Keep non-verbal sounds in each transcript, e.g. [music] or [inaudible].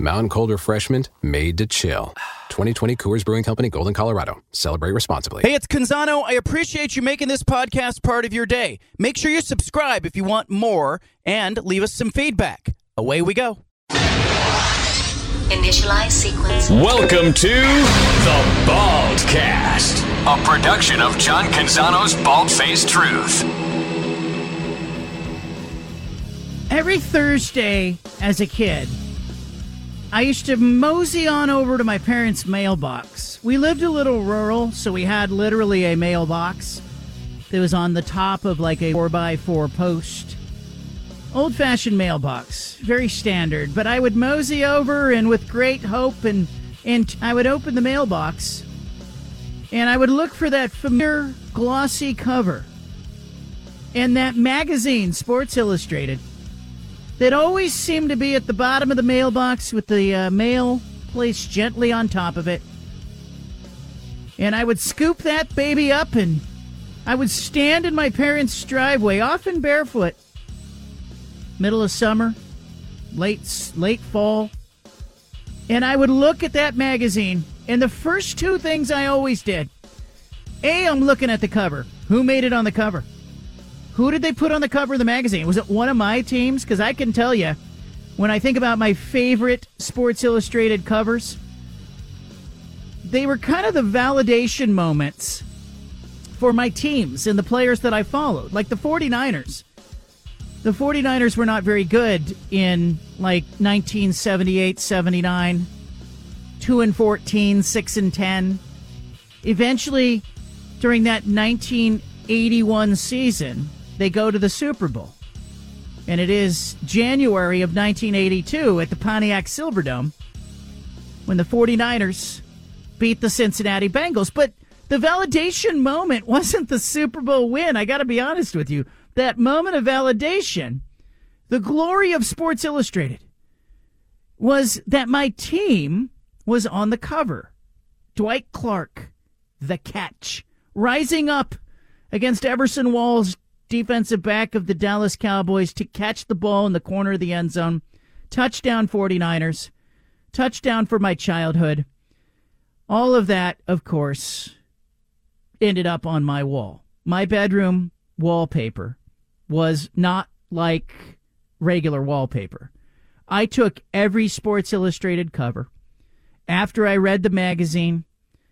Mountain Cold Refreshment made to chill. 2020 Coors Brewing Company, Golden, Colorado. Celebrate responsibly. Hey, it's Canzano. I appreciate you making this podcast part of your day. Make sure you subscribe if you want more and leave us some feedback. Away we go. Initialize sequence. Welcome to the Baldcast, a production of John Canzano's Bald Faced Truth. Every Thursday as a kid, I used to mosey on over to my parents' mailbox. We lived a little rural, so we had literally a mailbox that was on the top of like a 4x4 post. Old fashioned mailbox, very standard, but I would mosey over and with great hope and, and I would open the mailbox and I would look for that familiar glossy cover and that magazine, Sports Illustrated that always seemed to be at the bottom of the mailbox with the uh, mail placed gently on top of it. And I would scoop that baby up and I would stand in my parents' driveway, often barefoot, middle of summer, late late fall, and I would look at that magazine. And the first two things I always did: A, I'm looking at the cover. Who made it on the cover? Who did they put on the cover of the magazine? Was it one of my teams? Because I can tell you, when I think about my favorite Sports Illustrated covers, they were kind of the validation moments for my teams and the players that I followed, like the 49ers. The 49ers were not very good in like 1978, 79, 2 and 14, 6 and 10. Eventually, during that 1981 season, they go to the Super Bowl. And it is January of 1982 at the Pontiac Silverdome when the 49ers beat the Cincinnati Bengals. But the validation moment [laughs] wasn't the Super Bowl win. I got to be honest with you. That moment of validation, the glory of Sports Illustrated, was that my team was on the cover. Dwight Clark, the catch, rising up against Everson Walls defensive back of the Dallas Cowboys to catch the ball in the corner of the end zone. Touchdown 49ers. Touchdown for my childhood. All of that, of course, ended up on my wall. My bedroom wallpaper was not like regular wallpaper. I took every Sports Illustrated cover after I read the magazine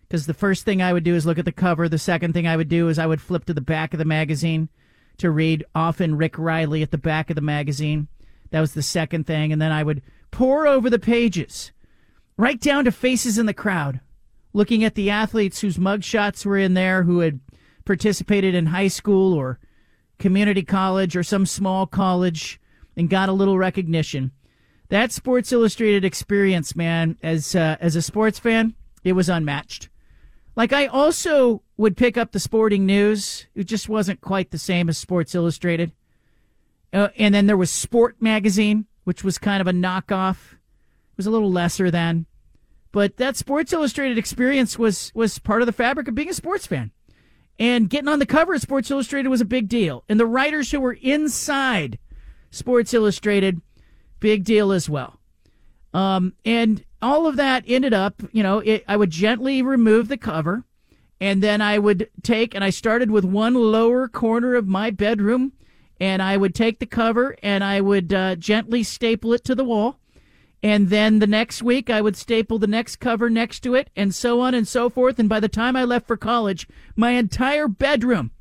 because the first thing I would do is look at the cover. The second thing I would do is I would flip to the back of the magazine to read often Rick Reilly at the back of the magazine. That was the second thing. And then I would pour over the pages, right down to faces in the crowd, looking at the athletes whose mugshots were in there who had participated in high school or community college or some small college and got a little recognition. That Sports Illustrated experience, man, as uh, as a sports fan, it was unmatched. Like I also would pick up the Sporting News. It just wasn't quite the same as Sports Illustrated. Uh, and then there was Sport Magazine, which was kind of a knockoff. It was a little lesser than, but that Sports Illustrated experience was was part of the fabric of being a sports fan. And getting on the cover of Sports Illustrated was a big deal. And the writers who were inside Sports Illustrated, big deal as well. Um, and all of that ended up, you know, it, I would gently remove the cover and then I would take, and I started with one lower corner of my bedroom, and I would take the cover and I would uh, gently staple it to the wall. And then the next week, I would staple the next cover next to it, and so on and so forth. And by the time I left for college, my entire bedroom,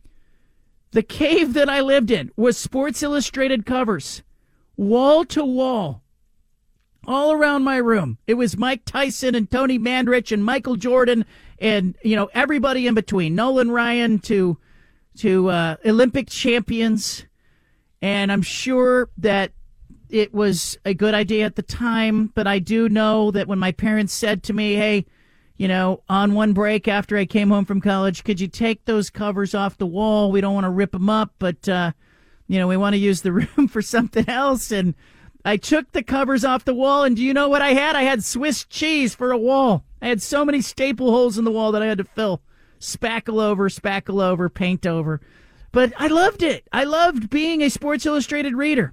the cave that I lived in, was Sports Illustrated covers, wall to wall all around my room. It was Mike Tyson and Tony Mandarich and Michael Jordan and you know everybody in between, Nolan Ryan to to uh, Olympic champions, and I'm sure that it was a good idea at the time. But I do know that when my parents said to me, "Hey," you know, on one break after I came home from college, could you take those covers off the wall? We don't want to rip them up, but, uh, you know, we want to use the [laughs] room for something else. And I took the covers off the wall, and do you know what I had? I had Swiss cheese for a wall. I had so many staple holes in the wall that I had to fill. Spackle over, spackle over, paint over. But I loved it. I loved being a Sports Illustrated reader.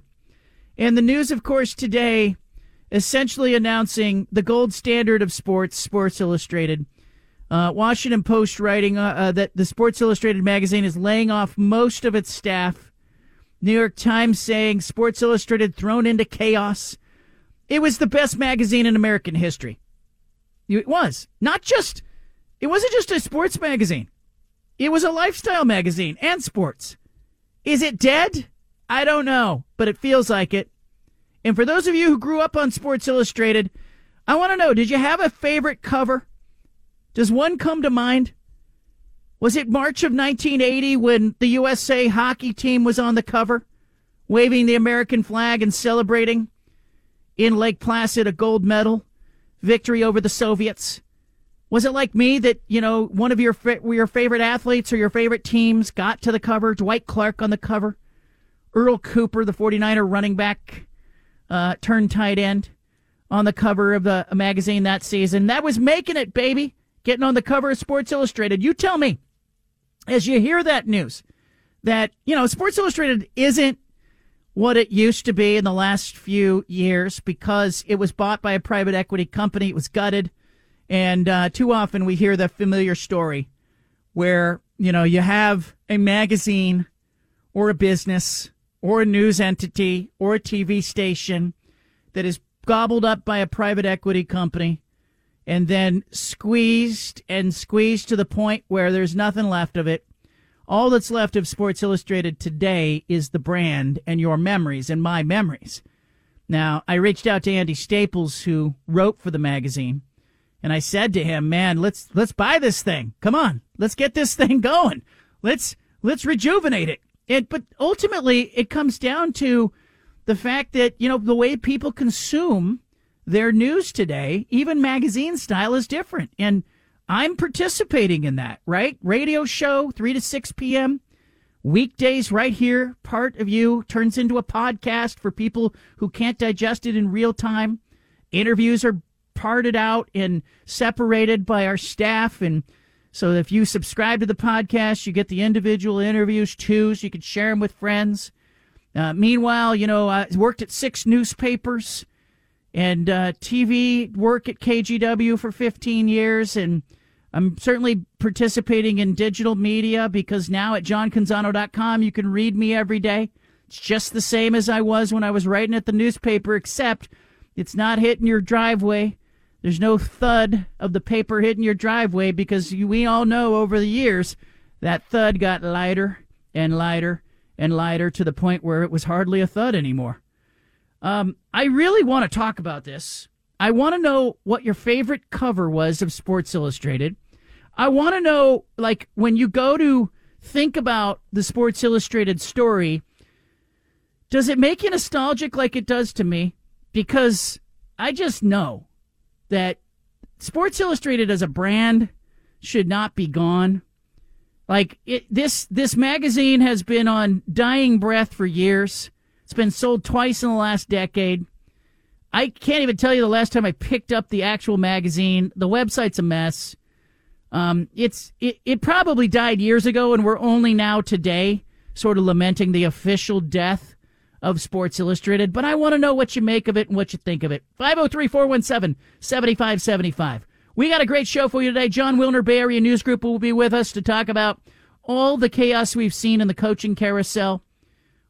And the news, of course, today essentially announcing the gold standard of sports, Sports Illustrated. Uh, Washington Post writing uh, uh, that the Sports Illustrated magazine is laying off most of its staff. New York Times saying Sports Illustrated thrown into chaos. It was the best magazine in American history. It was not just, it wasn't just a sports magazine. It was a lifestyle magazine and sports. Is it dead? I don't know, but it feels like it. And for those of you who grew up on Sports Illustrated, I want to know did you have a favorite cover? Does one come to mind? Was it March of 1980 when the USA hockey team was on the cover, waving the American flag and celebrating in Lake Placid a gold medal victory over the Soviets? Was it like me that, you know, one of your, your favorite athletes or your favorite teams got to the cover? Dwight Clark on the cover? Earl Cooper, the 49er running back, uh, turned tight end on the cover of the magazine that season. That was making it, baby. Getting on the cover of Sports Illustrated. You tell me, as you hear that news, that, you know, Sports Illustrated isn't what it used to be in the last few years because it was bought by a private equity company. It was gutted. And uh, too often we hear the familiar story where, you know, you have a magazine or a business or a news entity or a TV station that is gobbled up by a private equity company and then squeezed and squeezed to the point where there's nothing left of it. All that's left of Sports Illustrated today is the brand and your memories and my memories. Now, I reached out to Andy Staples, who wrote for the magazine, and I said to him, "Man, let's let's buy this thing. Come on, let's get this [laughs] thing going. Let's let's rejuvenate it." But ultimately, it comes down to the fact that, you know, the way people consume their news today, even magazine style, is different. And I'm participating in that, right? Radio show, 3 to 6 p.m. Weekdays right here. Part of you turns into a podcast for people who can't digest it in real time. Interviews are parted out and separated by our staff and so if you subscribe to the podcast, you get the individual interviews too, so you can share them with friends. Uh, meanwhile, you know, I worked at six newspapers and uh, TV work at KGW for 15 years, and I'm certainly participating in digital media because now at johncanzano.com you can read me every day. It's just the same as I was when I was writing at the newspaper, except it's not hitting your driveway. There's no thud of the paper hitting your driveway because we all know over the years that thud got lighter and lighter and lighter to the point where it was hardly a thud anymore. Um, I really want to talk about this. I want to know what your favorite cover was of Sports Illustrated. I want to know, like, when you go to think about the Sports Illustrated story, does it make you nostalgic like it does to me? Because I just know that Sports Illustrated as a brand should not be gone. Like it, this, this magazine has been on dying breath for years. Been sold twice in the last decade. I can't even tell you the last time I picked up the actual magazine. The website's a mess. Um, it's it, it probably died years ago, and we're only now today sort of lamenting the official death of Sports Illustrated, but I want to know what you make of it and what you think of it. 503 417 7575. We got a great show for you today. Jon Wilner, Bay Area News Group, will be with us to talk about all the chaos we've seen in the coaching carousel.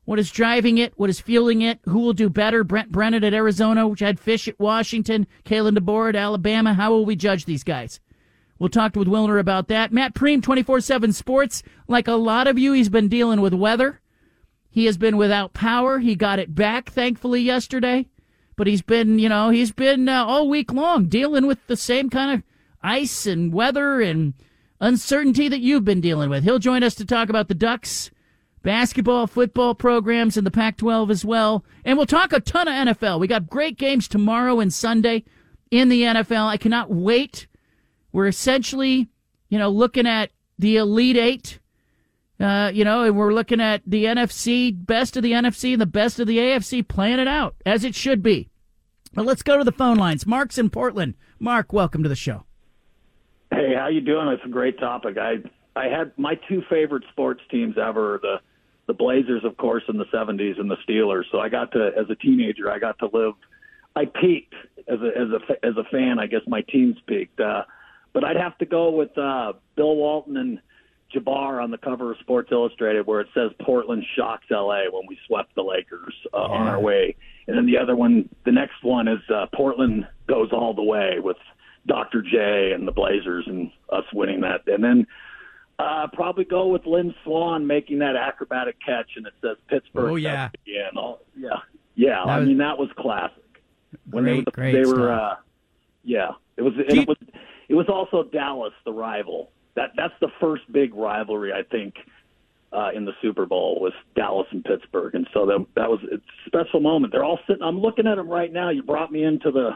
What is driving it? What is fueling it? Who will do better? Brent Brennan at Arizona, Jedd Fisch at Washington, Kalen DeBoer at Alabama. How will we judge these guys? We'll talk with Wilner about that. Matt Prehm, 24 7 Sports. Like a lot of you, he's been dealing with weather. He has been without power. He got it back, thankfully, yesterday. But he's been, you know, he's been uh, all week long dealing with the same kind of ice and weather and uncertainty that you've been dealing with. He'll join us to talk about the Ducks basketball, football programs in the Pac 12 as well. And we'll talk a ton of NFL. We got great games tomorrow and Sunday in the NFL. I cannot wait we're essentially, you know, looking at the Elite Eight. Uh, you know, and we're looking at the NFC, best of the NFC and the best of the AFC playing it out as it should be. But let's go to the phone lines. Mark's in Portland. Mark, welcome to the show. Hey, how you doing? It's a great topic. I I had my two favorite sports teams ever the the Blazers, of course, in the '70s, and the Steelers. So I got to, as a teenager, I got to live. I peaked as a as a as a fan. I guess my teams peaked, uh, but I'd have to go with uh, Bill Walton and Jabbar on the cover of Sports Illustrated, where it says Portland shocks LA when we swept the Lakers uh, yeah. on our way, and then the other one, the next one is uh, Portland goes all the way with Dr. J and the Blazers and us winning that, and then uh, probably go with Lynn Swann making that acrobatic catch, and it says Pittsburgh. Oh yeah, yeah, yeah. That I mean that was classic. When great, they, great they were, uh, yeah. It was. You, it was. It was also Dallas, the rival. That that's the first big rivalry I think uh, in the Super Bowl was Dallas and Pittsburgh, and so that that was a special moment. They're all sitting. I'm looking at them right now. You brought me into the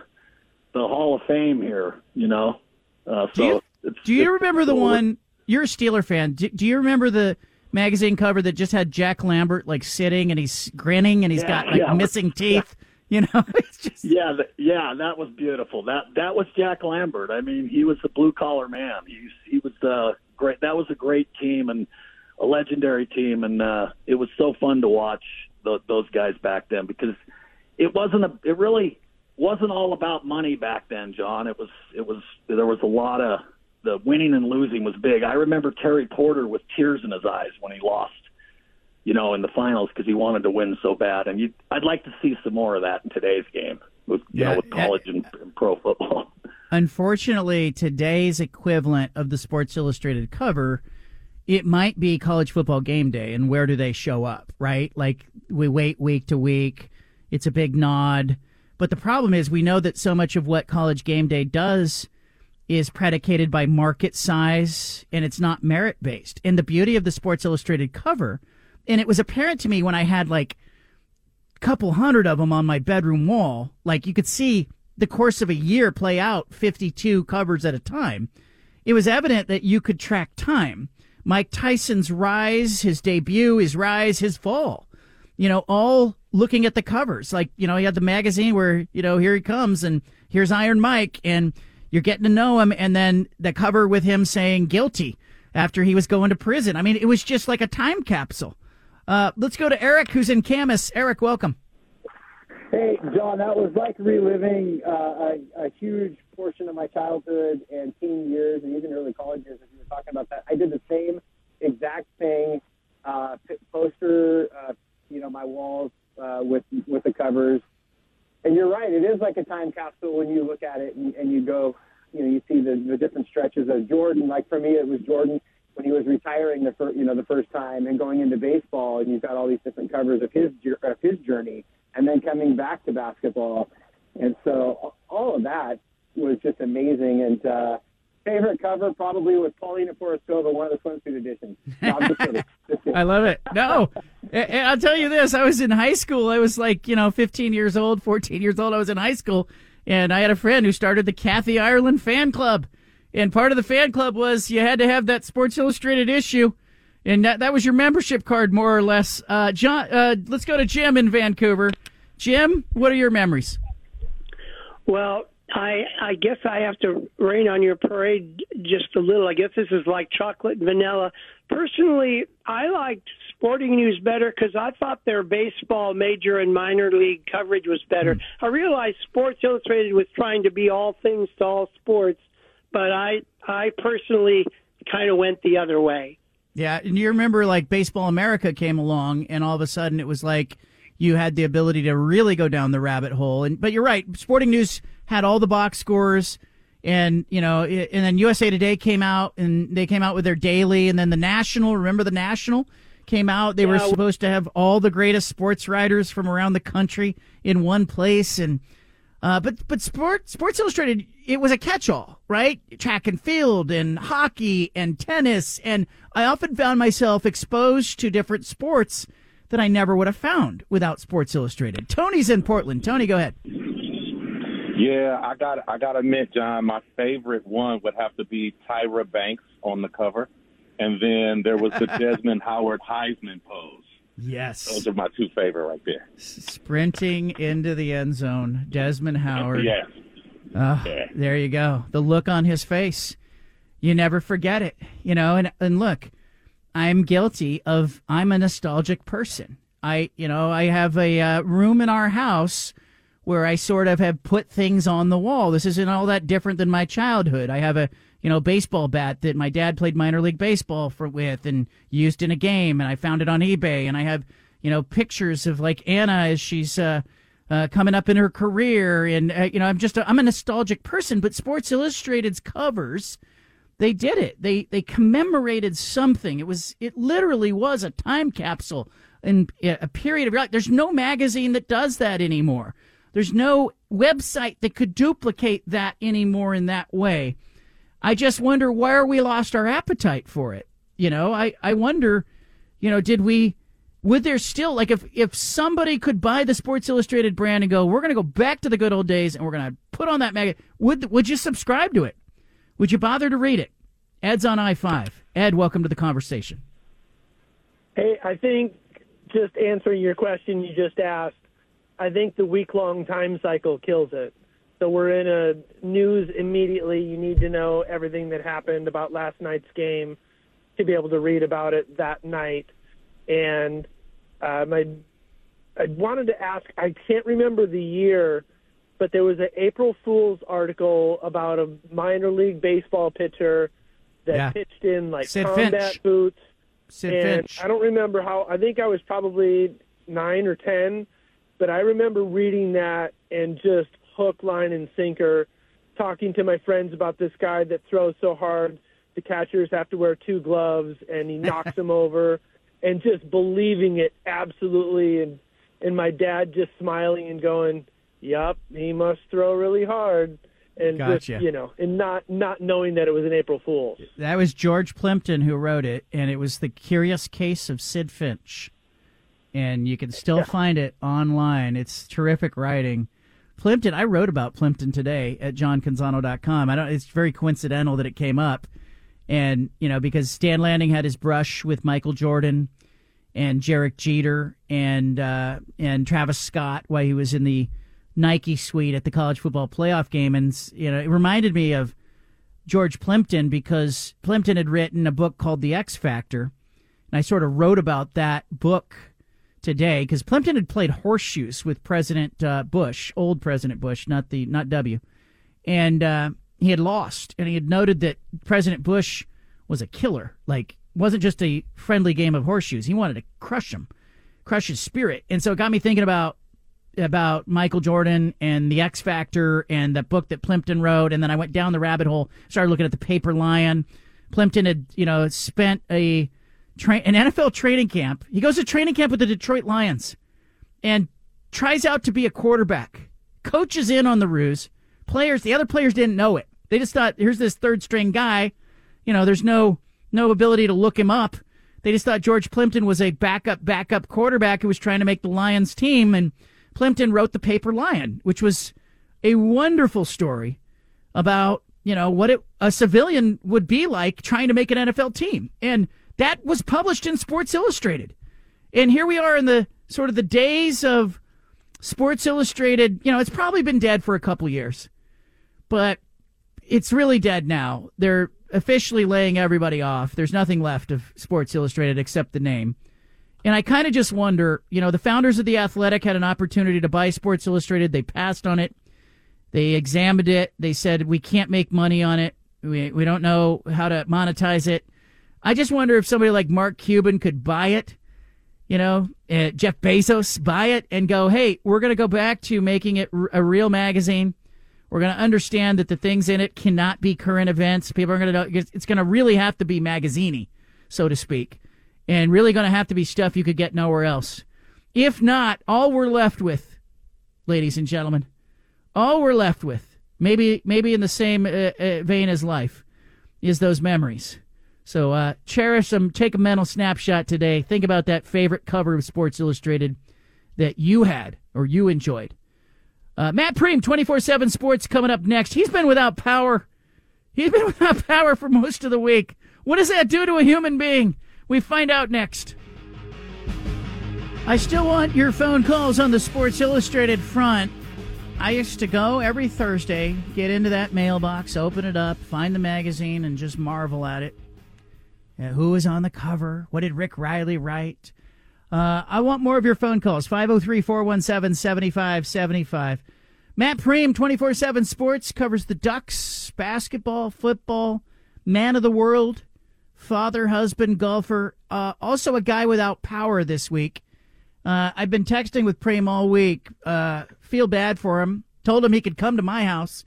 the Hall of Fame here. You know. Uh, so do you, do you remember the one? You're a Steeler fan. Do, do, you remember the magazine cover that just had Jack Lambert like sitting and he's grinning and he's yeah, got like yeah. missing [laughs] teeth? Yeah. You know, [laughs] it's just yeah, the, yeah. That was beautiful. That that was Jack Lambert. I mean, he was a blue collar man. He he was uh, great. That was a great team and a legendary team, and uh, it was so fun to watch the, those guys back then because it wasn't a. It really wasn't all about money back then, John. It was it was there was a lot of the winning and losing was big. I remember Terry Porter with tears in his eyes when he lost, you know, in the finals because he wanted to win so bad. And you, I'd like to see some more of that in today's game with you yeah, know with college and, and pro football. [laughs] Unfortunately, today's equivalent of the Sports Illustrated cover, it might be college football game day, and where do they show up? Right, like we wait week to week. It's a big nod. But the problem is, we know that so much of what college game day does is predicated by market size and it's not merit based. And the beauty of the Sports Illustrated cover, and it was apparent to me when I had like a couple hundred of them on my bedroom wall, like you could see the course of a year play out 52 covers at a time. It was evident that you could track time. Mike Tyson's rise, his debut, his rise, his fall, you know, all looking at the covers. Like, you know, he had the magazine where, you know, here he comes and here's Iron Mike and you're getting to know him, and then the cover with him saying guilty after he was going to prison. I mean, it was just like a time capsule. Uh, let's go to Eric, who's in Camas. Eric, welcome. Hey, John, that was like reliving uh, a, a huge portion of my childhood and teen years and even early college years, If you were talking about that. I did the same exact thing, uh, poster, uh, you know, my walls uh, with with the covers and you're right. It is like a time capsule when you look at it and, and you go, you know, you see the, the different stretches of Jordan. Like for me, it was Jordan when he was retiring the first, you know, the first time and going into baseball, and you've got all these different covers of his of his journey, and then coming back to basketball, and so all of that was just amazing. And uh, favorite cover probably was Paulina Porizkova, one of the swimsuit editions. No, [laughs] I love it. No, I'll tell you this: I was in high school. I was like, you know, 15 years old, 14 years old. I was in high school, and I had a friend who started the Kathy Ireland fan club. And part of the fan club was you had to have that Sports Illustrated issue, and that that was your membership card, more or less. Uh, John, uh, let's go to Jim in Vancouver. Jim, what are your memories? Well, I I guess I have to rain on your parade just a little. I guess this is like chocolate and vanilla. Personally, I liked Sporting News better because I thought their baseball major and minor league coverage was better. Mm. I realized Sports Illustrated was trying to be all things to all sports, but I I personally kind of went the other way. Yeah, and you remember like Baseball America came along, and all of a sudden it was like you had the ability to really go down the rabbit hole. And but you're right, Sporting News had all the box scores and you know and then USA Today came out and they came out with their daily and then the National remember the National came out they yeah. were supposed to have all the greatest sports writers from around the country in one place and uh, but but sport Sports Illustrated it was a catch-all right track and field and hockey and tennis and I often found myself exposed to different sports that I never would have found without Sports Illustrated. Tony's in Portland. Tony, go ahead. Yeah, I got I got to admit, John, my favorite one would have to be Tyra Banks on the cover, and then there was the [laughs] Desmond Howard Heisman pose. Yes. Those are my two favorite right there. Sprinting into the end zone, Desmond Howard. Yes. Oh, Yeah. there you go. The look on his face. You never forget it. You know, and and look, I'm guilty of I'm a nostalgic person. I, you know, I have a uh, room in our house where I sort of have put things on the wall. This isn't all that different than my childhood. I have a, you know, baseball bat that my dad played minor league baseball for with and used in a game and I found it on eBay and I have, you know, pictures of like Anna as she's uh uh, coming up in her career, and uh, you know, I'm just a, I'm a nostalgic person. But Sports Illustrated's covers, they did it. They they commemorated something. It was it literally was a time capsule in a period of your life. There's no magazine that does that anymore. There's no website that could duplicate that anymore in that way. I just wonder where we lost our appetite for it. You know, I, I wonder, you know, did we, would there still, like, if, if somebody could buy the Sports Illustrated brand and go, we're going to go back to the good old days and we're going to put on that magazine, would, would you subscribe to it? Would you bother to read it? Ed's on I 5. Ed, welcome to the conversation. Hey, I think just answering your question you just asked, I think the week long time cycle kills it. So we're in a news immediately. You need to know everything that happened about last night's game to be able to read about it that night. And um, I, I wanted to ask, I can't remember the year, but there was an April Fool's article about a minor league baseball pitcher that Yeah. pitched in like Sid combat Finch. boots. Sid and Finch. I don't remember how. I think I was probably nine or ten, but I remember reading that and just hook, line, and sinker, talking to my friends about this guy that throws so hard the catchers have to wear two gloves, and he knocks [laughs] them over, and just believing it absolutely, and and my dad just smiling and going, Yep, he must throw really hard." And Gotcha. just you know, and not not knowing that it was an April Fool's. That was George Plimpton who wrote it, and it was the curious case of Sidd Finch. And you can still find it online. It's terrific writing. Plimpton, I wrote about Plimpton today at johncanzano.com. I don't it's very coincidental that it came up. And, you know, because Dan Lanning had his brush with Michael Jordan and Derek Jeter and uh, and Travis Scott while he was in the Nike suite at the college football playoff game and you know, it reminded me of George Plimpton because Plimpton had written a book called The X Factor, and I sort of wrote about that book today because Plimpton had played horseshoes with President uh, Bush, old President Bush, not the not W, and uh, he had lost, and he had noted that President Bush was a killer, like wasn't just a friendly game of horseshoes. He wanted to crush him, crush his spirit, and so it got me thinking about about Michael Jordan and the X Factor and that book that Plimpton wrote, and then I went down the rabbit hole, started looking at the Paper Lion. Plimpton had, you know, spent a tra- an NFL training camp. He goes to training camp with the Detroit Lions and tries out to be a quarterback. Coaches in on the ruse. Players, the other players didn't know it. They just thought, here's this third string guy. You know, there's no no ability to look him up. They just thought George Plimpton was a backup backup quarterback who was trying to make the Lions team and Plimpton wrote the Paper Lion, which was a wonderful story about, you know, what it, a civilian would be like trying to make an NFL team. And that was published in Sports Illustrated. And here we are in the sort of the days of Sports Illustrated. You know, it's probably been dead for a couple years, but it's really dead now. They're officially laying everybody off. There's nothing left of Sports Illustrated except the name. And I kind of just wonder, you know, the founders of The Athletic had an opportunity to buy Sports Illustrated. They passed on it. They examined it. They said, we can't make money on it. We, we don't know how to monetize it. I just wonder if somebody like Mark Cuban could buy it, you know, uh, Jeff Bezos buy it and go, hey, we're going to go back to making it r- a real magazine. We're going to understand that the things in it cannot be current events. People are going to it's going to really have to be magaziney, so to speak, and really going to have to be stuff you could get nowhere else. If not, all we're left with, ladies and gentlemen, all we're left with, maybe maybe in the same uh, uh, vein as life, is those memories. So uh, cherish them. Take a mental snapshot today. Think about that favorite cover of Sports Illustrated that you had or you enjoyed. Uh, Matt Prehm, 24 7 Sports, coming up next. He's been without power. He's been [laughs] without power for most of the week. What does that do to a human being? We find out next. I still want your phone calls on the Sports Illustrated front. I used to go every Thursday, get into that mailbox, open it up, find the magazine, and just marvel at it. Uh, who was on the cover? What did Rick Reilly write? Uh, I want more of your phone calls 503 417 7575. Matt Prehm, 24 7 Sports, covers the Ducks, basketball, football, man of the world, father, husband, golfer, uh, also a guy without power this week. Uh, I've been texting with Prehm all week. Uh, feel bad for him. Told him he could come to my house,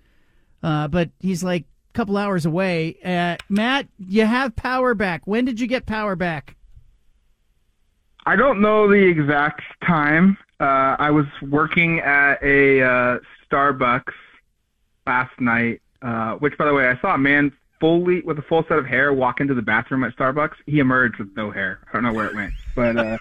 uh, but he's like couple hours away. Uh, Matt, you have power back. When did you get power back? I don't know the exact time. Uh, I was working at a uh, Starbucks last night, uh, which, by the way, I saw a man fully with a full set of hair walk into the bathroom at Starbucks. He emerged with no hair. I don't know where it went, but uh,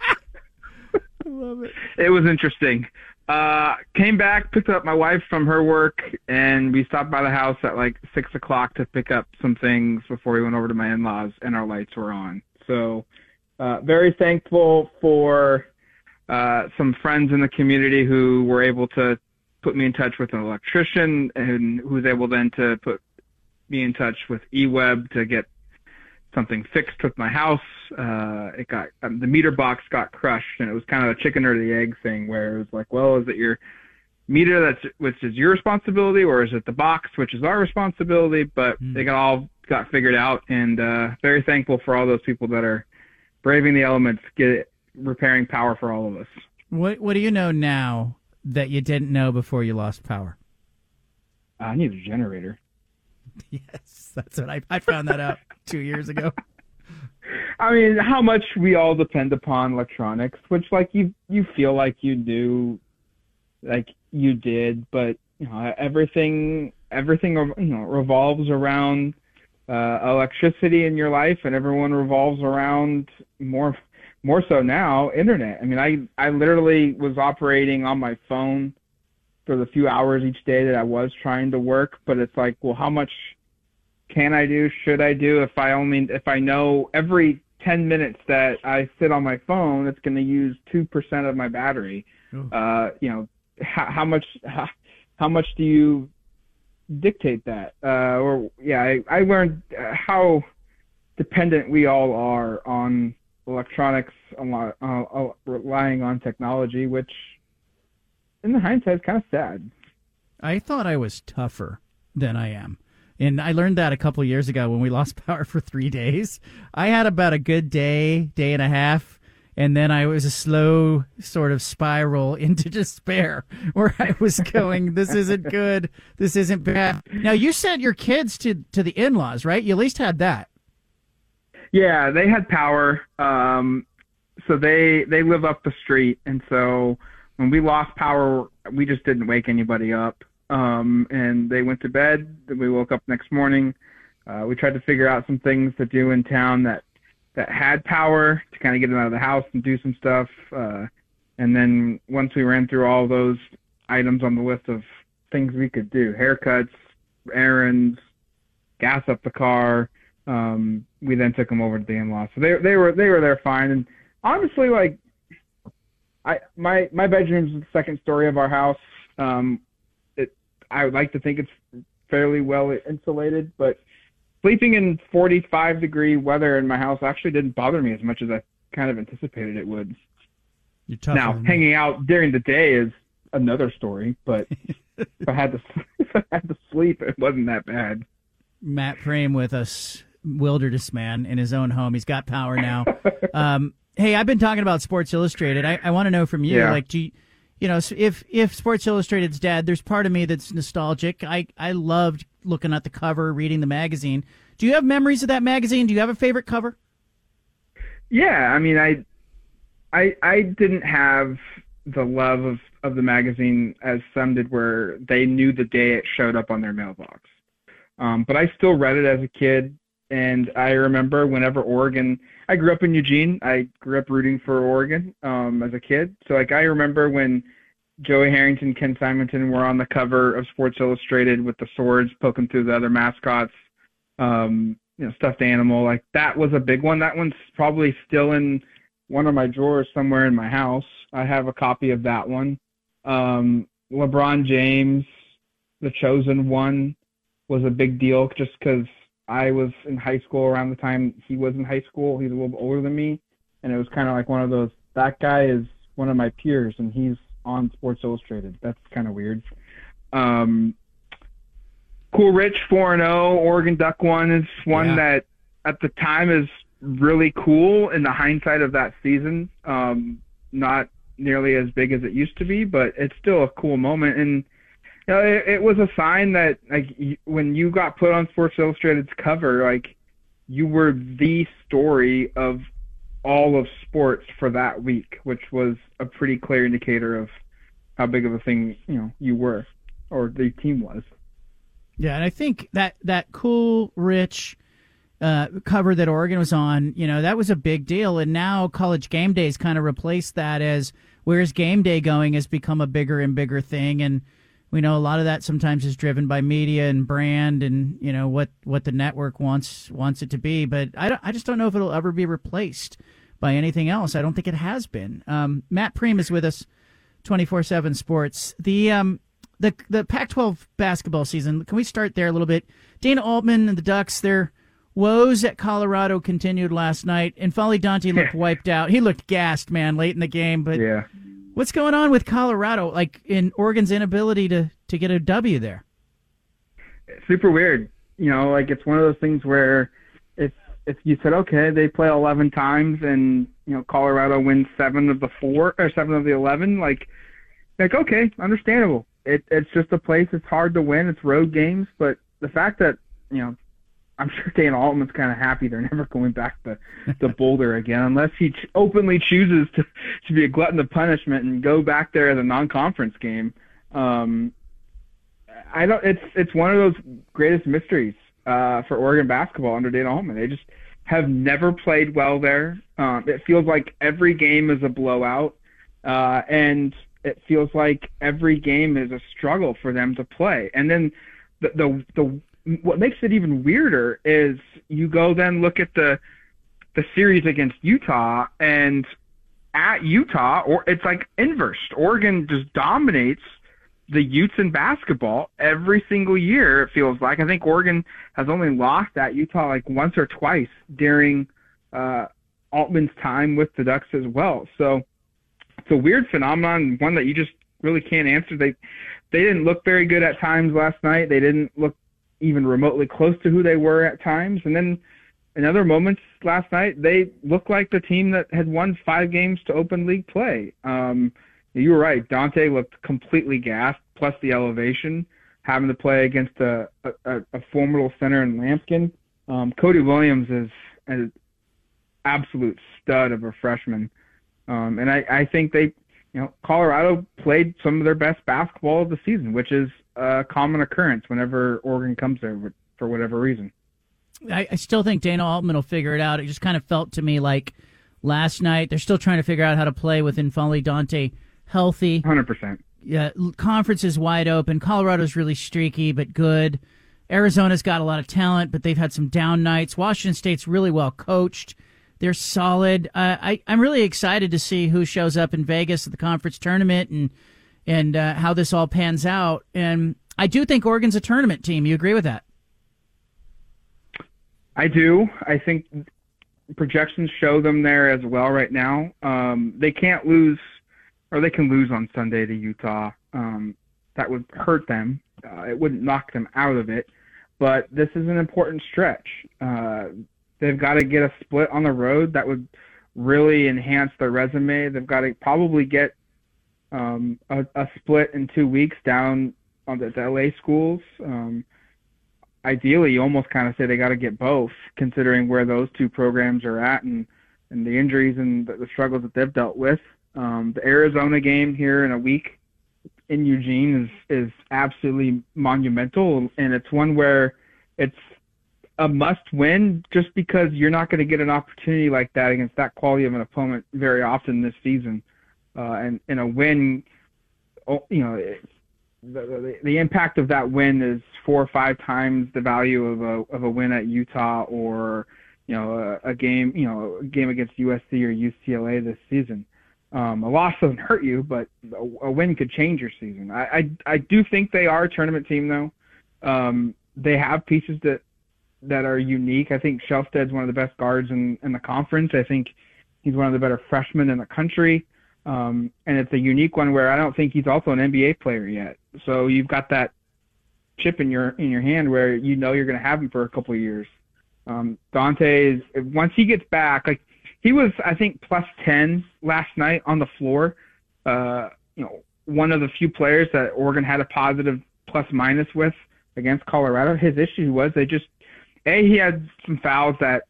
[laughs] love it. It was interesting. Uh, came back, picked up my wife from her work, and we stopped by the house at like six o'clock to pick up some things before we went over to my in-laws, and our lights were on. So, uh, very thankful for uh, some friends in the community who were able to put me in touch with an electrician, and who was able then to put me in touch with EWEB to get something fixed with my house. Uh, it got um, the meter box got crushed, and it was kind of a chicken or the egg thing, where it was like, well, is it your meter that's which is your responsibility, or is it the box which is our responsibility? But Mm. they got all got figured out, and uh, very thankful for all those people that are braving the elements, get repairing power for all of us. What What do you know now that you didn't know before you lost power? I need a generator. [laughs] Yes, that's what I I found that out two years ago. [laughs] I mean, how much we all depend upon electronics, which like you you feel like you do, like you did, but you know everything everything you know revolves around uh, electricity in your life, and everyone revolves around more more so now internet. I mean, I I literally was operating on my phone for the few hours each day that I was trying to work, but it's like, well, how much can I do? Should I do? If I only if I know every 10 minutes that I sit on my phone, it's going to use two percent of my battery. Uh, you know, how, how much how, how much do you dictate that? Uh, or yeah, I, I learned uh, how dependent we all are on electronics, a lot, uh, uh, relying on technology, which in the hindsight is kind of sad. I thought I was tougher than I am. And I learned that a couple years ago when we lost [laughs] power for three days. I had about a good day, day and a half, and then I was a slow sort of spiral [laughs] into despair where I was going, this isn't good. This isn't bad. Now, you sent your kids to, to the in laws, right? You at least had that. Yeah, they had power. Um, so they they live up the street, and so when we lost power, we just didn't wake anybody up. Um, and they went to bed. We woke up next morning. Uh, we tried to figure out some things to do in town that that had power to kind of get them out of the house and do some stuff. Uh, and then once we ran through all those items on the list of things we could do, haircuts, errands, gas up the car, um, we then took them over to the in-laws. So they they were they were there fine. And honestly, like I my my bedroom's the second story of our house. Um, it I would like to think it's fairly well insulated, but sleeping in 45 degree weather in my house actually didn't bother me as much as I kind of anticipated it would. You're tougher now hanging out during the day is another story, but [laughs] if I had to [laughs] if I had to sleep, it wasn't that bad. Matt Prehm with us, wilderness man in his own home. He's got power now. [laughs] um, hey, I've been talking about Sports Illustrated. I, I want to know from you, Yeah. like, do you, you know, if if Sports Illustrated's dead, there's part of me that's nostalgic. I I loved looking at the cover, reading the magazine. Do you have memories of that magazine? Do you have a favorite cover? Yeah, I mean, I, I, I didn't have the love of of the magazine as some did, where they knew the day it showed up on their mailbox. Um, but I still read it as a kid, and I remember whenever Oregon. I grew up in Eugene. I grew up rooting for Oregon um, as a kid. So like I remember when Joey Harrington, Ken Simonton were on the cover of Sports Illustrated with the swords poking through the other mascots. Um, you know, stuffed animal like that was a big one. That one's probably still in one of my drawers somewhere in my house. I have a copy of that one. Um, LeBron James, the chosen one, was a big deal just because I was in high school around the time he was in high school. He's a little bit older than me, and it was kind of like one of those. That guy is one of my peers, and he's on Sports Illustrated. That's kind of weird. Um, cool Rich 4 0 Oregon Duck one is one Yeah. that at the time is really cool in the hindsight of that season. Um, not nearly as big as it used to be, but it's still a cool moment. And know, it, it was a sign that like when you got put on Sports Illustrated's cover, like you were the story of all of sports for that week, which was a pretty clear indicator of how big of a thing you know you were or the team was. Yeah, and I think that that cool, rich uh, cover that Oregon was on, you know, that was a big deal. And now College Game Days kind of replaced that as where's game day going has become a bigger and bigger thing. And we know a lot of that sometimes is driven by media and brand and you know what what the network wants wants it to be. But I don't, I just don't know if it'll ever be replaced by anything else. I don't think it has been. Um, Matt Prehm is with us, twenty four seven Sports. The um, the the Pac-12 basketball season. Can we start there a little bit? Dana Altman and the Ducks. Their woes at Colorado continued last night, and N'Faly Dante looked [laughs] wiped out. He looked gassed, man, late in the game. But Yeah. What's going on with Colorado? Like in Oregon's inability to to get a W there. super weird. You know, like it's one of those things where if if you said okay, they play 11 times and you know Colorado wins seven of the four or seven of the 11, like like okay, understandable. It it's just a place it's hard to win. It's road games, but the fact that you know. I'm sure Dana Altman's kind of happy they're [laughs] never going back to, to Boulder again, unless he ch- openly chooses to, to be a glutton of punishment and go back there as a non-conference game. Um, I don't. It's it's one of those greatest mysteries uh, for Oregon basketball under Dana Altman. They just have never played well there. Um, it feels like every game is a blowout, uh, and it feels like every game is a struggle for them to play. And then the the the what makes it even weirder is you go then look at the the series against Utah and at Utah or it's like inverse. Oregon just dominates the Utes in basketball every single year. It feels like I think Oregon has only lost at Utah like once or twice during uh, Altman's time with the Ducks as well. So it's a weird phenomenon, one that you just really can't answer. They they didn't look very good at times last night. They didn't look even remotely close to who they were at times, and then in other moments last night they looked like the team that had won five games to open league play. Um, you were right. Dante looked completely gassed, plus the elevation, having to play against a, a, a formidable center in Lampkin. Um, Cody Williams is an absolute stud of a freshman. Um, and I, I think they, you know, Colorado played some of their best basketball of the season, which is a common occurrence whenever Oregon comes there for whatever reason. I, I still think Dana Altman will figure it out. It just kind of felt to me like last night they're still trying to figure out how to play with N'Faly Dante healthy. Hundred percent. Yeah, conference is wide open. Colorado's really streaky but good. Arizona's got a lot of talent, but they've had some down nights. Washington State's really well coached. They're solid. Uh, I, I'm really excited to see who shows up in Vegas at the conference tournament and and uh, how this all pans out. And I do think Oregon's a tournament team. You agree with that? I do. I think projections show them there as well right now. Um, they can't lose, or they can lose on Sunday to Utah. Um, that would hurt them. Uh, it wouldn't knock them out of it, but this is an important stretch. Uh, they've got to get a split on the road that would really enhance their resume. They've got to probably get um, a, a split in two weeks down on the, the LA schools. Um, ideally, you almost kind of say they got to get both, considering where those two programs are at and and the injuries and the, the struggles that they've dealt with. Um, the Arizona game here in a week in Eugene is is absolutely monumental, and it's one where it's a must win just because you're not going to get an opportunity like that against that quality of an opponent very often this season. Uh, and, and a win oh, you know, the, the the impact of that win is four or five times the value of a of a win at Utah or you know a, a game you know a game against USC or UCLA this season. Um, a loss doesn't hurt you, but a, a win could change your season. I, I I do think they are a tournament team though. Um, they have pieces that that are unique. I think Shelstad's one of the best guards in in the conference. I think he's one of the better freshmen in the country. Um, and it's a unique one where I don't think he's also an NBA player yet. So you've got that chip in your in your hand where you know you're going to have him for a couple of years. Um, Dante is once he gets back, like he was, I think plus ten last night on the floor. Uh, you know, one of the few players that Oregon had a positive plus minus with against Colorado. His issue was they just a he had some fouls that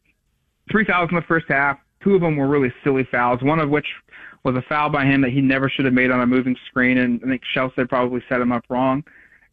three fouls in the first half. Two of them were really silly fouls. One of which was a foul by him that he never should have made on a moving screen, and I think Shelstad probably set him up wrong.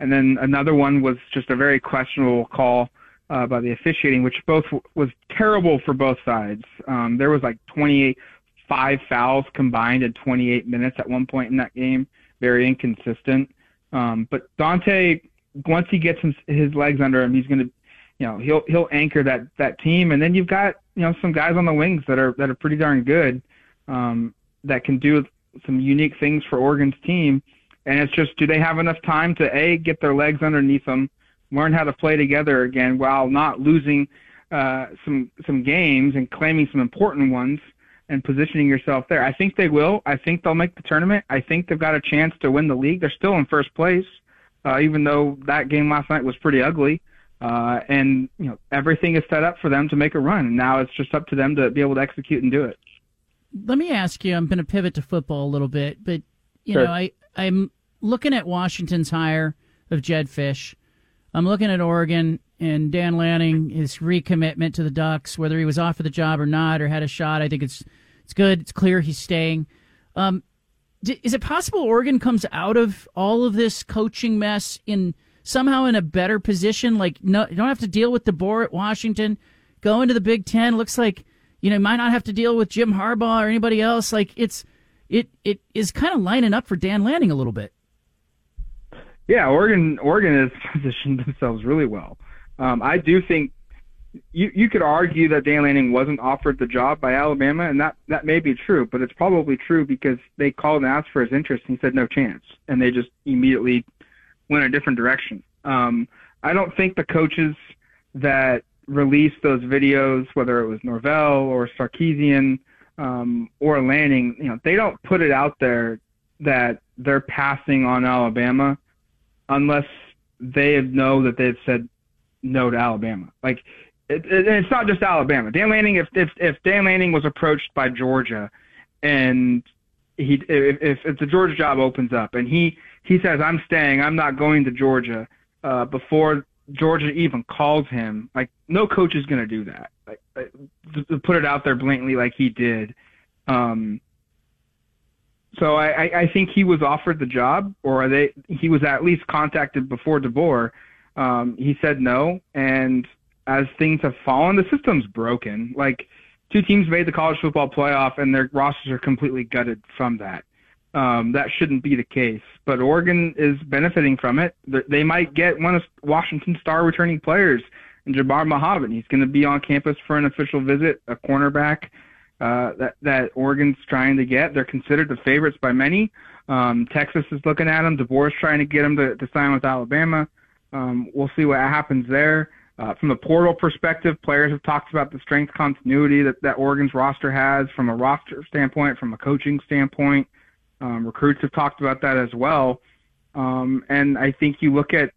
And then another one was just a very questionable call uh, by the officiating, which both w- was terrible for both sides. Um, there was like 25 fouls combined in 28 minutes at one point in that game. Very inconsistent. Um, but Dante, once he gets his, his legs under him, he's going to, you know, he'll he'll anchor that that team. And then you've got you know some guys on the wings that are that are pretty darn good. Um, that can do some unique things for Oregon's team. And it's just, do they have enough time to a get their legs underneath them, learn how to play together again while not losing uh, some some games and claiming some important ones and positioning yourself there. I think they will. I think they'll make the tournament. I think they've got a chance to win the league. They're still in first place, uh, even though that game last night was pretty ugly. Uh, and you know everything is set up for them to make a run. Now it's just up to them to be able to execute and do it let me ask you. I'm going to pivot to football a little bit, but you sure. know, I I'm looking at Washington's hire of Jedd Fisch. I'm looking at Oregon and Dan Lanning, his recommitment to the Ducks, whether he was off offered the job or not, or had a shot. I think it's it's good. It's clear he's staying. Um, is it possible Oregon comes out of all of this coaching mess in somehow in a better position? Like, no, you don't have to deal with DeBoer at Washington. Go into the Big Ten. Looks like you know, might not have to deal with Jim Harbaugh or anybody else. Like it's it it is kind of lining up for Dan Lanning a little bit. Yeah, Oregon Oregon has [laughs] positioned themselves really well. Um, I do think you you could argue that Dan Lanning wasn't offered the job by Alabama, and that that may be true, but it's probably true because they called and asked for his interest, and he said no chance, and they just immediately went a different direction. Um, I don't think the coaches that released those videos, whether it was Norvell or Sarkisian um, or Lanning, you know, they don't put it out there that they're passing on Alabama unless they know that they've said no to Alabama. Like, it, it, it's not just Alabama. Dan Lanning, if, if if Dan Lanning was approached by Georgia, and he if if if the Georgia job opens up and he he says I'm staying, I'm not going to Georgia uh, before Georgia even calls him, like no coach is going to do that. Like to, to put it out there blatantly, like he did. Um, so I, I think he was offered the job, or they he was at least contacted before DeBoer. Um, he said no, and as things have fallen, the system's broken. Like two teams made the college football playoff, and their rosters are completely gutted from that um, that shouldn't be the case. But Oregon is benefiting from it. They might get one of Washington's star returning players, Jabbar Muhammad. He's going to be on campus for an official visit, a cornerback uh, that that Oregon's trying to get. They're considered the favorites by many. Um, Texas is looking at him. DeBoer's trying to get him to, to sign with Alabama. Um, we'll see what happens there. Uh, from the portal perspective, players have talked about the strength continuity that, that Oregon's roster has from a roster standpoint, from a coaching standpoint. Um, recruits have talked about that as well. Um, and I think you look at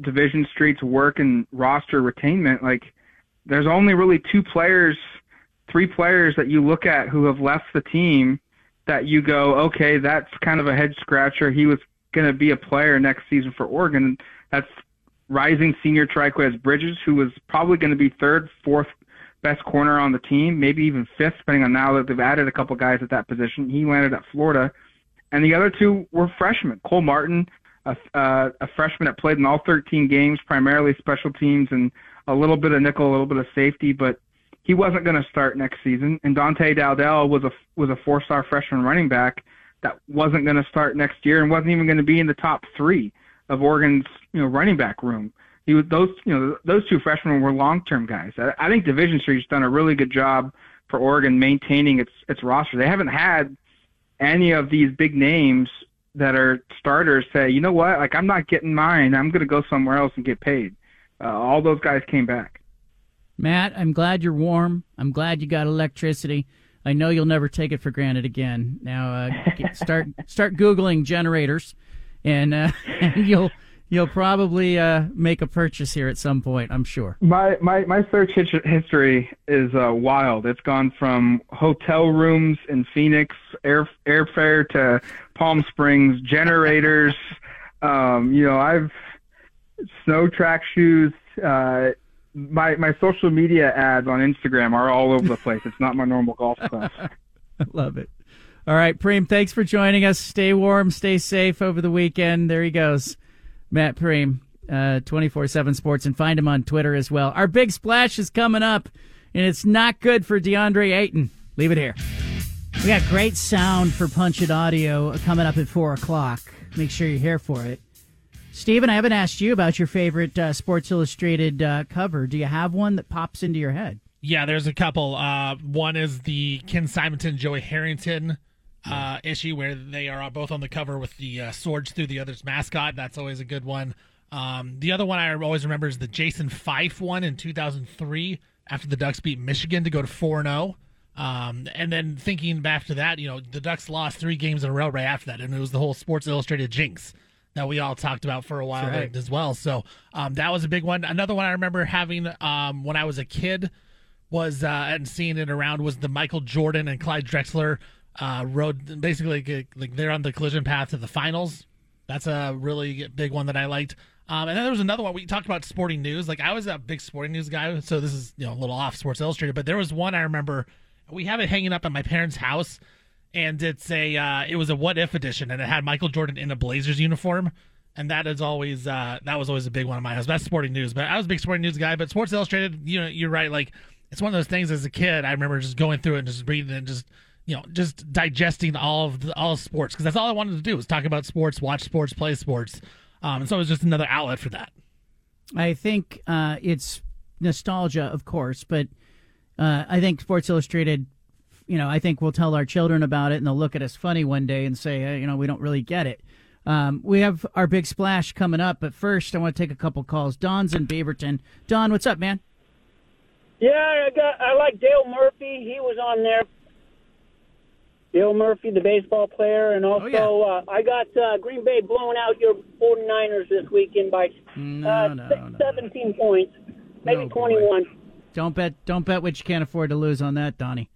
Division Street's work and roster retainment, like there's only really two players, three players that you look at who have left the team that you go, okay, that's kind of a head scratcher. He was going to be a player next season for Oregon. That's rising senior Trikweze Bridges, who was probably going to be third, fourth best corner on the team, maybe even fifth, depending on now that they've added a couple guys at that position. He landed at Florida and the other two were freshmen. Cole Martin, a, uh, a freshman that played in all 13 games, primarily special teams and a little bit of nickel, a little bit of safety, but he wasn't going to start next season. And Dante Dowdell was a was a four-star freshman running back that wasn't going to start next year and wasn't even going to be in the top three of Oregon's you know running back room. He was, those you know those two freshmen were long term guys. I, I think Division Street's done a really good job for Oregon maintaining its its roster. They haven't had any of these big names that are starters say, you know what, like I'm not getting mine. I'm going to go somewhere else and get paid. Uh, all those guys came back. Matt, I'm glad you're warm. I'm glad you got electricity. I know you'll never take it for granted again. Now, uh, get, start start googling generators, and, uh, [laughs] and you'll you'll probably uh, make a purchase here at some point. I'm sure. My my my search history is uh, wild. It's gone from hotel rooms in Phoenix, air airfare to Palm Springs, generators. [laughs] um, you know, I've snow track shoes. Uh, my my social media ads on Instagram are all over the place. It's not my normal golf [laughs] stuff. I love it. All right, Prehm, thanks for joining us. Stay warm, stay safe over the weekend. There he goes, Matt Prehm, uh, twenty four seven Sports, and find him on Twitter as well. Our big splash is coming up, and it's not good for DeAndre Ayton. Leave it here. We got great sound for Punch It Audio coming up at four o'clock. Make sure you're here for it. Steven, I haven't asked you about your favorite uh, Sports Illustrated uh, cover. Do you have one that pops into your head? Yeah, there's a couple. Uh, one is the Ken Simonton, Joey Harrington uh, issue where they are both on the cover with the uh, swords through the other's mascot. That's always a good one. Um, the other one I always remember is the Jason Fife one in 2003 after the Ducks beat Michigan to go to 4 0. Um, and then thinking after that, you know, the Ducks lost three games in a row right after that, and it was the whole Sports Illustrated jinx that we all talked about for a while right. as well. So um, that was a big one. Another one I remember having um, when I was a kid was uh, and seeing it around was the Michael Jordan and Clyde Drexler uh, road. Basically, like they're on the collision path to the finals. That's a really big one that I liked. Um, and then there was another one we talked about sporting news. Like I was a big sporting news guy, so this is you know a little off Sports Illustrated. But there was one I remember. We have it hanging up at my parents' house and it's a uh, it was a what if edition, and it had Michael Jordan in a Blazers uniform, and that is always uh, that was always a big one of mine. That's sporting news, but I was a big sporting news guy. But Sports Illustrated, you know, you're right. Like it's one of those things. As a kid, I remember just going through it and just reading it, and just you know, just digesting all of the, all of sports because that's all I wanted to do was talk about sports, watch sports, play sports, um, and so it was just another outlet for that. I think uh, it's nostalgia, of course, but uh, I think Sports Illustrated you know, I think we'll tell our children about it and they'll look at us funny one day and say, hey, you know, we don't really get it. Um, we have our big splash coming up, but first I want to take a couple calls. Don's in Beaverton. Don, what's up, man? Yeah, I got. I like Dale Murphy. He was on there. Dale Murphy, the baseball player, and also oh, yeah. uh, I got uh, Green Bay blowing out your 49ers this weekend by no, uh, no, six, no. 17 points, maybe Oh, 21. Don't bet. Don't bet what you can't afford to lose on that, Donnie.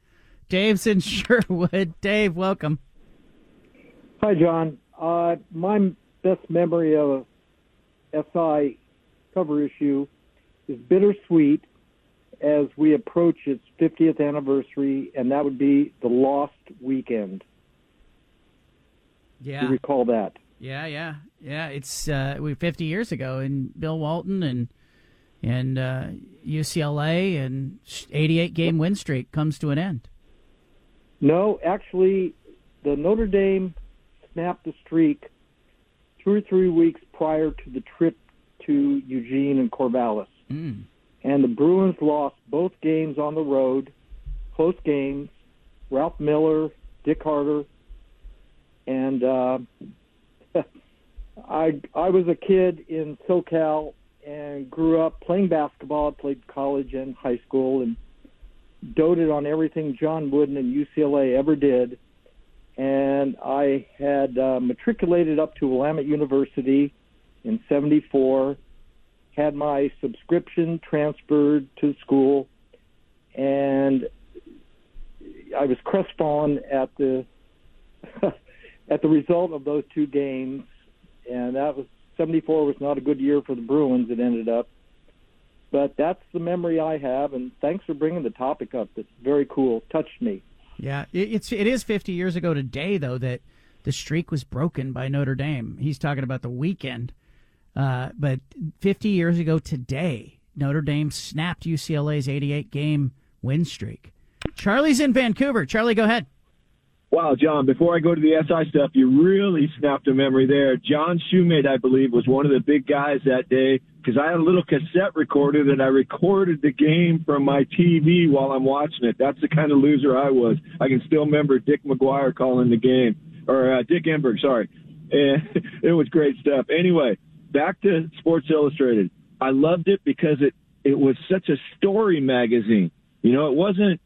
Dave's in [laughs] Sherwood. Dave, welcome. Hi, John. Uh, my best memory of a SI cover issue is bittersweet as we approach its 50th anniversary, and that would be the Lost Weekend. Yeah. You recall that? Yeah, yeah, yeah. It's uh, we 50 years ago, and Bill Walton and and uh, UCLA and 88 game win streak comes to an end. No, actually, the Notre Dame snapped the streak two or three weeks prior to the trip to Eugene and Corvallis. Mm. And the Bruins lost both games on the road, close games. Ralph Miller, Dick Harter, and uh, [laughs] I I was a kid in SoCal and grew up playing basketball. I played college and high school and doted on everything John Wooden and UCLA ever did. And I had uh, matriculated up to Willamette University in 74, had my subscription transferred to school, and I was crestfallen at the [laughs] at the result of those two games, and that was 74 was not a good year for the Bruins. It ended up, but that's the memory I have. And thanks for bringing the topic up. That's very cool. Touched me. Yeah, it's it is 50 years ago today though that the streak was broken by Notre Dame. He's talking about the weekend, uh, but 50 years ago today, Notre Dame snapped UCLA's 88 game win streak. Charlie's in Vancouver. Charlie, go ahead. Wow, John, before I go to the SI stuff, you really snapped a memory there. John Shumate, I believe, was one of the big guys that day because I had a little cassette recorder that I recorded the game from my TV while I'm watching it. That's the kind of loser I was. I can still remember Dick McGuire calling the game, or uh, Dick Enberg, sorry. And [laughs] it was great stuff. Anyway, back to Sports Illustrated. I loved it because it, it was such a story magazine. You know, it wasn't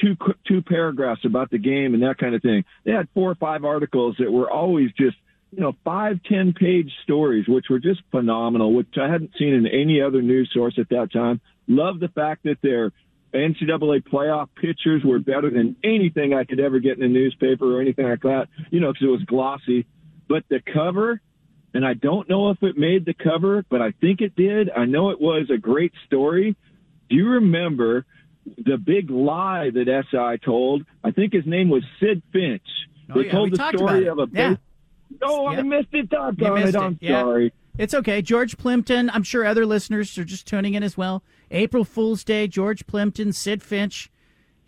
two two paragraphs about the game and that kind of thing. They had four or five articles that were always just you know five ten page stories, which were just phenomenal, which I hadn't seen in any other news source at that time. Love the fact that their NCAA playoff pictures were better than anything I could ever get in a newspaper or anything like that. You know, because it was glossy. But the cover, and I don't know if it made the cover, but I think it did. I know it was a great story. Do you remember the big lie that SI told. I think his name was Sidd Finch. Oh, they yeah, told we the story of a. Yeah. No, I Yep. missed it. Doggone missed it. I'm. Yeah. sorry. It's okay. George Plimpton, I'm sure other listeners are just tuning in as well. April Fool's Day, George Plimpton, Sidd Finch.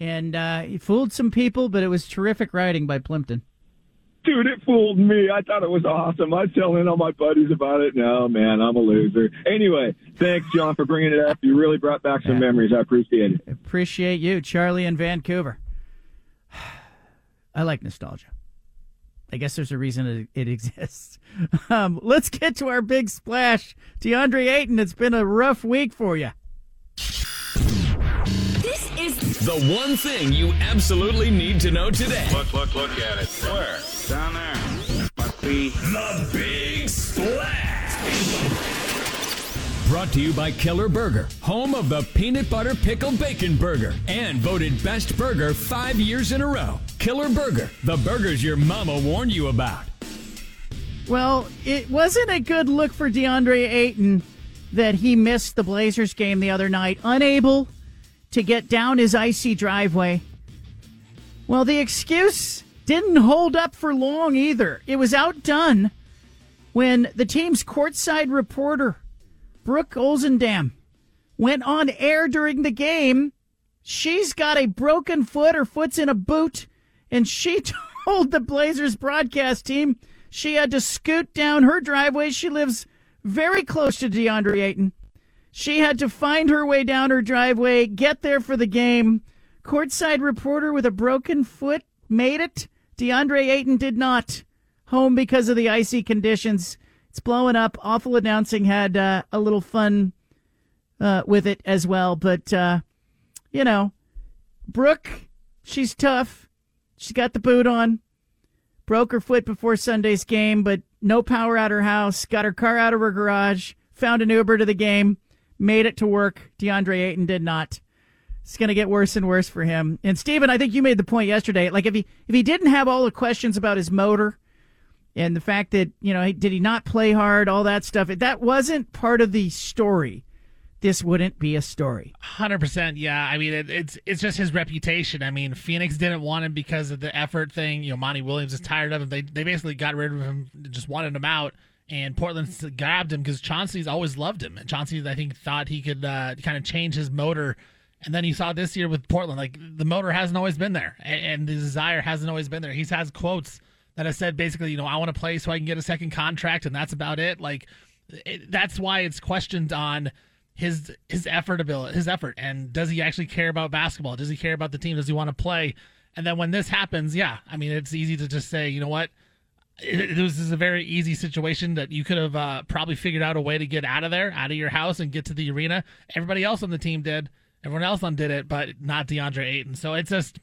And uh, he fooled some people, but it was terrific writing by Plimpton. Dude, it fooled me. I thought it was awesome. I was telling all my buddies about it. No, man, I'm a loser. Anyway, thanks, John, for bringing it up. You really brought back some memories. I appreciate it. Appreciate you, Charlie in Vancouver. [sighs] I like nostalgia. I guess there's a reason it, it exists. [laughs] Um, let's get to our big splash. DeAndre Ayton, it's been a rough week for you. This is the one thing you absolutely need to know today. Look, look, look at it. Where? Down there. Must be the Big Splash. Brought to you by Killer Burger, home of the peanut butter pickle bacon burger, and voted best burger five years in a row. Killer Burger, the burgers your mama warned you about. Well, it wasn't a good look for DeAndre Ayton that he missed the Blazers game the other night, unable to get down his icy driveway. Well, the excuse didn't hold up for long either. It was outdone when the team's courtside reporter, Brooke Olzendam, went on air during the game. She's got a broken foot, her foot's in a boot, and she [laughs] told the Blazers broadcast team she had to scoot down her driveway. She lives very close to DeAndre Ayton. She had to find her way down her driveway, get there for the game. Courtside reporter with a broken foot made it. DeAndre Ayton did not. Home because of the icy conditions. It's blowing up. Awful announcing had uh, a little fun uh, with it as well. But, uh, you know, Brooke, she's tough. She's got the boot on. Broke her foot before Sunday's game, but no power at her house. Got her car out of her garage. Found an Uber to the game. Made it to work. DeAndre Ayton did not. It's going to get worse and worse for him. And Steven, I think you made the point yesterday. Like if he if he didn't have all the questions about his motor and the fact that you know did he not play hard, all that stuff, if that wasn't part of the story, this wouldn't be a story. Hundred percent, yeah. I mean, it, it's it's just his reputation. I mean, Phoenix didn't want him because of the effort thing. You know, Monty Williams is tired of him. They they basically got rid of him, just wanted him out. And Portland grabbed him because Chauncey's always loved him, and Chauncey I think thought he could uh, kind of change his motor. And then you saw this year with Portland, like the motor hasn't always been there, and, and the desire hasn't always been there. He's has quotes that have said basically, you know, I want to play so I can get a second contract, and that's about it. Like it, that's why it's questioned on his his effort ability, his effort, and does he actually care about basketball? Does he care about the team? Does he want to play? And then when this happens, yeah, I mean, it's easy to just say, you know what, this is a very easy situation that you could have uh, probably figured out a way to get out of there, out of your house, and get to the arena. Everybody else on the team did. Everyone else undid it, but not DeAndre Ayton. So it's just.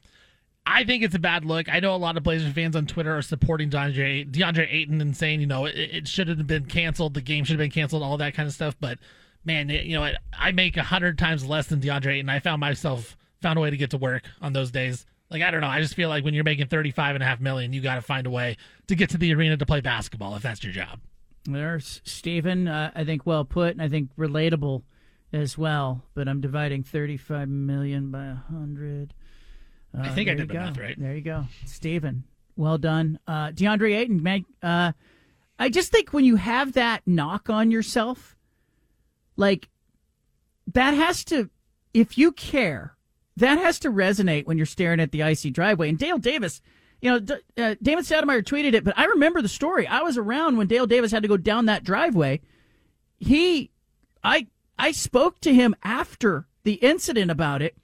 I think it's a bad look. I know a lot of Blazers fans on Twitter are supporting DeAndre, DeAndre Ayton and saying, you know, it, it should have been canceled. The game should have been canceled, all that kind of stuff. But man, it- you know, I, I make a hundred times less than DeAndre Ayton. I found myself found a way to get to work on those days. Like I don't know. I just feel like when you're making thirty five and a half million, you got to find a way to get to the arena to play basketball if that's your job. There's Stephen. Uh, I think well put, and I think relatable as well. But I'm dividing 35 million by 100. Uh, I think I did the math right. There you go, Stephen. Well done, uh, DeAndre Ayton. Man, uh, I just think when you have that knock on yourself, like that has to, if you care, that has to resonate when you're staring at the icy driveway. And Dale Davis You know, D- uh, Damon Stoudemire tweeted it, but I remember the story. I was around when Dale Davis had to go down that driveway. He, I, I spoke to him after the incident about it.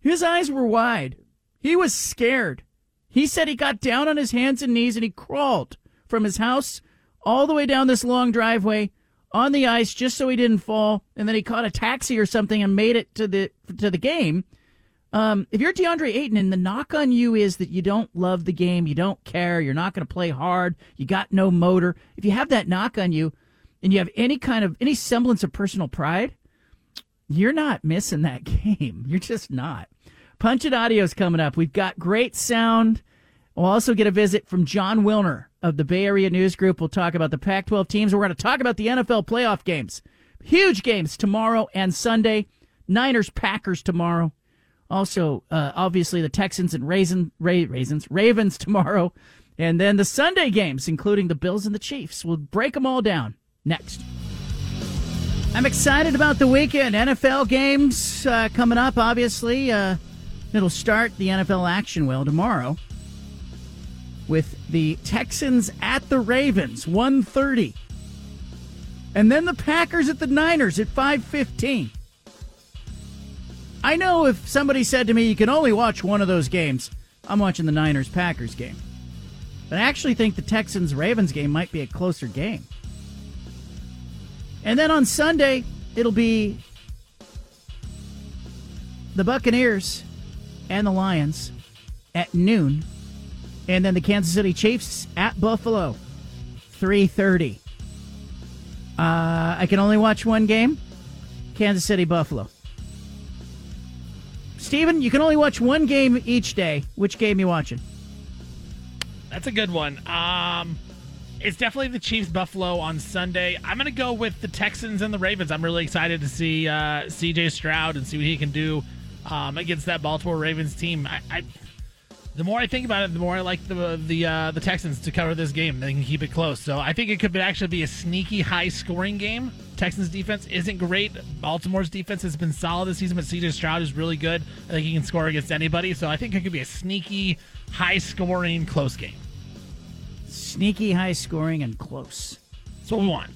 His eyes were wide. He was scared. He said he got down on his hands and knees and he crawled from his house all the way down this long driveway on the ice just so he didn't fall, and then he caught a taxi or something and made it to the to the game. Um, if you're DeAndre Ayton and the knock on you is that you don't love the game, you don't care, you're not going to play hard, you got no motor. If you have that knock on you, and you have any kind of any semblance of personal pride, you're not missing that [laughs] game. You're just not. Punch It Audio is coming up. We've got great sound. We'll also get a visit from Jon Wilner of the Bay Area News Group. We'll talk about the Pac 12 teams. We're going to talk about the NFL playoff games. Huge games tomorrow and Sunday. Niners, Packers tomorrow. Also, uh, obviously, the Texans and Raisin, Ra- Raisins, Ravens tomorrow. And then the Sunday games, including the Bills and the Chiefs. We'll break them all down next. I'm excited about the weekend. NFL games uh, coming up, obviously. Uh, it'll start the NFL action well tomorrow with the Texans at the Ravens, 130. And then the Packers at the Niners at 515. I know if somebody said to me you can only watch one of those games, I'm watching the Niners Packers game. But I actually think the Texans Ravens game might be a closer game. And then on Sunday, it'll be the Buccaneers and the Lions at noon and then the Kansas City Chiefs at Buffalo, three thirty. Uh, I can only watch one game, Kansas City Buffalo. Steven, you can only watch one game each day. Which game you watching? That's a good one. Um, it's definitely the Chiefs Buffalo on Sunday. I'm going to go with the Texans and the Ravens. I'm really excited to see uh, CJ Stroud and see what he can do um, against that Baltimore Ravens team. I, I the more I think about it, the more I like the the uh, the Texans to cover this game. They can keep it close. So I think it could actually be a sneaky high scoring game. Texans defense isn't great. Baltimore's defense has been solid this season, but CJ Stroud is really good. I think he can score against anybody. So I think it could be a sneaky, high scoring, close game. Sneaky, high scoring, and close. That's what we want.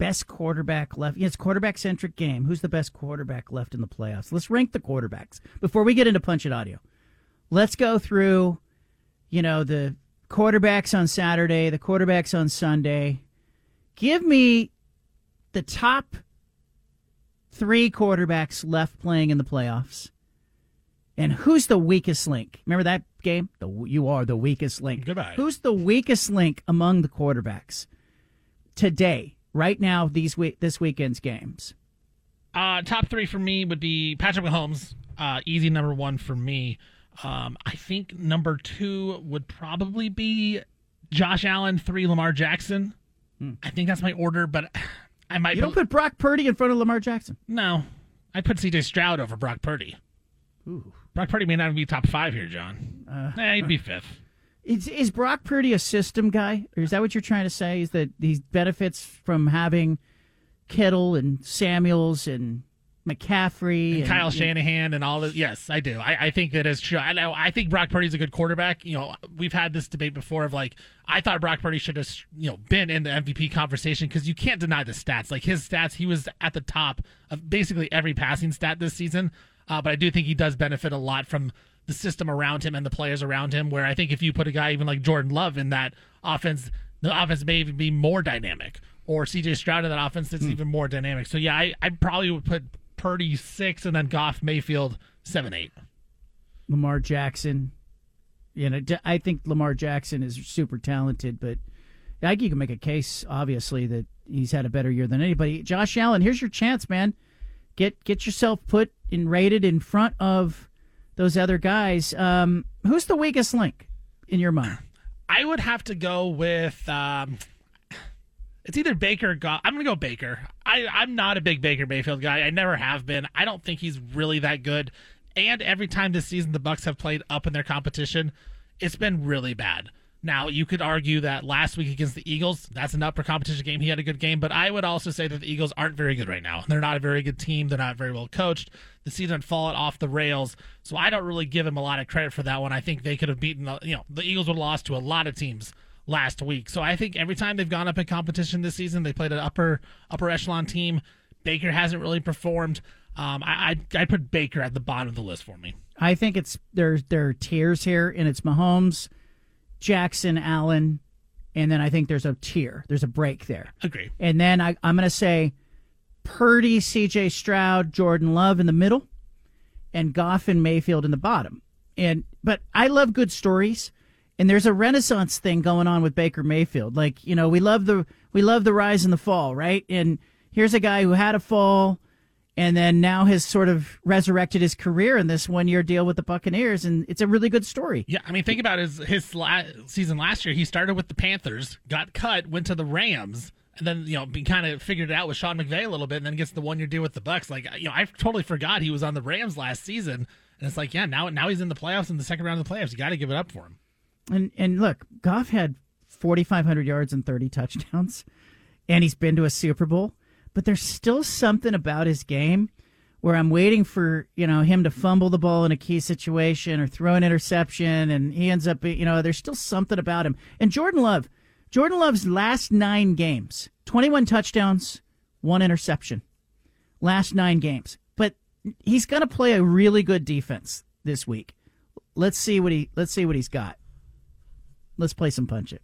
Best quarterback left. Yeah, it's quarterback centric game. Who's the best quarterback left in the playoffs? Let's rank the quarterbacks before we get into punch it audio. Let's go through, you know, the quarterbacks on Saturday, the quarterbacks on Sunday. Give me the top three quarterbacks left playing in the playoffs. And who's the weakest link? Remember that game? The you are the weakest link. Goodbye. Who's the weakest link among the quarterbacks today? Right now these week this weekend's games? Uh, top three for me would be Patrick Mahomes, uh, easy number one for me. Um, I think number two would probably be Josh Allen, three Lamar Jackson. Hmm. I think that's my order, but I might. You don't put Brock Purdy in front of Lamar Jackson. No, I put C.J. Stroud over Brock Purdy. Ooh. Brock Purdy may not even be top five here, John. Uh, eh, he'd be fifth. Is, is Brock Purdy a system guy, or is that what you're trying to say? Is that he benefits from having Kittle and Samuels and McCaffrey and, and Kyle Shanahan and all this? Yes, I do. I, I think that is true. I know. I think Brock Purdy's a good quarterback. You know, we've had this debate before of like I thought Brock Purdy should have you know been in the MVP conversation because you can't deny the stats. Like his stats, he was at the top of basically every passing stat this season. Uh, but I do think he does benefit a lot from the system around him and the players around him. Where I think if you put a guy even like Jordan Love in that offense, the offense may even be more dynamic. Or CJ Stroud in that offense that's mm. even more dynamic. So yeah, I, I probably would put Purdy six and then Goff Mayfield seven eight. Lamar Jackson. You know, I think Lamar Jackson is super talented, but I think you can make a case, obviously, that he's had a better year than anybody. Josh Allen, here's your chance, man. Get get yourself put and rated in front of those other guys. Um, who's the weakest link in your mind? I would have to go with. Um, it's either Baker or Goff. I'm going to go Baker. I, I'm not a big Baker Mayfield guy. I never have been. I don't think he's really that good. And every time this season the Bucks have played up in their competition, it's been really bad. Now, you could argue that last week against the Eagles, that's an upper competition game. He had a good game, but I would also say that the Eagles aren't very good right now. They're not a very good team. They're not very well coached. The season had fallen off the rails, so I don't really give him a lot of credit for that one. I think they could have beaten, you know, the Eagles would have lost to a lot of teams last week. So I think every time they've gone up in competition this season, they played an upper upper echelon team. Baker hasn't really performed. Um, I I'd, I'd put Baker at the bottom of the list for me. I think it's there's there are tiers here, and it's Mahomes, Jackson, Allen, and then I think there's a tier. There's a break there. Agree. And then I, I'm going to say Purdy, C.J. Stroud, Jordan Love in the middle, and Goff and Mayfield in the bottom. And but I love good stories, and there's a renaissance thing going on with Baker Mayfield. Like you know, we love the we love the rise and the fall, right? And here's a guy who had a fall and then now has sort of resurrected his career in this one year deal with the Buccaneers, and it's a really good story. Yeah, I mean, think about his his la- season last year. He started with the Panthers, got cut, went to the Rams, and then you know kind of figured it out with Sean McVay a little bit, and then gets the one year deal with the Bucks. Like you know, I totally forgot he was on the Rams last season, and it's like, yeah, now now he's in the playoffs in the second round of the playoffs. You got to give it up for him. And and look, Goff had forty five hundred yards and thirty touchdowns, and he's been to a Super Bowl but there's still something about his game where I'm waiting for you know him to fumble the ball in a key situation or throw an interception, and he ends up you know there's still something about him. And Jordan Love, Jordan Love's last nine games, 21 touchdowns, one interception, last nine games. But he's going to play a really good defense this week. Let's see what he let's see what he's got. Let's play some punch it.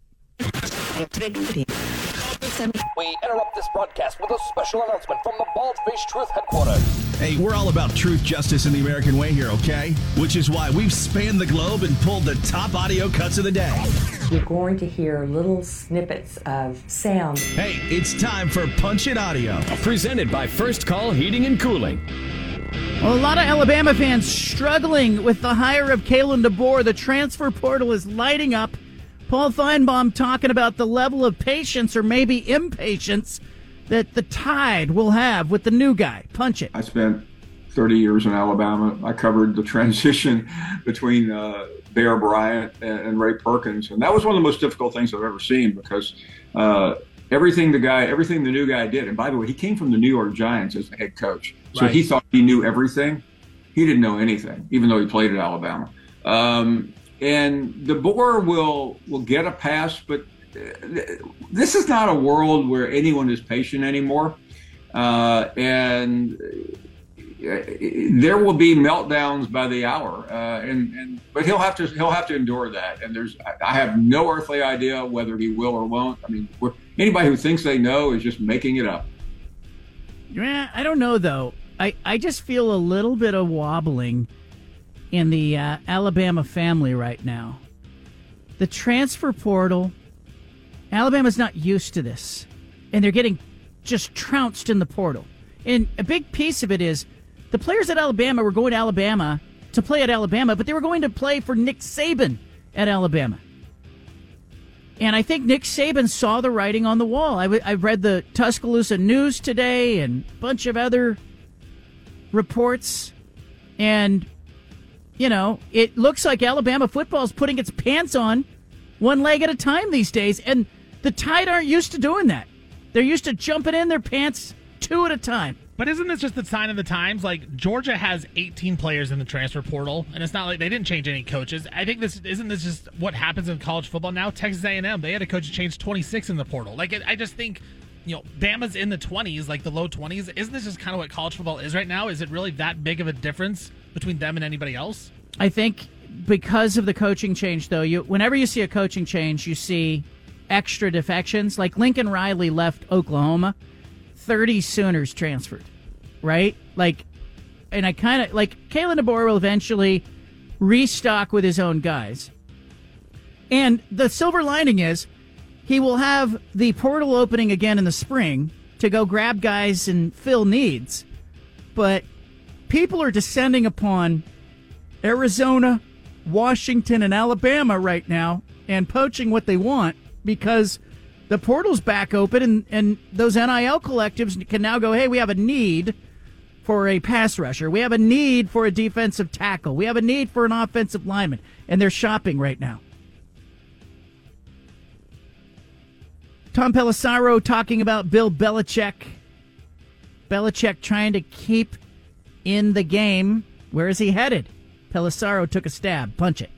We interrupt this broadcast with a special announcement from the Bald Face Truth headquarters. Hey, we're all about truth, justice, and the American way here, okay? Which is why we've spanned the globe and pulled the top audio cuts of the day. You're going to hear little snippets of sound. Hey, it's time for Punch It Audio. Presented by First Call Heating and Cooling. Well, a lot of Alabama fans struggling with the hire of Kalen DeBoer. The transfer portal is lighting up. Paul Finebaum talking about the level of patience or maybe impatience that the Tide will have with the new guy. Punch it. I spent 30 years in Alabama. I covered the [laughs] transition between uh, Bear Bryant and, and, Ray Perkins, and that was one of the most difficult things I've ever seen because uh, everything the guy, everything the new guy did, and by the way, he came from the New York Giants as the head coach, so right. he thought he knew everything. He didn't know anything, even though he played at Alabama. Um, and DeBoer will will get a pass, but uh, this is not a world where anyone is patient anymore, uh, and uh, there will be meltdowns by the hour, uh, and, and but he'll have to he'll have to endure that. And there's I have no earthly idea whether he will or won't. I mean, anybody who thinks they know is just making it up. Yeah, I don't know though. I I just feel a little bit of wobbling in the uh, Alabama family right now. The transfer portal, Alabama's not used to this, and they're getting just trounced in the portal. And a big piece of it is the players at Alabama were going to Alabama to play at Alabama, but they were going to play for Nick Saban at Alabama. And I think Nick Saban saw the writing on the wall. I, w- I read the Tuscaloosa News today and a bunch of other reports. And you know, it looks like Alabama football is putting its pants on one leg at a time these days, and the Tide aren't used to doing that. They're used to jumping in their pants two at a time. But isn't this just the sign of the times? Like Georgia has 18 players in the transfer portal, and it's not like they didn't change any coaches. I think this isn't this just what happens in college football now. Texas A&M they had a coach change 26 in the portal. Like I just think you know, Bama's in the 20s, like the low 20s. Isn't this just kind of what college football is right now? Is it really that big of a difference between them and anybody else? I think because of the coaching change, though, you whenever you see a coaching change, you see extra defections. Like Lincoln Riley left Oklahoma, 30 Sooners transferred, right? Like, and I kind of like Kalen DeBoer will eventually restock with his own guys. And the silver lining is he will have the portal opening again in the spring to go grab guys and fill needs. But people are descending upon Arizona, Washington, and Alabama right now and poaching what they want because the portal's back open and, and those NIL collectives can now go, hey, we have a need for a pass rusher. We have a need for a defensive tackle. We have a need for an offensive lineman. And they're shopping right now. Tom Pelissaro talking about Bill Belichick. Belichick trying to keep in the game. Where is he headed? Pelissaro took a stab. Punch it.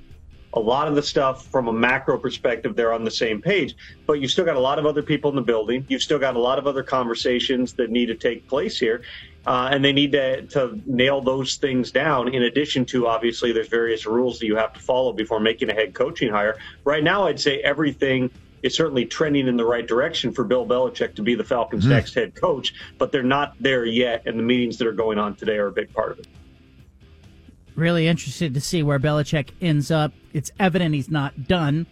A lot of the stuff from a macro perspective, they're on the same page. But you've still got a lot of other people in the building. You've still got a lot of other conversations that need to take place here. Uh, and they need to, to nail those things down. In addition to, obviously, there's various rules that you have to follow before making a head coaching hire. Right now, I'd say everything is certainly trending in the right direction for Bill Belichick to be the Falcons' Hmm. next head coach, but they're not there yet. And the meetings that are going on today are a big part of it. Really interested to see where Belichick ends up. It's evident he's not done.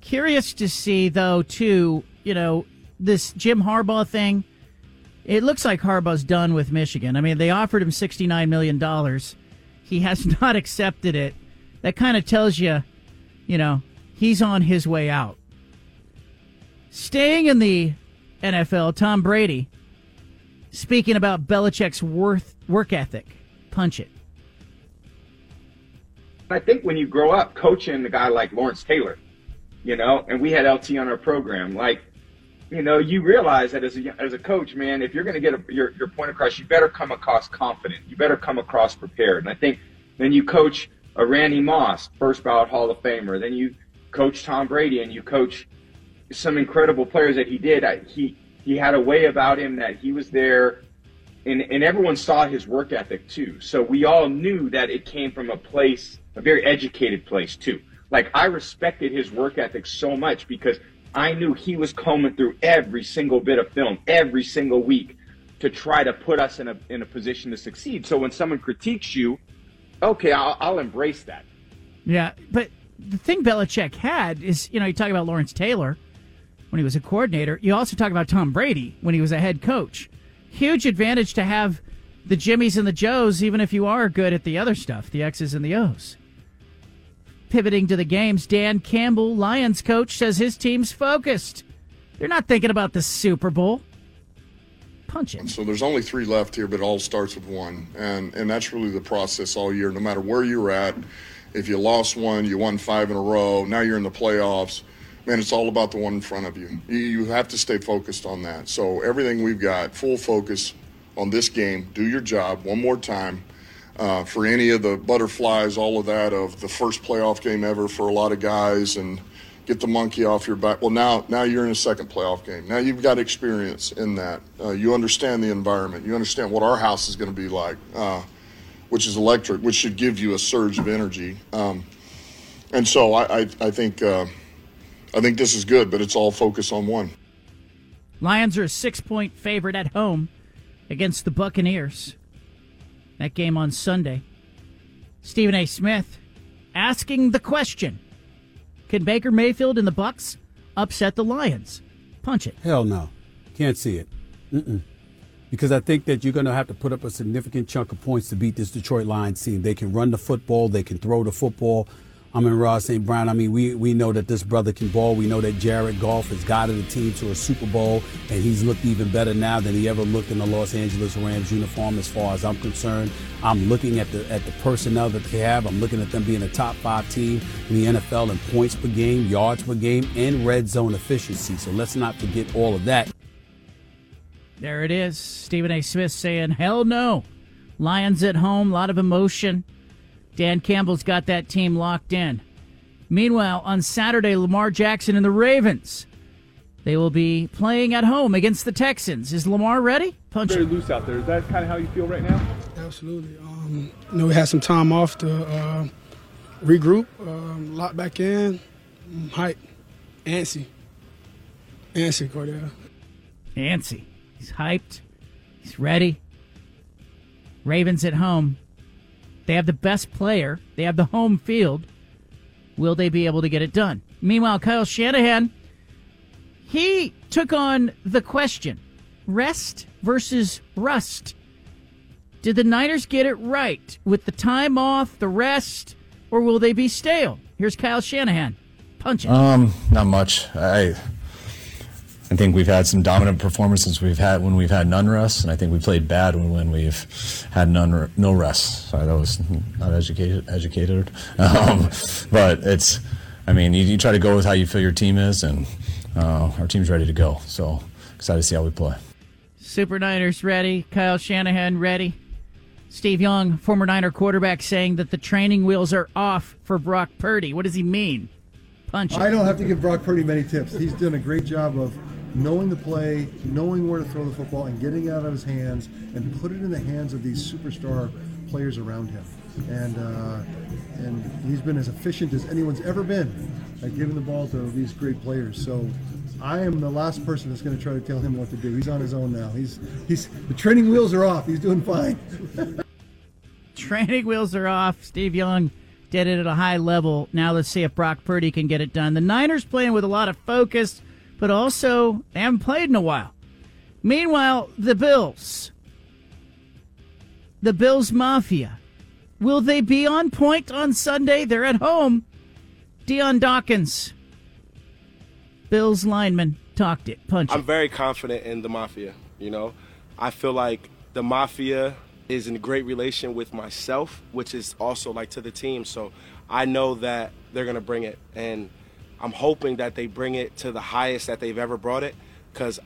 Curious to see, though, too, you know, this Jim Harbaugh thing. It looks like Harbaugh's done with Michigan. I mean, they offered him $69 million. He has [laughs] not accepted it. That kind of tells you, you know, he's on his way out. Staying in the NFL, Tom Brady speaking about Belichick's worth, work ethic. Punch it. I think when you grow up coaching a guy like Lawrence Taylor, you know, and we had LT on our program, like, you know, you realize that as a, as a coach, man, if you're going to get a, your, your point across, you better come across confident. You better come across prepared. And I think then you coach a Randy Moss, first ballot Hall of Famer. Then you coach Tom Brady and you coach some incredible players that he did. I, he, he had a way about him that he was there and, and everyone saw his work ethic too. So we all knew that it came from a place, a very educated place too. Like I respected his work ethic so much because I knew he was combing through every single bit of film every single week to try to put us in a in a position to succeed. So when someone critiques you, okay, I'll, I'll embrace that. Yeah, but the thing Belichick had is, you know, you talk about Lawrence Taylor when he was a coordinator. You also talk about Tom Brady when he was a head coach. Huge advantage to have the Jimmies and the Joes, even if you are good at the other stuff, the X's and the O's. Pivoting to the games, Dan Campbell, Lions coach, says his team's focused. They're not thinking about the Super Bowl. Punch it. So there's only three left here, but it all starts with one, and and that's really the process all year. No matter where you're at, if you lost one, you won five in a row. Now you're in the playoffs. Man, it's all about the one in front of you. You, have to stay focused on that. So everything we've got, full focus on this game. Do your job one more time. Uh, for any of the butterflies, all of that of the first playoff game ever for a lot of guys, and get the monkey off your back. Well, now now you're in a second playoff game. Now you've got experience in that. Uh, you understand the environment. You understand what our house is going to be like, uh, which is electric, which should give you a surge of energy. Um, and so I I, I think uh, I think this is good, but it's all focus on one. Lions are a six point favorite at home against the Buccaneers. That game on Sunday. Stephen A. Smith asking the question Can Baker Mayfield and the Bucks upset the Lions? Punch it. Hell no. Can't see it. Mm-mm. Because I think that you're going to have to put up a significant chunk of points to beat this Detroit Lions team. They can run the football, they can throw the football. I mean, Ross St. Brown, I mean, we, we know that this brother can ball. We know that Jared Goff has guided the team to a Super Bowl, and he's looked even better now than he ever looked in the Los Angeles Rams uniform as far as I'm concerned. I'm looking at the at the personnel that they have. I'm looking at them being a top five team in the NFL in points per game, yards per game, and red zone efficiency. So let's not forget all of that. There it is. Stephen A. Smith saying, hell no. Lions at home, a lot of emotion. Dan Campbell's got that team locked in. Meanwhile, on Saturday, Lamar Jackson and the Ravens. They will be playing at home against the Texans. Is Lamar ready? Punch very loose out there. Is that kind of how you feel right now? Absolutely. Um, you know, we had some time off to uh, regroup, um, lock back in, um, hype, antsy, antsy, Cordell. Antsy. He's hyped. He's ready. Ravens at home. They have the best player. They have the home field. Will they be able to get it done? Meanwhile, Kyle Shanahan, he took on the question rest versus rust. Did the Niners get it right with the time off, the rest, or will they be stale? Here's Kyle Shanahan. Punch it. Um, not much. I I think we've had some dominant performances we've had when we've had none rest, and I think we played bad when, when we've had none no rest. Sorry, that was not educated. Educated, [laughs] um, but it's. I mean, you, you try to go with how you feel your team is, and uh, our team's ready to go. So excited to see how we play. Super Niners ready. Kyle Shanahan ready. Steve Young, former Niner quarterback, saying that the training wheels are off for Brock Purdy. What does he mean? Punch. it. I don't have to give Brock Purdy many tips. He's done a great job of knowing the play, knowing where to throw the football, and getting it out of his hands and put it in the hands of these superstar players around him. And uh, and he's been as efficient as anyone's ever been at giving the ball to these great players. So. I am the last person that's going to try to tell him what to do. He's on his own now. He's he's the training wheels are off. He's doing fine. [laughs] Training wheels are off. Steve Young did it at a high level. Now let's see if Brock Purdy can get it done. The Niners playing with a lot of focus, but also they haven't played in a while. Meanwhile, the Bills. The Bills Mafia. Will they be on point on Sunday? They're at home. Dion Dawkins, Bills lineman, talked it. Punch I'm it. very confident in the mafia. You know, I feel like the mafia is in a great relation with myself, which is also like to the team. So I know that they're gonna bring it, and I'm hoping that they bring it to the highest that they've ever brought it, because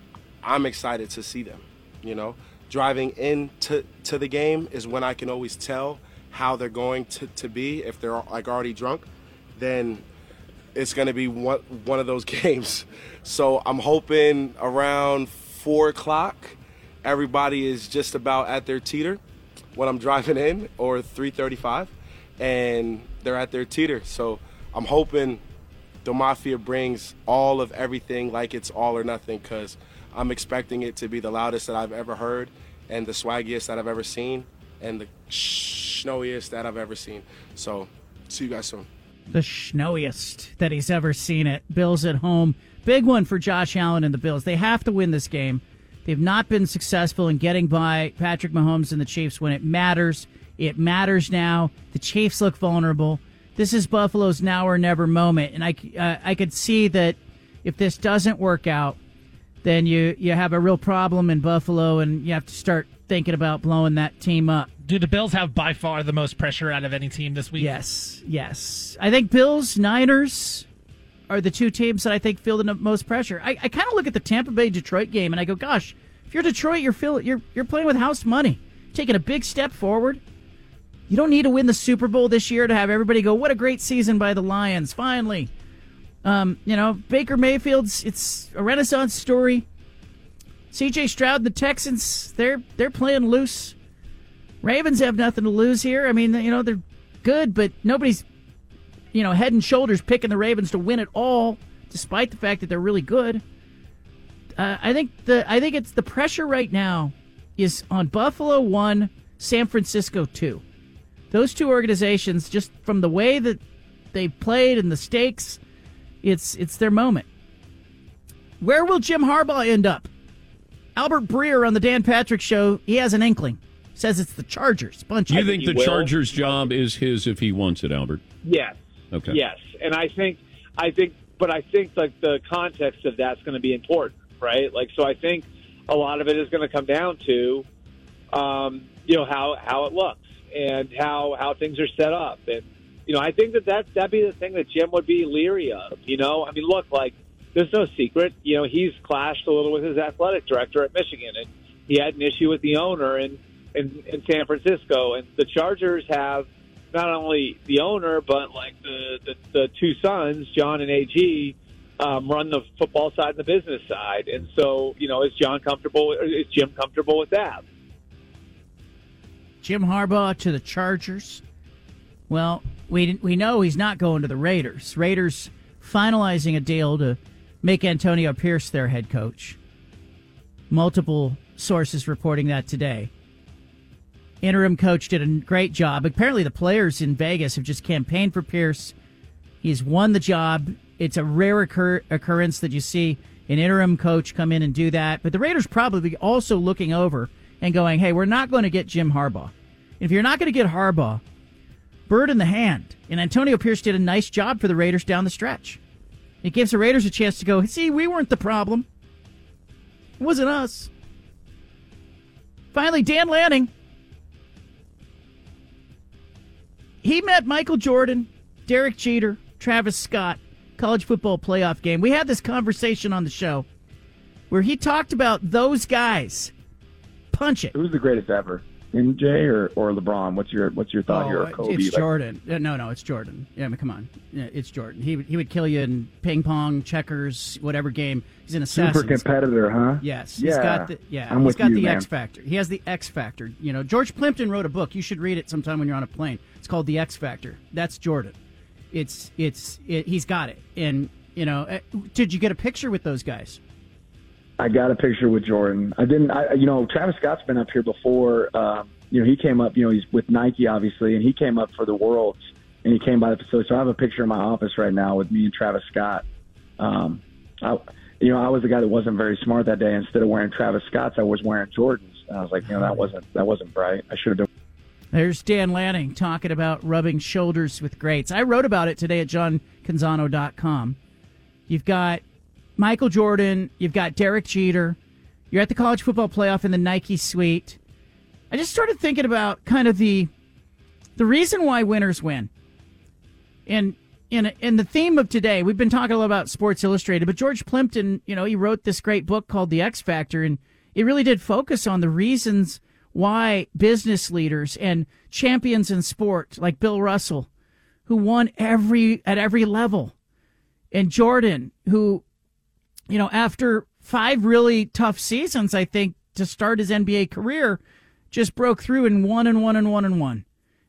I'm excited to see them. You know, driving into to the game is when I can always tell how they're going to, to be. If they're like already drunk, then it's going to be one, one of those [laughs] games. So I'm hoping around four o'clock, everybody is just about at their teeter when I'm driving in, or 3:35, and they're at their teeter. So I'm hoping the mafia brings all of everything like it's all or nothing, because I'm expecting it to be the loudest that I've ever heard, and the swaggiest that I've ever seen, and the snowiest that I've ever seen. So see you guys soon the snowiest that he's ever seen it. Bills at home. Big one for Josh Allen and the Bills. They have to win this game. They've not been successful in getting by Patrick Mahomes and the Chiefs when it matters. It matters now. The Chiefs look vulnerable. This is Buffalo's now or never moment, and I, uh, I could see that if this doesn't work out, then you you have a real problem in Buffalo, and you have to start thinking about blowing that team up. Do the Bills have by far the most pressure out of any team this week? Yes, yes. I think Bills, Niners are the two teams that I think feel the most pressure. I, I kind of look at the Tampa Bay Detroit game and I go, gosh, if you're Detroit, you're feel, you're you're playing with house money, taking a big step forward. You don't need to win the Super Bowl this year to have everybody go, what a great season by the Lions, finally. Um, you know, Baker Mayfield's it's a renaissance story. CJ Stroud, the Texans, they're they're playing loose. Ravens have nothing to lose here. I mean, you know, they're good, but nobody's, you know, head and shoulders picking the Ravens to win it all, despite the fact that they're really good. Uh, I think the I think it's the pressure right now is on Buffalo one, San Francisco two. Those two organizations, just from the way that they played and the stakes, it's it's their moment. Where will Jim Harbaugh end up? Albert Breer on the Dan Patrick Show, he has an inkling. Says it's the Chargers. Bunch. You of think the Chargers' job is his if he wants it, Albert? Yes. Okay. Yes, and I think I think, but I think like the context of that's going to be important, right? Like, so I think a lot of it is going to come down to, um, you know, how how it looks and how how things are set up, and you know, I think that that that'd be the thing that Jim would be leery of. You know, I mean, look, like there's no secret. You know, he's clashed a little with his athletic director at Michigan, and he had an issue with the owner in in, in San Francisco, and the Chargers have not only the owner but like the the, the two sons, John and Ag, um, run the football side and the business side. And so, you know, is John comfortable? Or is Jim comfortable with that? Jim Harbaugh to the Chargers. Well, we we know he's not going to the Raiders. Raiders finalizing a deal to make Antonio Pierce their head coach. Multiple sources reporting that today. Interim coach did a great job. Apparently, the players in Vegas have just campaigned for Pierce. He's won the job. It's a rare occur- occurrence that you see an interim coach come in and do that. But the Raiders probably also looking over and going, hey, we're not going to get Jim Harbaugh. If you're not going to get Harbaugh, bird in the hand. And Antonio Pierce did a nice job for the Raiders down the stretch. It gives the Raiders a chance to go, see, we weren't the problem. It wasn't us. Finally, Dan Lanning. He met Michael Jordan, Derek Jeter, Travis Scott, college football playoff game. We had this conversation on the show where he talked about those guys. Punch it. Who's the greatest ever? MJ or, or LeBron? What's your what's your thought here? Or Kobe? Oh, It's Jordan. No, no, it's Jordan. Yeah, I mean, come on. Yeah, it's Jordan. He, would- he would kill you in ping pong, checkers, whatever game. He's an assassin. super competitor, huh? Yes, Yeah. he's got the yeah. I'm he's got you, the man. X factor. He has the X factor. You know, George Plimpton wrote a book. You should read it sometime when you're on a plane. It's called The X Factor. That's Jordan. It's it's it, he's got it. And you know, eh, did you get a picture with those guys? I got a picture with Jordan. I didn't. I you know Travis Scott's been up here before. Um, you know he came up. You know he's with Nike obviously, and he came up for the Worlds, and he came by the facility. So I have a picture in my office right now with me and Travis Scott. Um, I, you know I was the guy that wasn't very smart that day. Instead of wearing Travis Scott's, I was wearing Jordans. And I was like, you know that wasn't that wasn't bright. I should have done. There's Dan Lanning talking about rubbing shoulders with greats. I wrote about it today at johncanzano.com. You've got Michael Jordan, you've got Derek Jeter, you're at the college football playoff in the Nike suite. I just started thinking about kind of the the reason why winners win. And in in the theme of today, we've been talking a lot about Sports Illustrated, but George Plimpton, you know, he wrote this great book called The X Factor, and it really did focus on the reasons why business leaders and champions in sport like Bill Russell, who won every at every level, and Jordan, who, you know, after five really tough seasons, I think to start his NBA career, just broke through in one and one and one and one.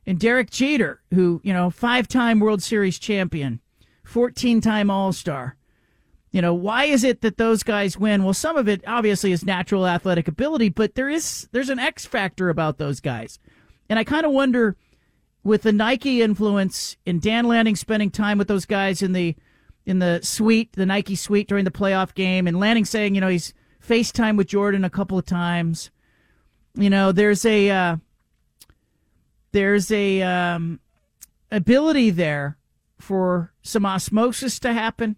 And Derek Jeter, who, you know, five time World Series champion, 14 time All Star. You know, why is it that those guys win? Well, some of it obviously is natural athletic ability, but there is there's an X factor about those guys. And I kind of wonder with the Nike influence and Dan Lanning spending time with those guys in the in the suite, the Nike suite during the playoff game, and Lanning saying, you know, he's FaceTime with Jordan a couple of times. You know, there's a uh, there's a um, ability there for some osmosis to happen.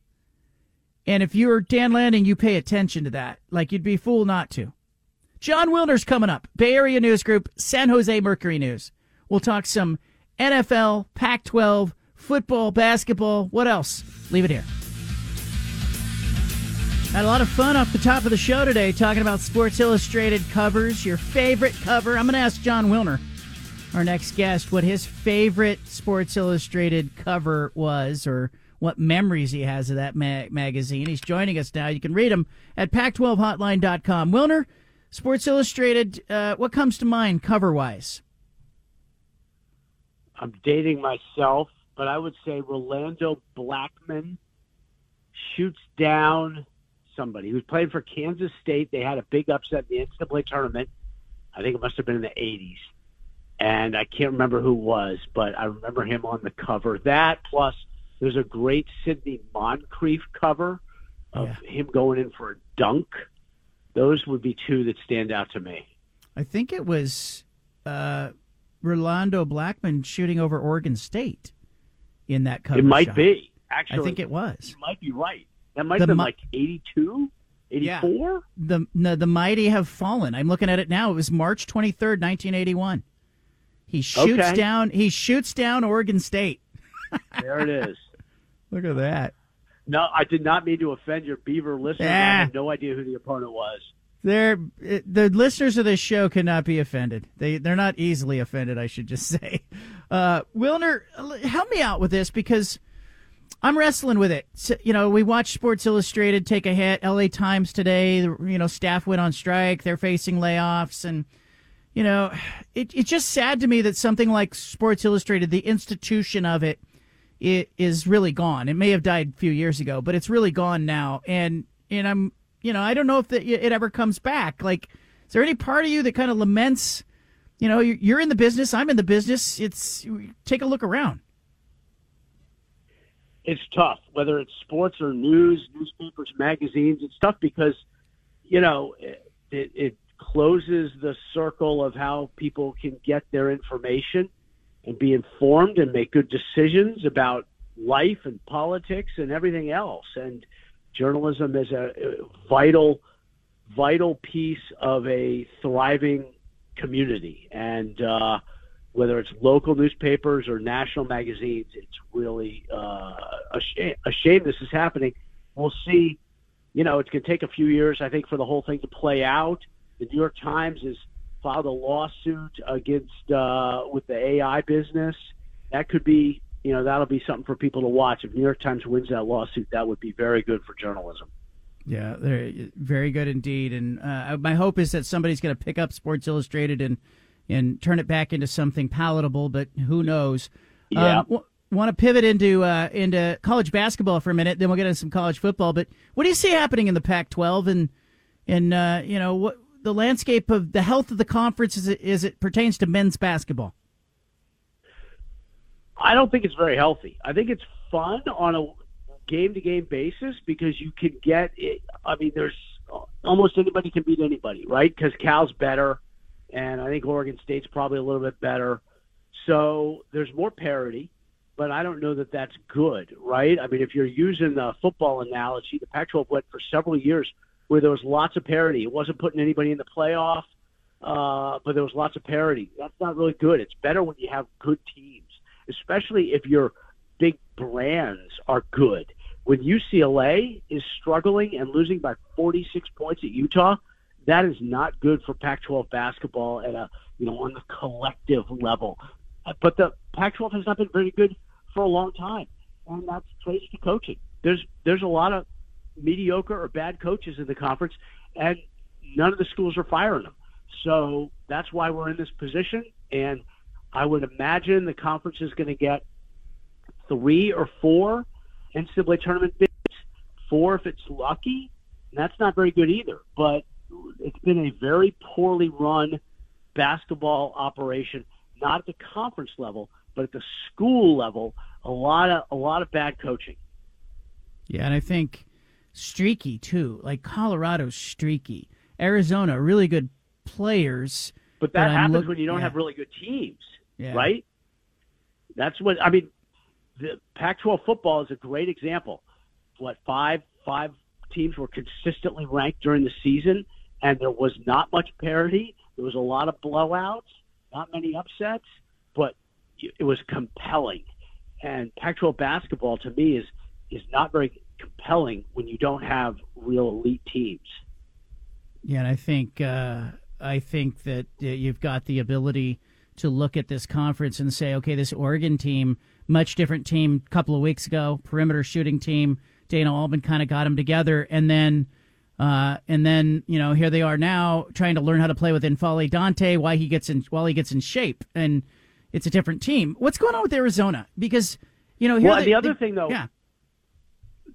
And if you're Dan Lanning, you pay attention to that. Like you'd be fool not to. Jon Wilner's coming up. Bay Area News Group, San Jose Mercury News. We'll talk some NFL, Pac 12, football, basketball. What else? Leave it here. Had a lot of fun off the top of the show today talking about Sports Illustrated covers. Your favorite cover. I'm going to ask Jon Wilner, our next guest, what his favorite Sports Illustrated cover was or what memories he has of that ma- magazine. He's joining us now. You can read him at pac12hotline.com. Wilner, Sports Illustrated, uh, what comes to mind cover wise? I'm dating myself, but I would say Rolando Blackman shoots down somebody who's playing for Kansas State. They had a big upset in the NCAA tournament. I think it must have been in the 80s. And I can't remember who it was, but I remember him on the cover. That plus there's a great Sidney Moncrief cover of him going in for a dunk. Those would be two that stand out to me. I think it was uh, Rolando Blackman shooting over Oregon State in that cover. it might shot. be. Actually, I think it was. You might be right. That might The have been mi- like 82, 84. The, the the mighty have fallen. I'm looking at it now. It was March 23rd, 1981. He shoots Okay. down. He shoots down Oregon State. [laughs] There it is. Look at that. No, I did not mean to offend your Beaver listeners. I Yeah. have no idea who the opponent was. They're the listeners of this show cannot be offended. They they're not easily offended. I should just [laughs] say. Uh, Wilner, help me out with this because I'm wrestling with it. So, you know, we watched Sports Illustrated take a hit. L.A. Times today, you know, staff went on strike. They're facing layoffs, and you know, it, it's just sad to me that something like Sports Illustrated, the institution of it, it is really gone. It may have died a few years ago, but it's really gone now. And and I'm, you know, I don't know if that it ever comes back. Like, is there any part of you that kind of laments? You know, you're you're in the business. I'm in the business. It's take a look around. It's tough, whether it's sports or news, newspapers, magazines. It's tough because, you know, it, it, it closes the circle of how people can get their information and be informed and make good decisions about life and politics and everything else. And journalism is a vital, vital piece of a thriving community. And uh, whether it's local newspapers or national magazines, it's really uh, a shame, a shame this is happening. We'll see. You know, it's going to take a few years, I think, for the whole thing to play out. The New York Times has filed a lawsuit against uh, with the AI business. That could be, you know, that'll be something for people to watch. If New York Times wins that lawsuit, that would be very good for journalism. Yeah, they're very good indeed. And uh, my hope is that somebody's going to pick up Sports Illustrated and and turn it back into something palatable. But who knows? Yeah. Um, w- Want to pivot into uh, into college basketball for a minute, then we'll get into some college football. But what do you see happening in the Pac-12 and and uh, you know what the landscape of the health of the conference as it, as it pertains to men's basketball? I don't think it's very healthy. I think it's fun on a game to game basis because you can get it. I mean, there's almost anybody can beat anybody, right? Because Cal's better, and I think Oregon State's probably a little bit better. So there's more parity, but I don't know that that's good, right? I mean, if you're using the football analogy, the Pac 12 went for several years where there was lots of parity. It wasn't putting anybody in the playoff, uh, but there was lots of parity. That's not really good. It's better when you have good teams, especially if your big brands are good. When UCLA is struggling and losing by 46 points at Utah, that is not good for Pac-12 basketball at a you know on the collective level. Uh, But the Pac-12 has not been very good for a long time, and that's traced to coaching. There's there's a lot of mediocre or bad coaches in the conference, and none of the schools are firing them. So that's why we're in this position. And I would imagine the conference is going to get three or four NCAA tournament bids, four if it's lucky. And that's not very good either. But it's been a very poorly run basketball operation, not at the conference level, but at the school level. A lot of a lot of bad coaching. Yeah, and I think streaky too. Like Colorado's streaky. Arizona, really good players. But that I'm happens look- when you don't yeah. have really good teams, Yeah. right? That's what I mean. The Pac-12 football is a great example. What five five teams were consistently ranked during the season, and there was not much parity. There was a lot of blowouts, not many upsets, but it was compelling. And Pac-12 basketball, to me, is is not very compelling when you don't have real elite teams. Yeah, and I think uh, I think that uh, you've got the ability to look at this conference and say, okay, this Oregon team, much different team. A couple of weeks ago, perimeter shooting team. Dana Altman kind of got them together, and then. Uh, and then you know here they are now trying to learn how to play with N'Faly Dante while he gets in while he gets in shape and it's a different team. What's going on with Arizona? Because you know here well, they- the other they- thing though, yeah,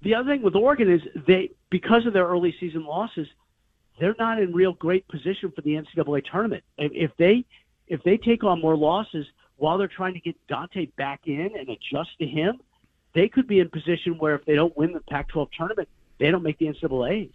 the other thing with Oregon is they because of their early season losses, they're not in real great position for the NCAA tournament. If they if they take on more losses while they're trying to get Dante back in and adjust to him, they could be in position where if they don't win the Pac-12 tournament, they don't make the NCAA's.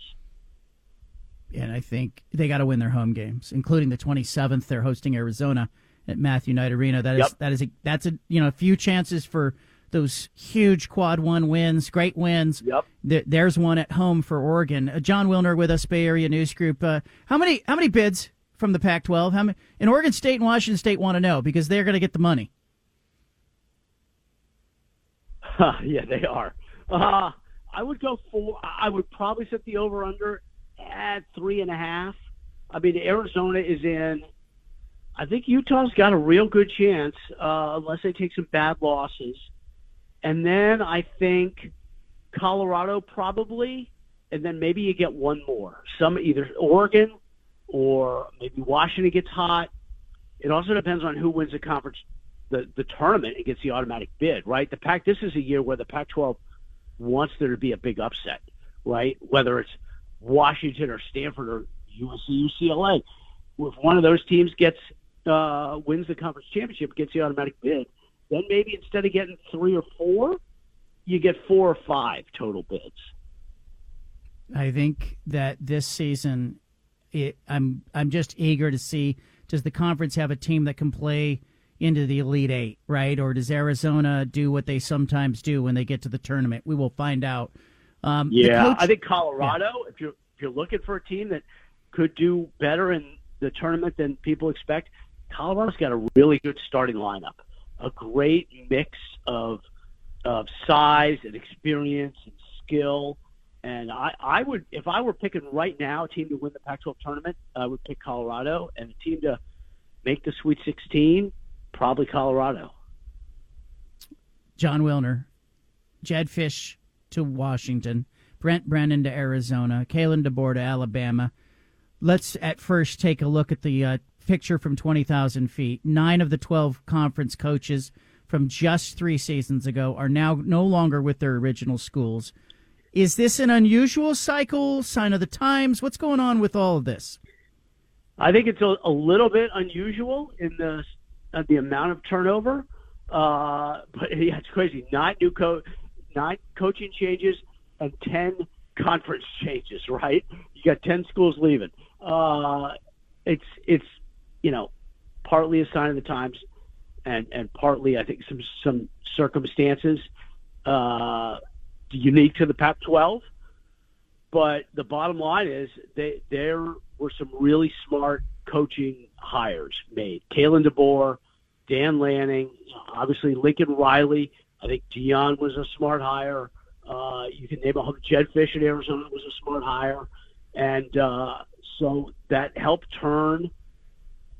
and I think they got to win their home games, including the 27th. They're hosting Arizona at Matthew Knight Arena. That is Yep. that is a, that's a you know a few chances for those huge quad one wins, great wins. Yep. There, there's one at home for Oregon. Uh, Jon Wilner with us, Bay Area News Group. Uh, how many how many bids from the Pac-12? How many? And Oregon State and Washington State want to know because they're going to get the money. [laughs] yeah, they are. Uh, I would go for. I would probably set the over under at three and a half. I mean, Arizona is in. I think Utah's got a real good chance, uh, unless they take some bad losses. And then I think Colorado probably, and then maybe you get one more. Some either Oregon or maybe Washington gets hot. It also depends on who wins the conference, the the tournament, and gets the automatic bid. Right? The Pac. This is a year where the Pac-12 wants there to be a big upset. Right? Whether it's Washington or Stanford or USC, UCLA. If one of those teams gets uh, wins the conference championship, gets the automatic bid, then maybe instead of getting three or four, you get four or five total bids. I think that this season, it, I'm I'm just eager to see does the conference have a team that can play into the Elite Eight, right? Or does Arizona do what they sometimes do when they get to the tournament? We will find out. Um, Yeah, coach- I think Colorado. If you're if you're looking for a team that could do better in the tournament than people expect, Colorado's got a really good starting lineup, a great mix of of size and experience and skill. And I, I would, if I were picking right now a team to win the Pac-12 tournament, I would pick Colorado, and a team to make the Sweet 16, probably Colorado. Jon Wilner, Jedd Fisch to Washington, Brent Brennan to Arizona, Kalen DeBoer to Alabama. Let's at first take a look at the uh, picture from 20,000 feet. Nine of the 12 conference coaches from just three seasons ago are now no longer with their original schools. Is this an unusual cycle, sign of the times? What's going on with all of this? I think it's a, a little bit unusual in the uh, the amount of turnover, uh, but [laughs] yeah, it's crazy. Nine new co- nine coaching changes and ten conference [laughs] changes. Right? You got ten schools leaving. Uh, it's it's you know partly a sign of the times, and and partly I think some some circumstances uh, unique to the Pac-12. But the bottom line is they there were some really smart coaching hires made. Kalen DeBoer, Dan Lanning, obviously Lincoln Riley. I think Deion was a smart hire. Uh, you can name a Jedd Fisch in Arizona was a smart hire, and uh, so that helped turn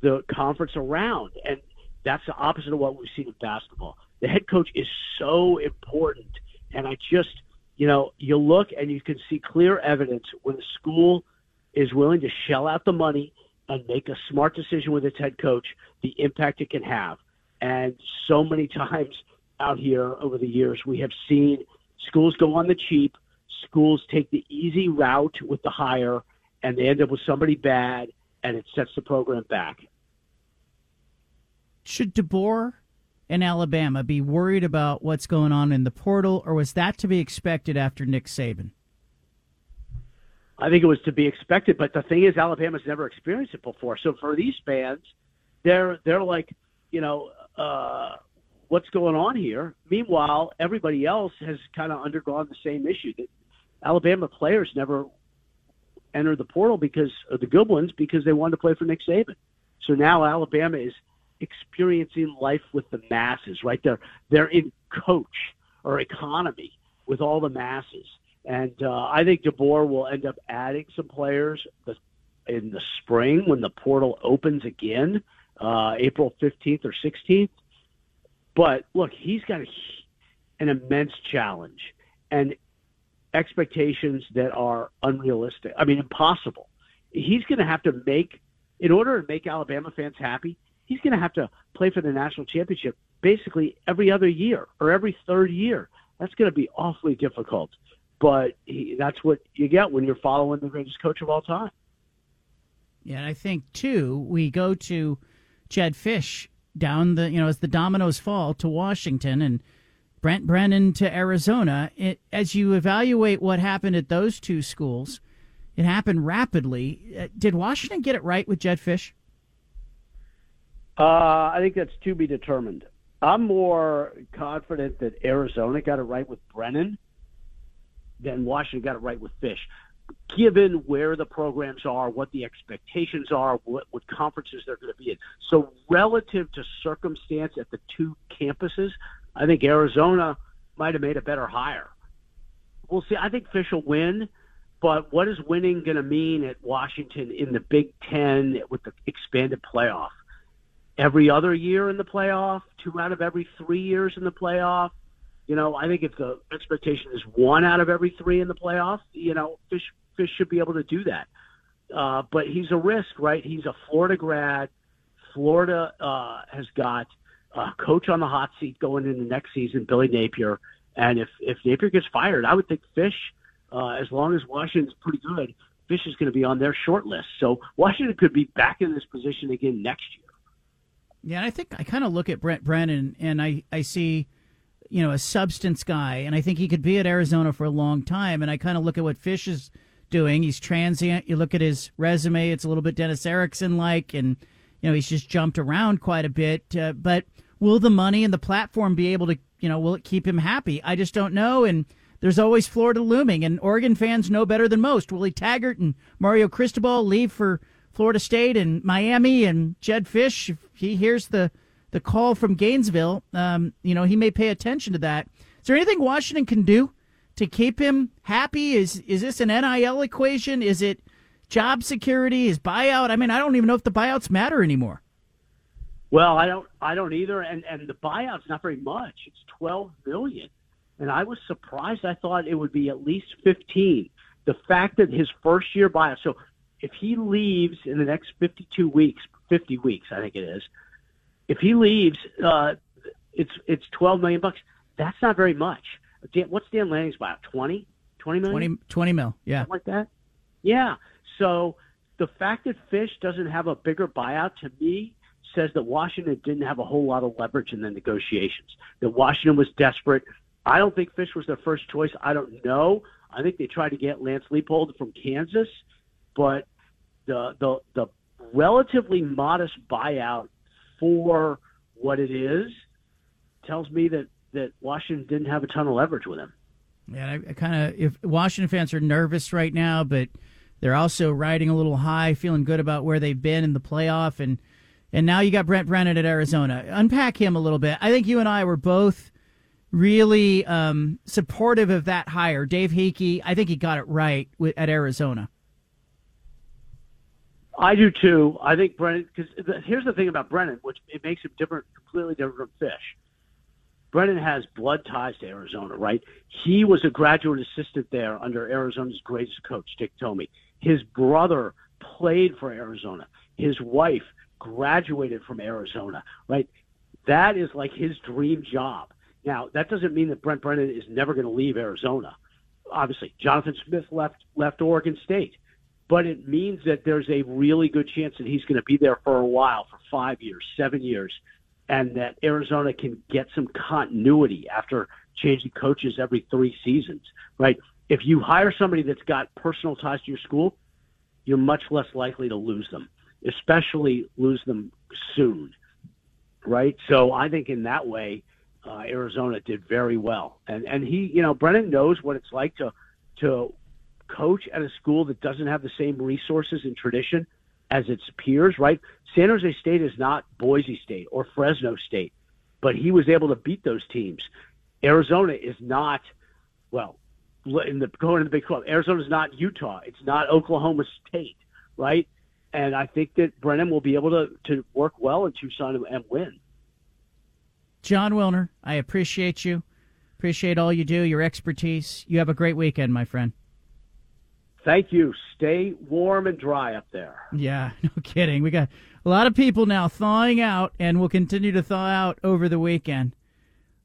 the conference around. And that's the opposite of what we've seen in basketball. The head coach is so important, and I just you know, you look and you can see clear evidence when a school is willing to shell out the money and make a smart decision with its head coach, the impact it can have. And so many [laughs] times out here over the years, we have seen schools go on the cheap, schools take the easy route with the hire, and they end up with somebody bad, and it sets the program back. Should DeBoer in Alabama be worried about what's going on in the portal, or was that to be expected after Nick Saban? I think it was to be expected, but the thing is, Alabama's never experienced it before. So for these fans, they're they're like, you know, uh, what's going on here? Meanwhile, everybody else has kind of undergone the same issue. That Alabama players never entered the portal because of the good ones because they wanted to play for Nick Saban. So now Alabama is experiencing life with the masses, right? They're they're in coach or economy with all the masses, and uh, I think DeBoer will end up adding some players in the spring when the portal opens again, uh, April fifteenth or sixteenth. But look, he's got a, an immense challenge and expectations that are unrealistic. I mean, impossible. He's going to have to make, in order to make Alabama fans happy, he's going to have to play for the national championship basically every other year or every third year. That's going to be awfully difficult. But he, that's what you get when you're following the greatest coach of all time. Yeah, and I think too we go to Jedd Fisch down the you know as the dominoes fall to Washington and Brent Brennan to Arizona. It, as you evaluate what happened at those two schools, it happened rapidly. Uh, did Washington get it right with Jedd Fisch? Uh, I think that's to be determined. I'm more confident that Arizona got it right with Brennan than Washington got it right with Fisch. Given where the programs are, what the expectations are, what, what conferences they're going to be in. So, relative to circumstance at the two campuses, I think Arizona might have made a better hire. We'll see. I think Fisch will win, but what is winning going to mean at Washington in the Big Ten with the expanded playoff? Every other year in the playoff, two out of every three years in the playoff. You know, I think if the expectation is one out of every three in the playoff, you know, Fish Fisch should be able to do that. Uh, but he's a risk, right? He's a Florida grad. Florida uh, has got a coach on the hot seat going into next season, Billy Napier. And if if Napier gets fired, I would think Fisch, uh, as long as Washington's pretty good, Fisch is going to be on their short list. So Washington could be back in this position again next year. Yeah, and I think I kind of look at Brent Brennan and I, I see, you know, a substance guy, and I think he could be at Arizona for a long time. And I kind of look at what Fisch is doing. He's transient. You look at his resume; it's a little bit Dennis Erickson like, and you know, he's just jumped around quite a bit. Uh, but will the money and the platform be able to, you know, will it keep him happy? I just don't know. And there's always Florida looming, and Oregon fans know better than most. Willie Taggart and Mario Cristobal leave for Florida State and Miami and Jedd Fisch, if he hears the, the call from Gainesville, um, you know, he may pay attention to that. Is there anything Washington can do to keep him happy? Is is this an NIL equation? Is it job security? Is buyout? I mean, I don't even know if the buyouts matter anymore. Well, I don't I don't either and and the buyout's not very much. It's 12 million. And I was surprised. I thought it would be at least 15. The fact that his first year buyout so if he leaves in the next 52 weeks, 50 weeks, I think it is. If he leaves, uh, it's it's 12 million bucks. That's not very much. Dan, what's Dan Lanning's buyout? 20, 20 million, 20, 20 mil. Yeah, Something like that. Yeah. So the fact that Fisch doesn't have a bigger buyout to me says that Washington didn't have a whole lot of leverage in the negotiations. That Washington was desperate. I don't think Fisch was their first choice. I don't know. I think they tried to get Lance Leipold from Kansas, but the the the relatively modest buyout for what it is tells me that that Washington didn't have a ton of leverage with him. Yeah, I, I kind of if Washington fans are nervous right now, but they're also riding a little high, feeling good about where they've been in the playoff, and and now you got Brent Brennan at Arizona. Unpack him a little bit. I think you and I were both really um, supportive of that hire. Dave Heeke, I think he got it right with, at Arizona. I do too. I think Brennan, because here's the thing about Brennan, which it makes him different, completely different from Fisch. Brennan has blood ties to Arizona, right? He was a graduate assistant there under Arizona's greatest coach, Dick Tomey. His brother played for Arizona. His wife graduated from Arizona, right? That is like his dream job. Now, that doesn't mean that Brent Brennan is never going to leave Arizona. Obviously, Jonathan Smith left left Oregon State but it means that there's a really good chance that he's going to be there for a while, for five years, seven years, and that Arizona can get some continuity after changing coaches every three seasons, right? If you hire somebody that's got personal ties to your school, you're much less likely to lose them, especially lose them soon, right? So I think in that way, uh, Arizona did very well, and and he, you know, Brennan knows what it's like to to coach at a school that doesn't have the same resources and tradition as its peers, right? San Jose State is not Boise State or Fresno State, but he was able to beat those teams. Arizona is not, well, in the going to the Big 12. Arizona is not Utah. It's not Oklahoma State, right? And I think that Brennan will be able to to work well in Tucson and, and win. Jon Wilner, I appreciate you. Appreciate all you do, your expertise. You have a great weekend, my friend. Thank you. Stay warm and dry up there. Yeah, [laughs] no kidding. We got a lot of people now thawing out, and will continue to thaw out over the weekend.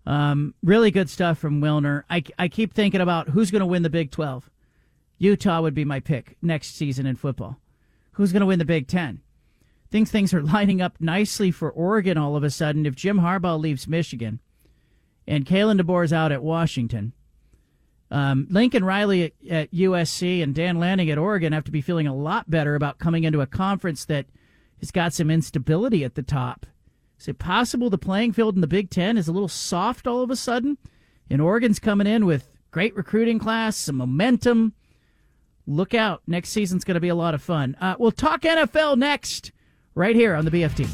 Um, really good stuff from Wilner. I, I keep thinking about who's going to win the Big 12. Utah would be my pick next season in football. Who's going to win the Big 10? Think things are [laughs] lining up nicely for Oregon all of a sudden if Jim Harbaugh leaves Michigan and Kalen DeBoer's out at Washington. Um, Lincoln Riley at, at, USC and Dan Lanning at Oregon have to be feeling a lot better about coming into a conference that has got some instability at the top. Is it possible the playing field in the Big Ten is a little soft all of a sudden? And Oregon's coming in with great recruiting class, some momentum. Look out. Next season's going to be a lot of fun. Uh, we'll talk NFL next, right here on the BFT.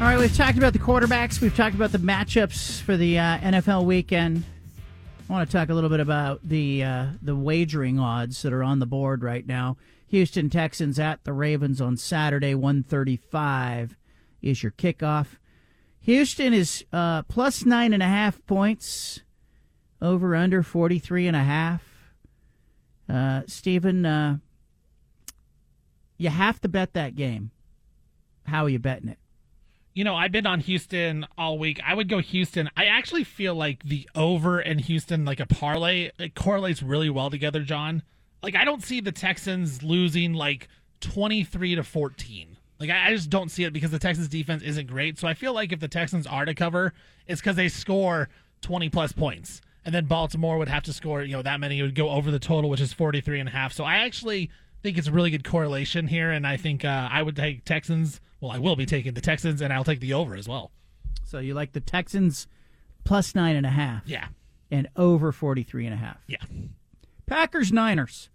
All right, we've talked about the quarterbacks. We've talked about the matchups for the uh, NFL weekend. I want to talk a little bit about the uh, the wagering odds that are on the board right now. Houston Texans at the Ravens on Saturday, one thirty five is your kickoff. Houston is uh, plus nine and a half points, over under forty three and a half. Uh, Stephen, uh, you have to bet that game. How are you betting it? You know, I've been on Houston all week. I would go Houston. I actually feel like the over in Houston, like a parlay, it correlates really well together, John. Like, I don't see the Texans losing like 23 to 14. Like, I just don't see it because the Texans defense isn't great. So I feel like if the Texans are to cover, it's because they score 20 plus points. And then Baltimore would have to score, you know, that many. It would go over the total, which is 43 and a half. So I actually think it's a really good correlation here. And I think uh, I would take Texans well, I will be taking the Texans, and I'll take the over as well. So you like the Texans plus nine and a half? Yeah. And over 43 and a half? Yeah. Packers Niners,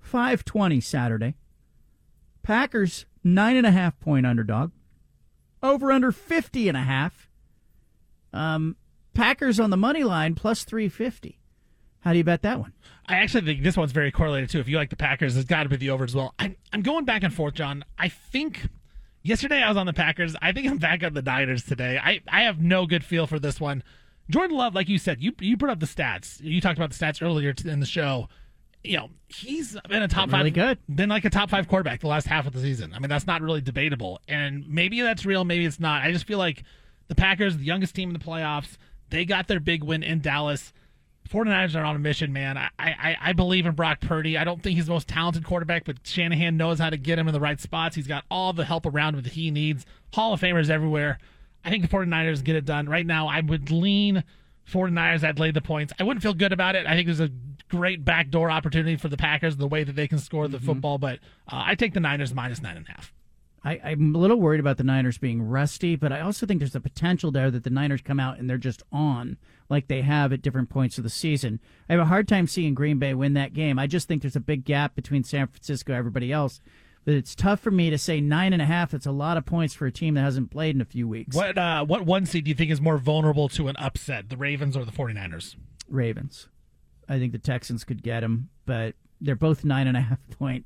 520 Saturday. Packers, nine and a half point underdog. Over under 50 and a half. Um, Packers on the money line plus 350. How do you bet that one? I actually think this one's very correlated too. If you like the Packers, it's got to be the over as well. I'm, I'm going back and forth, John. I think yesterday I was on the Packers. I think I'm back on the Niners today. I, I have no good feel for this one. Jordan Love, like you said, you you put up the stats. You talked about the stats earlier in the show. You know, he's been a top Been really five, good. been like a top five quarterback the last half of the season. I mean, that's not really debatable. And maybe that's real, maybe it's not. I just feel like the Packers, the youngest team in the playoffs, they got their big win in Dallas. 49ers are on a mission, man. I, I, I believe in Brock Purdy. I don't think he's the most talented quarterback, but Shanahan knows how to get him in the right spots. He's got all the help around him that he needs. Hall of Famers everywhere. I think the 49ers get it done. Right now, I would lean 49ers. I'd lay the points. I wouldn't feel good about it. I think there's a great backdoor opportunity for the Packers, the way that they can score the football, but uh, I take the Niners minus nine and a half. I, I'm a little worried about the Niners being rusty, but I also think there's a potential there that the Niners come out and they're just on like they have at different points of the season. I have a hard time seeing Green Bay win that game. I just think there's a big gap between San Francisco and everybody else. But it's tough for me to say nine and a half. That's a lot of points for a team that hasn't played in a few weeks. What uh, what one seed do you think is more vulnerable to an upset, the Ravens or the 49ers? Ravens. I think the Texans could get them, but they're both nine and a half point.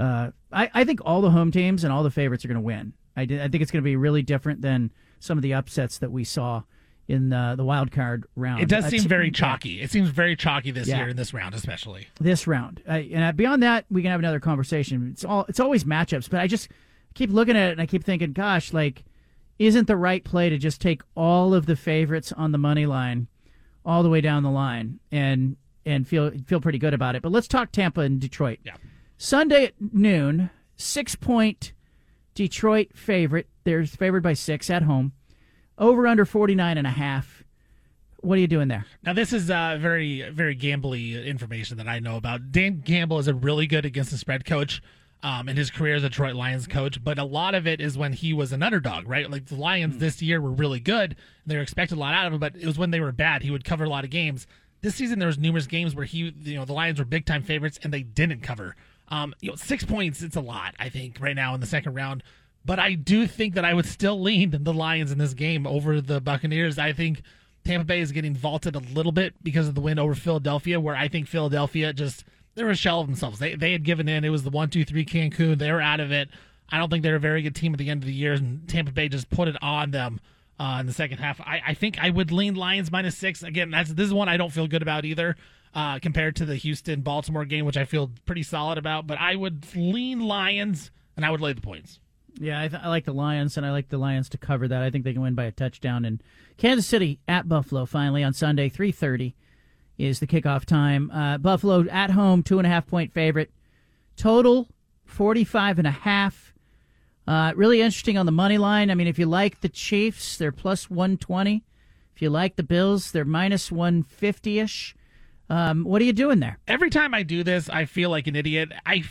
Uh, I, I think all the home teams and all the favorites are going to win. I, did, I think it's going to be really different than some of the upsets that we saw in the, the wild card round. It does seem very yeah. chalky. It seems very chalky this Yeah. year in this round, especially. this round. I, and beyond that, we can have another conversation. It's all it's always matchups, but I just keep looking at it and I keep thinking, gosh, like, isn't the right play to just take all of the favorites on the money line, all the way down the line, and and feel feel pretty good about it. But let's talk Tampa and Detroit. Yeah. Sunday at noon, six point Detroit favorite. They're favored by six at home. Over under 49 and a half. What are you doing there? Now, this is uh, very, very gambly information that I know about. Dan Campbell is a really good against the spread coach um, in his career as a Detroit Lions coach, but a lot of it is when he was an underdog, right? Like the Lions this year were really good. They were expected a lot out of him, but it was when they were bad. He would cover a lot of games. This season, there was numerous games where he, you know, the Lions were big time favorites and they didn't cover. Um, you know, six points, it's a lot, I think, right now in the second round. But I do think that I would still lean the Lions in this game over the Buccaneers. I think Tampa Bay is getting vaulted a little bit because of the win over Philadelphia, where I think Philadelphia just they were a shell of themselves. They they had given in. It was the one two three Cancun. They were out of it. I don't think they're a very good team at the end of the year, and Tampa Bay just put it on them uh, in the second half. I, I think I would lean Lions minus six. Again, that's this is one I don't feel good about either. Uh, compared to the Houston Baltimore game, which I feel pretty solid about, but I would lean Lions and I would lay the points. Yeah, I, th- I like the Lions, and I like the Lions to cover that. I think they can win by a touchdown. And Kansas City at Buffalo finally on Sunday, three thirty is the kickoff time. Uh, Buffalo at home, two and a half point favorite. Total forty five and a half. Uh, really interesting on the money line. I mean, if you like the Chiefs, they're plus one twenty. If you like the Bills, they're minus one fifty ish. Um, what are you doing there? every time I do this, I feel like an idiot. I,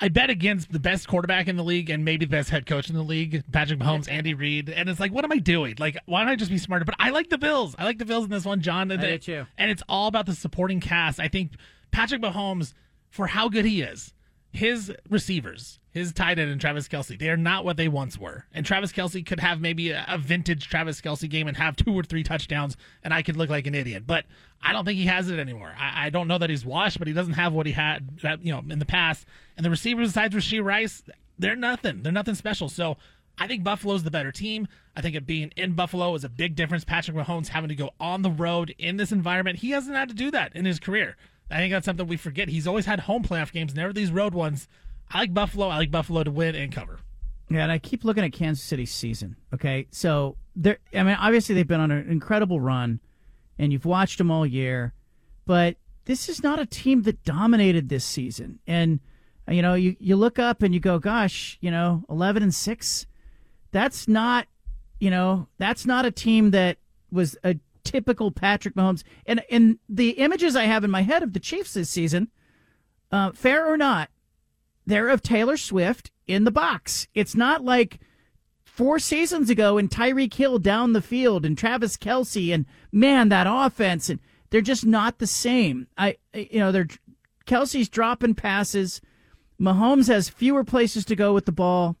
I bet against the best quarterback in the league and maybe the best head coach in the league, Patrick Mahomes, Andy Reid, and it's like, what am I doing? Like, why don't I just be smarter? But I like the Bills. I like the Bills in this one, John. I do too. And it's all about the supporting cast. I think Patrick Mahomes, for how good he is, his receivers, his tight end and Travis Kelce, they are not what they once were. And Travis Kelce could have maybe a, a vintage Travis Kelce game and have two or three touchdowns, and I could look like an idiot. But I don't think he has it anymore. I, I don't know that he's washed, but he doesn't have what he had, uh, you know, in the past. And the receivers besides Rashee Rice, they're nothing. They're nothing special. So I think Buffalo's the better team. I think it being in Buffalo is a big difference. Patrick Mahomes having to go on the road in this environment, he hasn't had to do that in his career. I think that's something we forget. He's always had home playoff games, never these road ones. I like Buffalo. I like Buffalo to win and cover. Yeah, and I keep looking at Kansas City's season. Okay, so they're. I mean, obviously they've been on an incredible run, and you've watched them all year, but this is not a team that dominated this season. And you know, you you look up and you go, "Gosh, you know, eleven and six. That's not, you know, that's not a team that was a typical Patrick Mahomes." And and the images I have in my head of the Chiefs this season, uh, fair or not, they're of Taylor Swift in the box. It's not like four seasons ago and Tyreek Hill down the field and Travis Kelce and man that offense and they're just not the same. I you know they're Kelce's dropping passes. Mahomes has fewer places to go with the ball.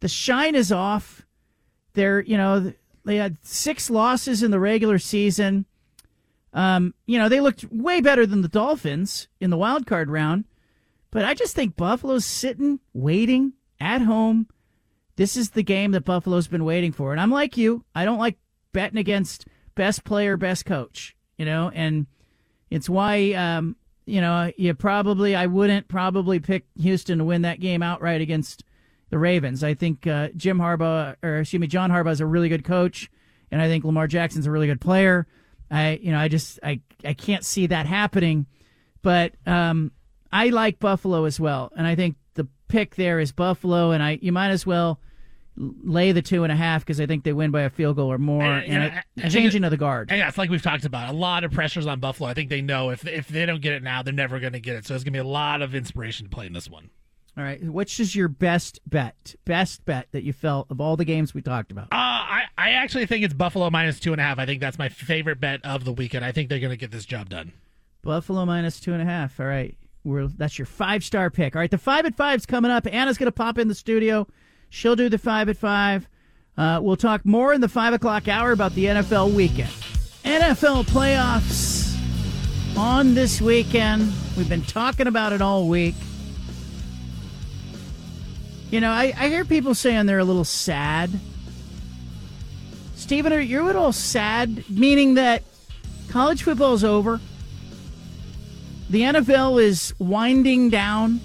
The shine is off. They're you know they had six losses in the regular season. Um, you know, they looked way better than the Dolphins in the wild card round. But I just think Buffalo's sitting, waiting at home. This is the game that Buffalo's been waiting for. And I'm like you. I don't like betting against best player, best coach, you know, and it's why, um, you know, you probably, I wouldn't probably pick Houston to win that game outright against the Ravens. I think uh, Jim Harbaugh, or excuse me, John Harbaugh is a really good coach, and I think Lamar Jackson's a really good player. I, you know, I just, I, I can't see that happening, but um, I like Buffalo as well, and I think the pick there is Buffalo, and I, you might as well lay the two and a half because I think they win by a field goal or more, And, and, it- I- I changing of the guard. Yeah, it's like we've talked about. A lot of pressures on Buffalo. I think they know if if they don't get it now, they're never going to get it. So it's going to be a lot of inspiration to play in this one. All right, which is your best bet? Best bet that you felt of all the games we talked about? Uh, I, I actually think it's Buffalo minus two and a half. I think that's my favorite bet of the weekend. I think they're going to get this job done. Buffalo minus two and a half. All right. We're, that's your five star pick. All right. The five at five's coming up. Anna's going to pop in the studio. She'll do the five at five. Uh, we'll talk more in the five o'clock hour about the NFL weekend. NFL playoffs on this weekend. We've been talking about it all week. You know, I, I hear people saying they're a little sad. Stephen, are you a little sad, meaning that college football's over? The NFL is winding down.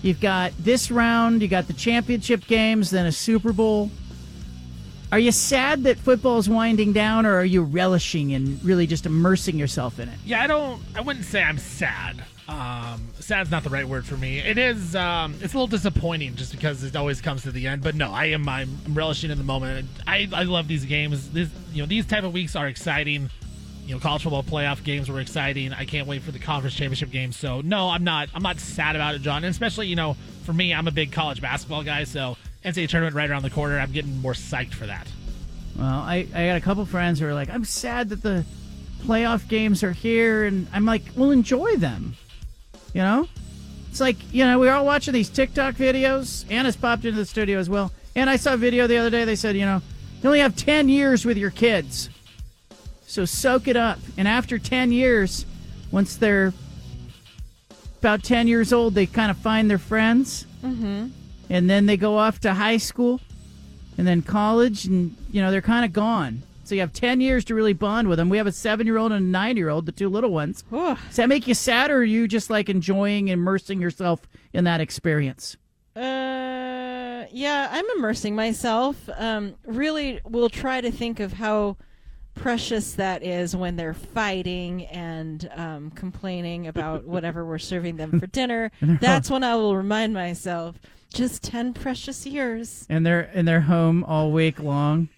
You've got this round, you got the championship games, then a Super Bowl. Are you sad that football's winding down, or are you relishing and really just immersing yourself in it? Yeah, I don't. I wouldn't say I'm sad. Um, sad's not the right word for me. It is. Um, it's a little disappointing just because it always comes to the end. But no, I am. I'm, relishing in the moment. I, I love these games. This, you know, these type of weeks are exciting. You know, college football playoff games were exciting. I can't wait for the conference championship game. So no, I'm not. I'm not sad about it, John. And especially, you know, for me, I'm a big college basketball guy. So NCAA tournament right around the corner. I'm getting more psyched for that. Well, I, I got a couple friends who are like, I'm sad that the playoff games are here, and I'm like, well, enjoy them. You know? It's like, you know, we're all watching these TikTok videos. Anna's popped into the studio as well. And I saw a video the other day, they said, you know, you only have 10 years with your kids. So soak it up. And after 10 years, once they're about 10 years old, they kind of find their friends Mm-hmm. and then they go off to high school and then college and you know they're kind of gone so you have 10 years to really bond with them we have a seven year old and a nine year old the two little ones does that make you sad or are you just like enjoying immersing yourself in that experience Uh, yeah, I'm immersing myself. Um, really, we'll try to think of how precious that is when they're fighting and um, complaining about [laughs] whatever we're serving them for dinner. [laughs] That's when I will remind myself, just ten precious years. and they're in they're home all week long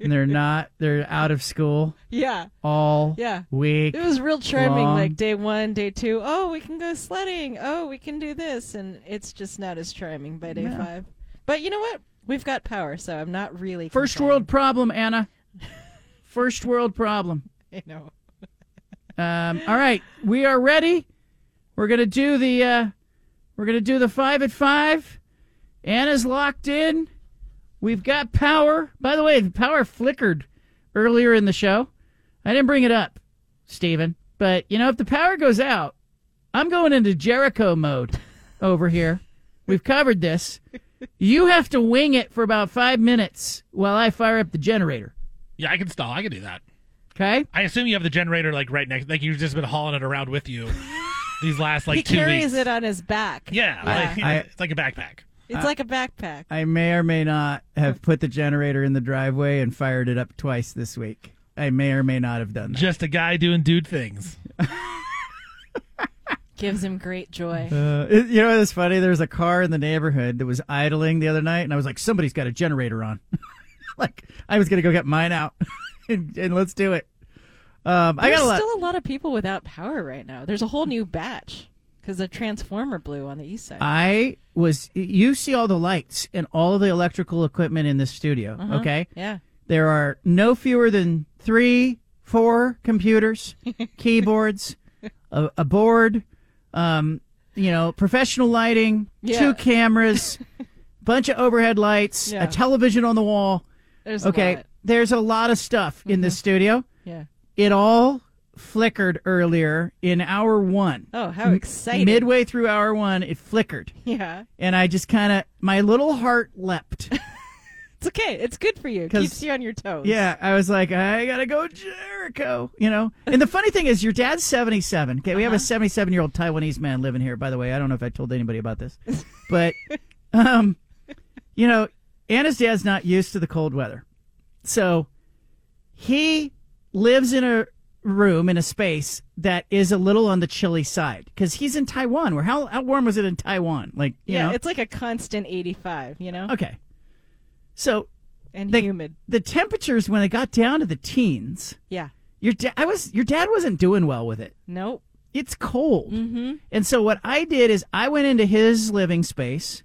and they're not they're out of school Yeah. all Yeah. week It was real charming. long. Like day one, day two. Oh, we can go sledding. Oh, we can do this, and it's just not as charming by day five. But you know what? We've got power, so I'm not really first world problem anna [laughs] first world problem I know. Um, all right, we are ready. We're gonna do the uh, we're gonna do the five at five. Anna's locked in. We've got power. By the way, the power flickered earlier in the show. I didn't bring it up, Steven. But you know, if the power goes out, I'm going into Jericho mode over here. We've covered this. You have to wing it for about five minutes while I fire up the generator. Yeah, I can stall. I can do that. Okay. I assume you have the generator like right next. Like you've just been hauling it around with you [laughs] these last like he two carries it on his back. Yeah, like, I- it's like a backpack. It's like a backpack. I may or may not have put the generator in the driveway and fired it up twice this week. I may or may not have done that. Just a guy doing dude things. [laughs] Gives him great joy. Uh, it- you know what's funny? There's a car in the neighborhood that was idling the other night, and I was like, somebody's got a generator on. [laughs] like, I was gonna go get mine out, [laughs] and, and let's do it. Um, I got a lot. still a lot of people without power right now. There's a whole new batch because a transformer blew on the east side. I was. You see all the lights and all of the electrical equipment in this studio. Uh-huh. Okay. Yeah. There are no fewer than three, four computers, [laughs] keyboards, a, a board, um, you know, professional lighting, Yeah. two cameras, [laughs] bunch of overhead lights, Yeah. a television on the wall. There's a okay. lot. there's a lot of stuff in this studio. Yeah. It all flickered earlier in hour one. Oh, how exciting. Midway through hour one, it flickered. Yeah. And I just kind of, my little heart leapt. [laughs] It's okay. It's good for you. Keeps you on your toes. Yeah, I was like, I gotta go Jericho, you know. And the funny thing is, your dad's seventy seven. Okay, we have a seventy seven year old Taiwanese man living here. By the way, I don't know if I told anybody about this, [laughs] but um, you know, Anna's dad's not used to the cold weather, so he lives in a room in a space that is a little on the chilly side because he's in Taiwan. Where how how warm was it in Taiwan? Like, you Yeah, know? it's like a constant 85, you know? Okay. So and the, humid. The temperatures when it got down to the teens. Yeah. Your dad, I was your dad wasn't doing well with it. Nope. It's cold. Mm-hmm. And so what I did is I went into his living space.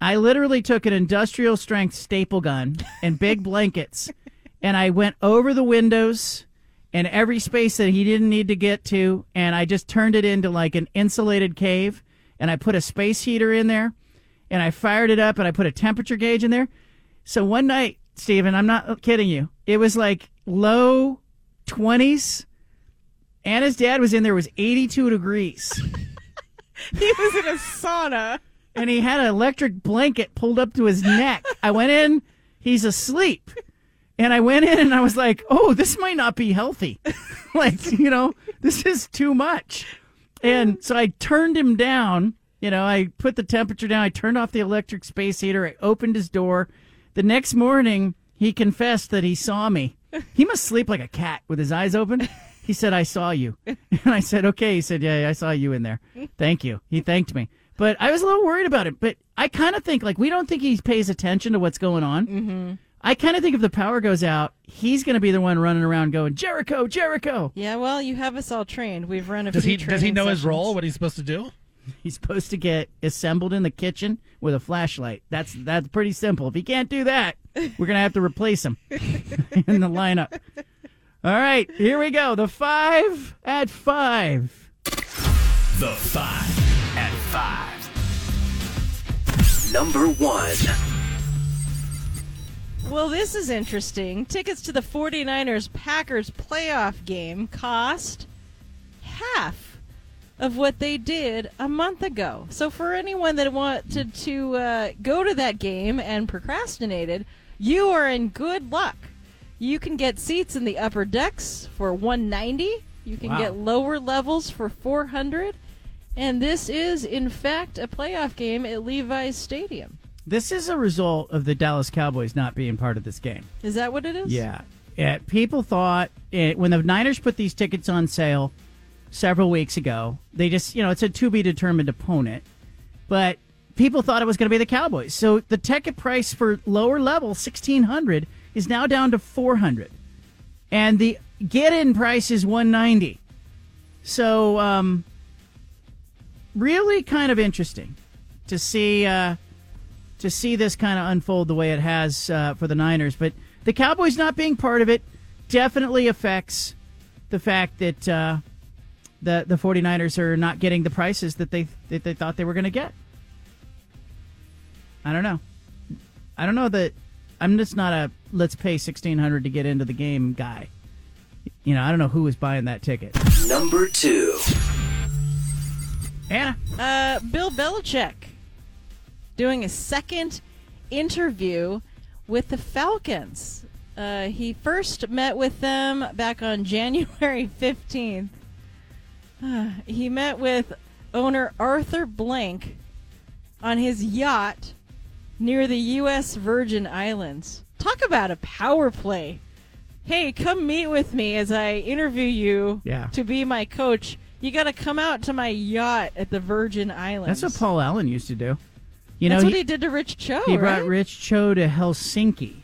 I literally took an industrial strength staple gun and big [laughs] blankets and I went over the windows and every space that he didn't need to get to and I just turned it into like an insulated cave and I put a space heater in there and I fired it up and I put a temperature gauge in there. So one night, Steven, I'm not kidding you. It was like low 20s. Anna's dad was in there, it was 82 degrees. [laughs] he was in a sauna. And he had an electric blanket pulled up to his neck. I went in, he's asleep. And I went in and I was like, oh, this might not be healthy. [laughs] like, you know, this is too much. And so I turned him down. You know, I put the temperature down. I turned off the electric space heater. I opened his door. The next morning, he confessed that he saw me. He must sleep like a cat with his eyes open. He said, I saw you. [laughs] And I said, okay. He said, yeah, I saw you in there. Thank you. He thanked me. But I was a little worried about it. But I kind of think, like, we don't think he pays attention to what's going on. Mm-hmm. I kind of think if the power goes out, he's going to be the one running around going, Jericho, Jericho. Yeah, well, you have us all trained. We've run a Does few he does he training know his role? What he's supposed to do? He's supposed to get assembled in the kitchen with a flashlight. That's that's pretty simple. If he can't do that, we're gonna have to replace him [laughs] in the lineup. All right, here we go. The five at five. The five at five. Number one. Well, this is interesting. Tickets to the 49ers Packers playoff game cost half of what they did a month ago. So, for anyone that wanted to uh, go to that game and procrastinated, you are in good luck. You can get seats in the upper decks for 190. You can Wow. get lower levels for 400. And this is, in fact, a playoff game at Levi's Stadium. This is a result of the Dallas Cowboys not being part of this game. Is that what it is? Yeah. Yeah, people thought it, when the Niners put these tickets on sale several weeks ago, they just, you know, it's a to be determined opponent, but people thought it was going to be the Cowboys. So the ticket price for lower level, 1600 is now down to 400 And the get in price is 190 So, um, really kind of interesting to see uh, to see this kind of unfold the way it has uh, for the Niners. But the Cowboys not being part of it definitely affects the fact that uh, the the 49ers are not getting the prices that they that they thought they were going to get. I don't know. I don't know that I'm just not a let's pay 1600 to get into the game guy. You know, I don't know who was buying that ticket. Number two. Anna. Uh, Bill Belichick doing a second interview with the Falcons. Uh, he first met with them back on [laughs] January 15th. Uh, [sighs] he met with owner Arthur Blank on his yacht near the U.S. Virgin Islands. Talk about a power play. Hey, come meet with me as I interview you Yeah. to be my coach. You got to come out to my yacht at the Virgin Islands. That's what Paul Allen used to do. You That's know, what he did to Rich Cho. He brought? Rich Cho to Helsinki.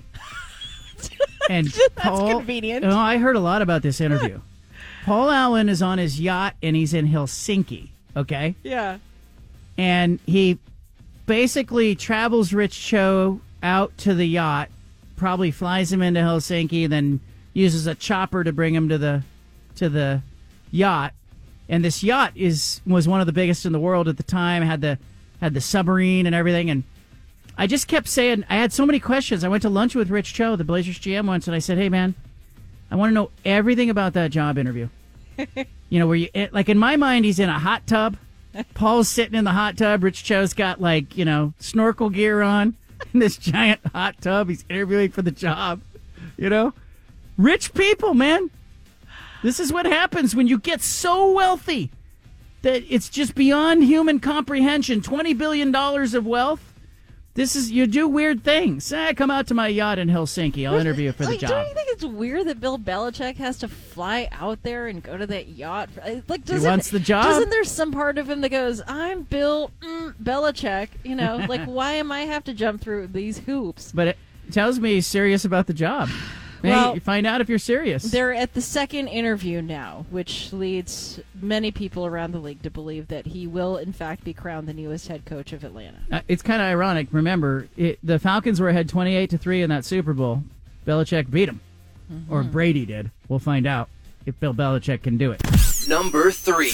[laughs] and That's Paul, convenient. Oh, I heard a lot about this interview. [laughs] Paul Allen is on his yacht and he's in Helsinki. Okay, Yeah. and he basically travels Rich Cho out to the yacht, probably flies him into Helsinki, then uses a chopper to bring him to the to the yacht. And this yacht is was one of the biggest in the world at the time. Had the had the submarine and everything. And I just kept saying I had so many questions. I went to lunch with Rich Cho, the Blazers GM, once, and I said, "Hey, man, I want to know everything about that job interview." [laughs] you know, where you like in my mind, he's in a hot tub. [laughs] Paul's sitting in the hot tub. Rich Cho's got like you know snorkel gear on [laughs] in this giant hot tub. He's interviewing for the job. You know, rich people, man. This is what happens when you get so wealthy that it's just beyond human comprehension. Twenty billion dollars of wealth. This is you do weird things. Eh, come out to my yacht in Helsinki. I'll interview you for the Like, job. don't you think it's weird that Bill Belichick has to fly out there and go to that yacht? Like, doesn't, wants the job? Doesn't there some part of him that goes, "I'm Bill mm, Belichick"? You know, [laughs] like why am I have to jump through these hoops? But it tells me he's serious about the job. Hey, Well- you find out if you're serious. They're at the second interview now, which leads many people around the league to believe that he will, in fact, be crowned the newest head coach of Atlanta. Uh, it's kind of ironic. Remember, it, the Falcons were ahead 28 to 3 in that Super Bowl. Belichick beat them. Or Mm-hmm. Brady did. We'll find out if Bill Belichick can do it. Number three.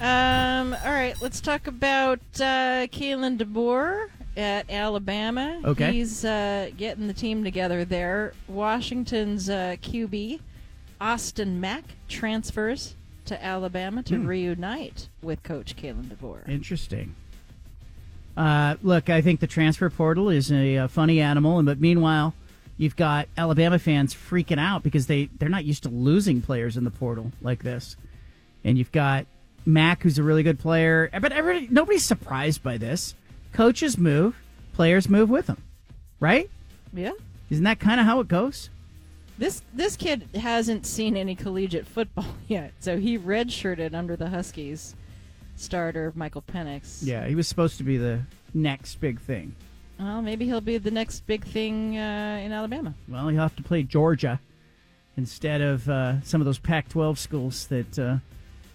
Um. All right. Let's talk about uh, Kalen DeBoer at Alabama. Okay. He's uh, getting the team together there. Washington's uh, QB, Austin Mack, transfers to Alabama to Hmm. reunite with Coach Kalen DeBoer. Interesting. Uh, look, I think the transfer portal is a, uh funny animal, and but meanwhile, you've got Alabama fans freaking out because they they're not used to losing players in the portal like this, and you've got Mack, who's a really good player, but everybody nobody's surprised by this. Coaches move, players move with them, right? Yeah. Isn't that kind of how it goes? This this kid hasn't seen any collegiate football [laughs] yet, so he redshirted under the Huskies starter Michael Penix. Yeah, he was supposed to be the next big thing. Well, maybe he'll be the next big thing uh, in Alabama. Well, you have to play Georgia instead of uh, some of those Pac-12 schools that uh,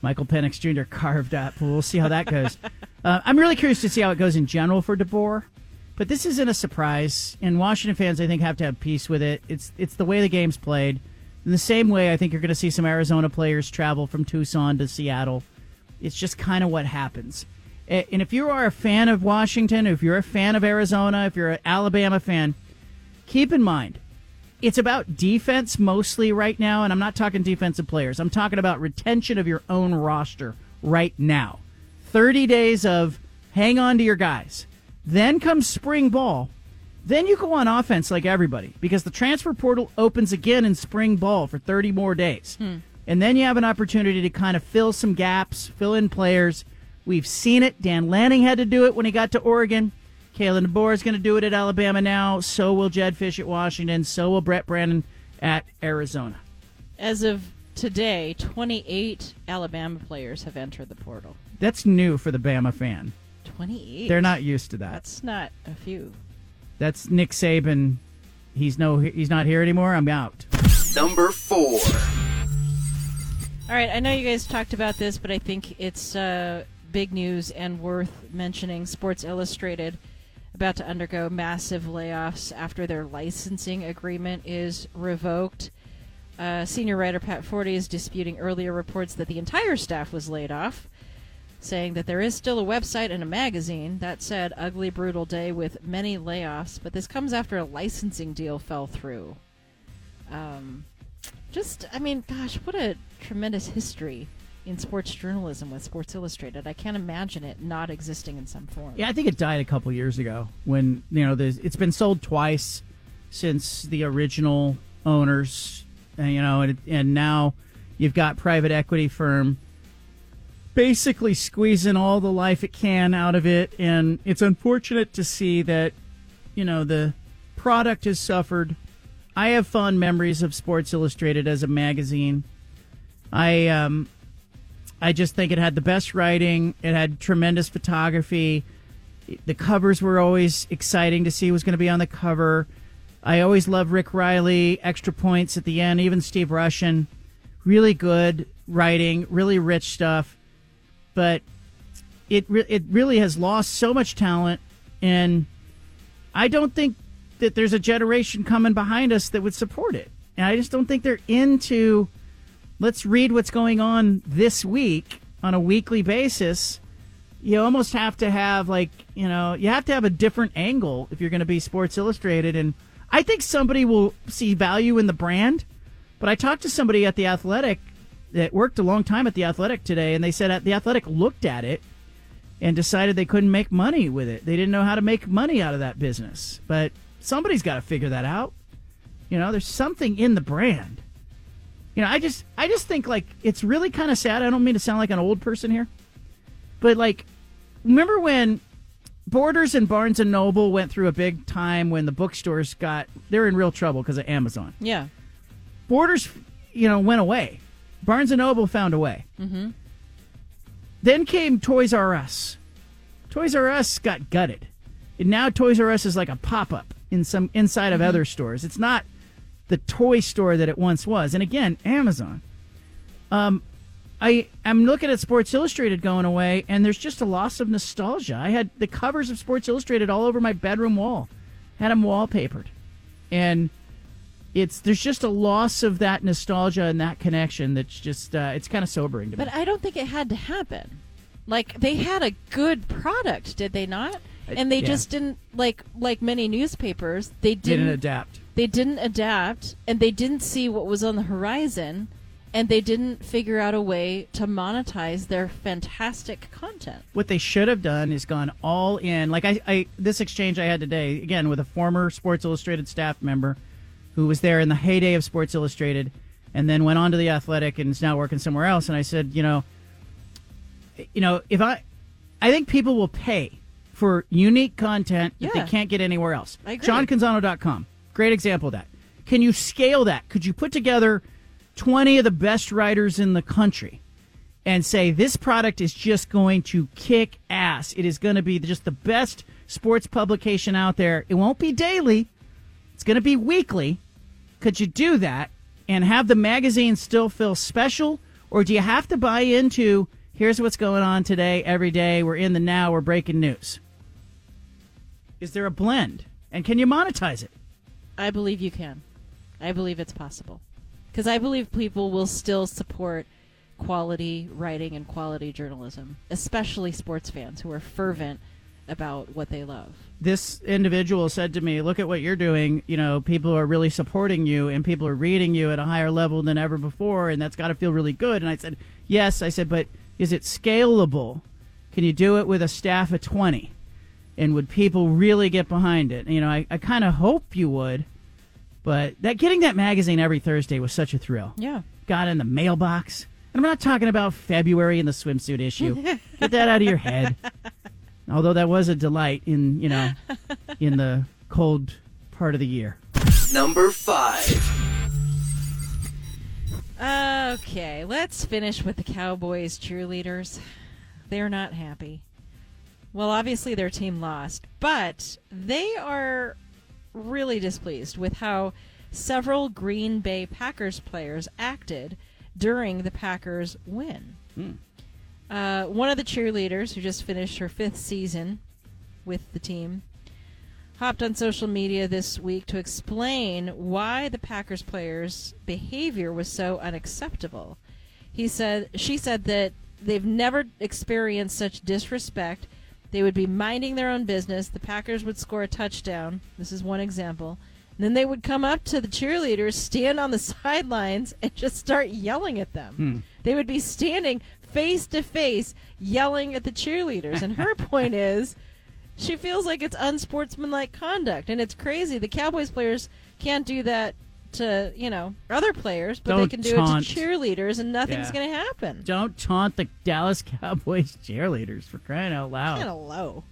Michael Penix Jr. carved up. We'll see how that goes. [laughs] uh, I'm really curious to see how it goes in general for DeBoer, but this isn't a surprise. And Washington fans, I think, have to have peace with it. It's it's the way the game's played. In the same way, I think you're going to see some Arizona players travel from Tucson to Seattle. It's just kind of what happens. And if you are a fan of Washington, if you're a fan of Arizona, if you're an Alabama fan, keep in mind it's about defense mostly right now, and I'm not talking defensive players. I'm talking about retention of your own roster right now. 30 days of hang on to your guys. Then comes spring ball. Then you go on offense like everybody because the transfer portal opens again in spring ball for 30 more days. Hmm. And then you have an opportunity to kind of fill some gaps, fill in players. We've seen it. Dan Lanning had to do it when he got to Oregon. Kalen DeBoer is going to do it at Alabama now. So will Jedd Fisch at Washington. So will Brent Brennan at Arizona. As of today, 28 Alabama players have entered the portal. That's new for the Bama fan. 28. They're not used to that. That's not a few. That's Nick Saban. He's no, he's not here anymore. I'm out. Number four. All right, I know you guys talked about this, but I think it's uh, big news and worth mentioning. Sports Illustrated about to undergo massive layoffs after their licensing agreement is revoked. Uh, senior writer Pat Forde is disputing earlier reports that the entire staff was laid off, saying that there is still a website and a magazine. That said, ugly, brutal day with many layoffs, but this comes after a licensing deal fell through. Um, just, I mean, gosh, what a tremendous history in sports journalism with Sports Illustrated. I can't imagine it not existing in some form. Yeah, I think it died a couple years ago when you know it's been sold twice since the original owners, uh, you know, and and now you've got private equity firm basically squeezing all the life it can out of it, and it's unfortunate to see that you know the product has suffered. I have fond memories of Sports Illustrated as a magazine. I um, I just think it had the best writing. It had tremendous photography. The covers were always exciting to see who was going to be on the cover. I always loved Rick Reilly, extra points at the end, even Steve Rushin. Really good writing, really rich stuff. But it re- it really has lost so much talent and I don't think that there's a generation coming behind us that would support it. And I just don't think they're into let's read what's going on this week on a weekly basis you almost have to have like you know you have to have a different angle if you're going to be Sports Illustrated, and I think somebody will see value in the brand. But I talked to somebody at the Athletic that worked a long time at the Athletic today, and they said at the Athletic looked at it and decided they couldn't make money with it. They didn't know how to make money out of that business. But somebody's got to figure that out. You know, there's something in the brand. You know, I just I just think like it's really kind of sad. I don't mean to sound like an old person here. But like remember when Borders and Barnes and Noble went through a big time when the bookstores got they're in real trouble because of Amazon. Yeah. Borders, you know, went away. Barnes and Noble found a way. Mm-hmm. Then came Toys R Us. Toys R Us got gutted. And now Toys R Us is like a pop up in some inside of Mhm. other stores. It's not the toy store that it once was. And again, Amazon. Um, I am looking at Sports Illustrated going away, and there's just a loss of nostalgia. I had the covers of Sports Illustrated all over my bedroom wall, had them wallpapered, and it's there's just a loss of that nostalgia and that connection. That's just uh, it's kind of sobering to me. But I don't think it had to happen. Like they had a good product, did they not? And they yeah. just didn't like like many newspapers. They didn't didn't adapt. They didn't adapt, and they didn't see what was on the horizon, and they didn't figure out a way to monetize their fantastic content. what they should have done is gone all in. Like I, I this exchange I had today again with a former Sports Illustrated staff member who was there in the heyday of Sports Illustrated, and then went on to the Athletic and is now working somewhere else. And I said, you know, you know, if I, I think people will pay for unique content that Yeah. they can't get anywhere else. I agree. JohnCanzano.com, great example of that. Can you scale that? Could you put together twenty of the best writers in the country? and say this product is just going to kick ass. It is going to be just the best sports publication out there. It won't be daily. It's going to be weekly. Could you do that and have the magazine still feel special or do you have to buy into here's what's going on today every day we're in the now we're breaking news? Is there a blend? And can you monetize it? I believe you can. I believe it's possible. Because I believe people will still support quality writing and quality journalism, especially sports fans who are fervent about what they love. this individual said to me, "Look at what you're doing. You know, people are really supporting you, and people are reading you at a higher level than ever before, and that's got to feel really good." And I said, "Yes." I said, "But is it scalable? Can you do it with a staff of 20? And would people really get behind it? You know, I, I kind of hope you would, but that getting that magazine every Thursday was such a thrill. Yeah. Got in the mailbox. And I'm not talking about February in the swimsuit issue. Get that out of your head. [laughs] Although that was a delight in, you know, in the cold part of the year. Number five. Okay, let's finish with the Cowboys cheerleaders. They're not happy. Well, obviously their team lost, but they are really displeased with how several Green Bay Packers players acted during the Packers' win. Uh, one of the cheerleaders, who just finished her fifth season with the team, hopped on social media this week to explain why the Packers players' behavior was so unacceptable. He said she said that they've never experienced such disrespect. They would be minding their own business. The Packers would score a touchdown. This is one example. And then they would come up to the cheerleaders, stand on the [laughs] sidelines, and just start yelling at them. Hmm. They would be standing face to face yelling at the cheerleaders. And her [laughs] point is she feels like it's unsportsmanlike conduct. And it's crazy. The Cowboys players can't do that to, you know, other players, but they Don't can do taunt. it to cheerleaders, and nothing's Yeah. going to happen. Don't taunt the Dallas Cowboys [laughs] cheerleaders for crying out loud. Kind of low.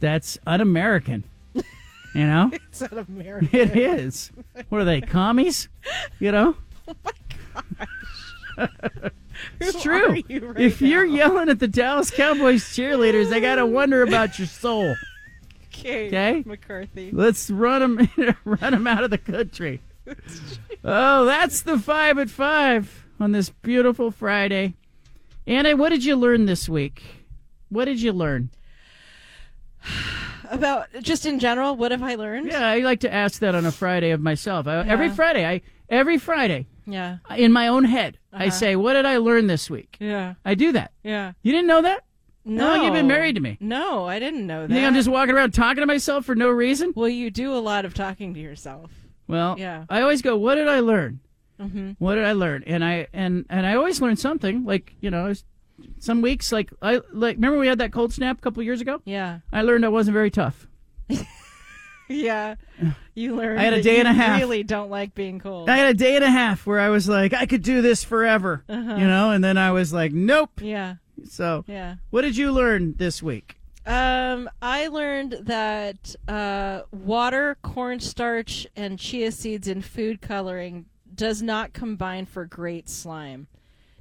That's un-American. You know, [laughs] it's un-American. it is. What are they, commies? You know, [laughs] Oh my gosh. it's true. you right if you're yelling at the Dallas Cowboys cheerleaders, they got to wonder about your soul. Okay, Okay? McCarthy. Let's run them, [laughs] run them out of the country. Oh, that's the five at five on this beautiful Friday. Anna, what did you learn this week? What did you learn? [sighs] About just in general, what have I learned? Yeah, I like to ask that on a Friday of myself. I, Every Friday, I every Friday Yeah. in my own head, I Uh-huh. say, "What did I learn this week?" Yeah. I do that. Yeah. You didn't know that? No, you've been married to me. No, I didn't know that. You think I'm just walking around talking to myself for no reason? Well, you do a lot of talking to yourself. Well, Yeah. I always go, "What did I learn? hmm What did I learn?" And I and and I always learn something. Like you know, some weeks like I like remember we had that cold snap a couple years ago. Yeah. I learned I wasn't very tough. [laughs] Yeah. You learned. I had a day and a half. Really don't like being cold. I had a day and a half where I was like, I could do this forever, Uh-huh. you know, and then I was like, nope. Yeah. So, Yeah. what did you learn this week? Um, I learned that uh, water, cornstarch, and chia seeds in food coloring does not combine for great slime,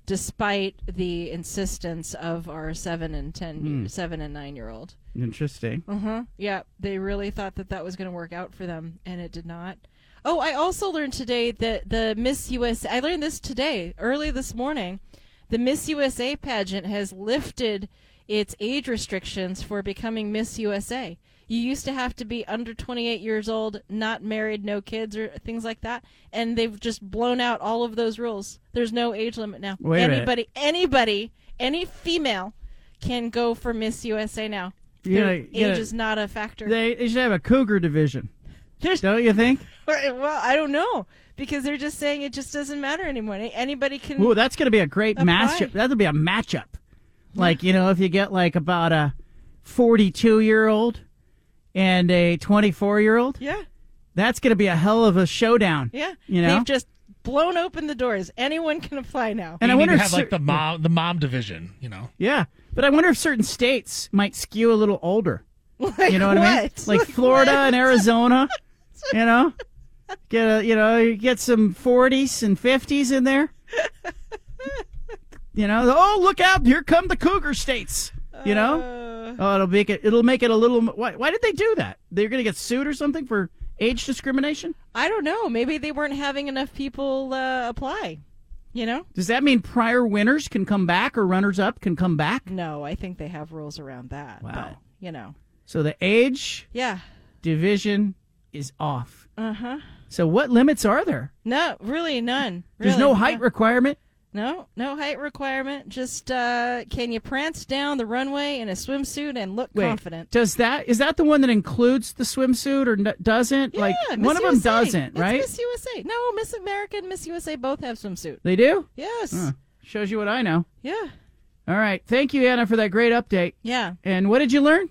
despite the insistence of our seven and ten, Hmm. seven and nine year old. Interesting. Uh huh. Yeah, they really thought that that was going to work out for them, and it did not. Oh, I also learned today that the Miss USA. I learned this today, early this morning. The Miss USA pageant has lifted its age restrictions for becoming Miss USA. You used to have to be under 28 years old, not married, no kids, or things like that, and they've just blown out all of those rules. There's no age limit now. Wait a minute. anybody, anybody, any female can go for Miss USA now. You Their gotta- you age is not a factor. They, they should have a cougar division. Don't you think? [laughs] well, I don't know because they're just saying it just doesn't matter anymore. Anybody can. Ooh, that's going to be a great apply. matchup. That'll be a matchup. Like, you know, if you get like about a 42 year old and a 24 year old, Yeah, that's going to be a hell of a showdown. yeah. You know? they've just blown open the doors. Anyone can apply now. And you I need wonder to if have like cer- the mom, the mom division. You know. Yeah, but I wonder if certain states might skew a little older. [laughs] Like you know what, I mean? Like Like Florida what? and Arizona. [laughs] You know, get a you know get some forties and fifties in there. You know, oh look out! Here come the Cougar states. You know, Uh. oh it'll make it it'll make it a little. Why, why did they do that? They're going to get sued or something for age discrimination. I don't know. Maybe they weren't having enough people uh, apply. You know? Does that mean prior winners can come back or runners up can come back? No, I think they have rules around that. Wow. But, you know. So the age Yeah. division is off. Uh huh. So what limits are there? No, really none. There's no height requirement. No, no height requirement. Just uh, can you prance down the runway in a swimsuit and look Wait, confident? Does that is that the one that includes the swimsuit or n- doesn't? like Yeah, one Miss of them doesn't, It's right? Miss USA. No, Miss America and Miss USA both have swimsuit. They do. Yes. Shows you what I know. Yeah. All right. Thank you, Anna, for that great update. Yeah. And what did you learn?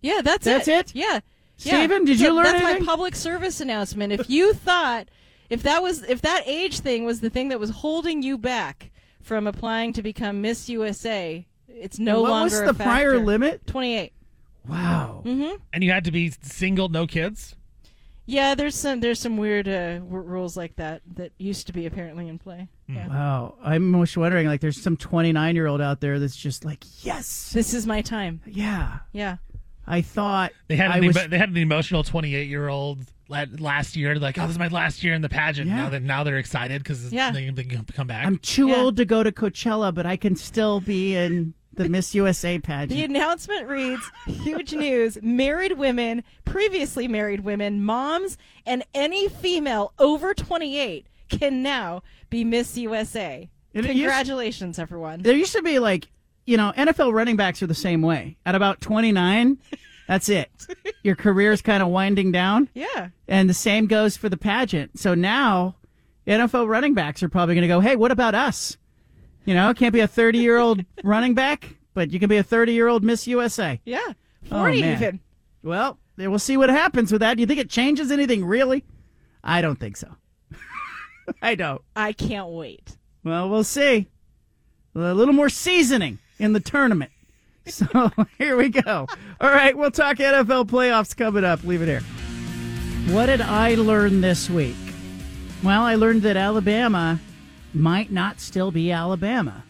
Yeah, that's, it. That's it? Yeah. Steven, yeah. did So you learn That's anything? my public service announcement. If you [laughs] thought if that was if that age thing was the thing that was holding you back from applying to become Miss USA, it's no what longer was a the prior limit? 28. Wow. Mhm. And you had to be single, no kids. Yeah, there's some there's some weird uh, w- rules like that that used to be apparently in play. Yeah. Wow. I'm almost wondering, like, there's some 29 year old out there that's just like, yes, this is my time. Yeah. Yeah. I thought They had an, was. they had an emotional 28 year old last year. Like, oh, this is my last year in the pageant. Yeah. Now that now they're excited because Yeah. they, they can come back. I'm too old to go to Coachella, but I can still be in the Miss USA pageant. The announcement reads Huge news. Married women, previously married women, moms, and any female over 28 can now be Miss USA. And it used- Congratulations, everyone. There used to be like, you know, NFL running backs are the same way. At about 29, that's it. [laughs] Your career's kind of winding down. Yeah. And the same goes for the pageant. So now, NFL running backs are probably going to go, hey, what about us? You know, can't be a 30 year old [laughs] running back, but you can be a 30 year old Miss USA. Yeah. Oh, 40 man. even. Well, we'll see what happens with that. Do you think it changes anything really? I don't think so. [laughs] I don't. I can't wait. Well, we'll see. A little more seasoning in the tournament. [laughs] So here we go. All right, we'll talk NFL playoffs coming up. Leave it here. What did I learn this week? Well, I learned that Alabama might not still be Alabama.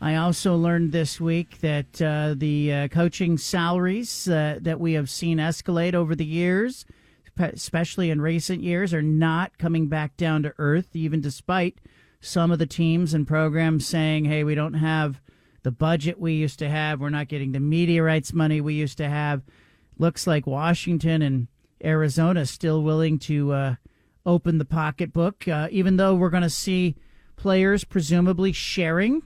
I also learned this week that uh, the uh, coaching salaries uh, that we have seen escalate over the years, especially in recent years, are not coming back down to earth, even despite some of the teams and programs saying, hey, we don't have the budget we used to have. We're not getting the media rights money we used to have. Looks like Washington and Arizona still willing to uh, open the pocketbook, uh, even though we're going to see players presumably sharing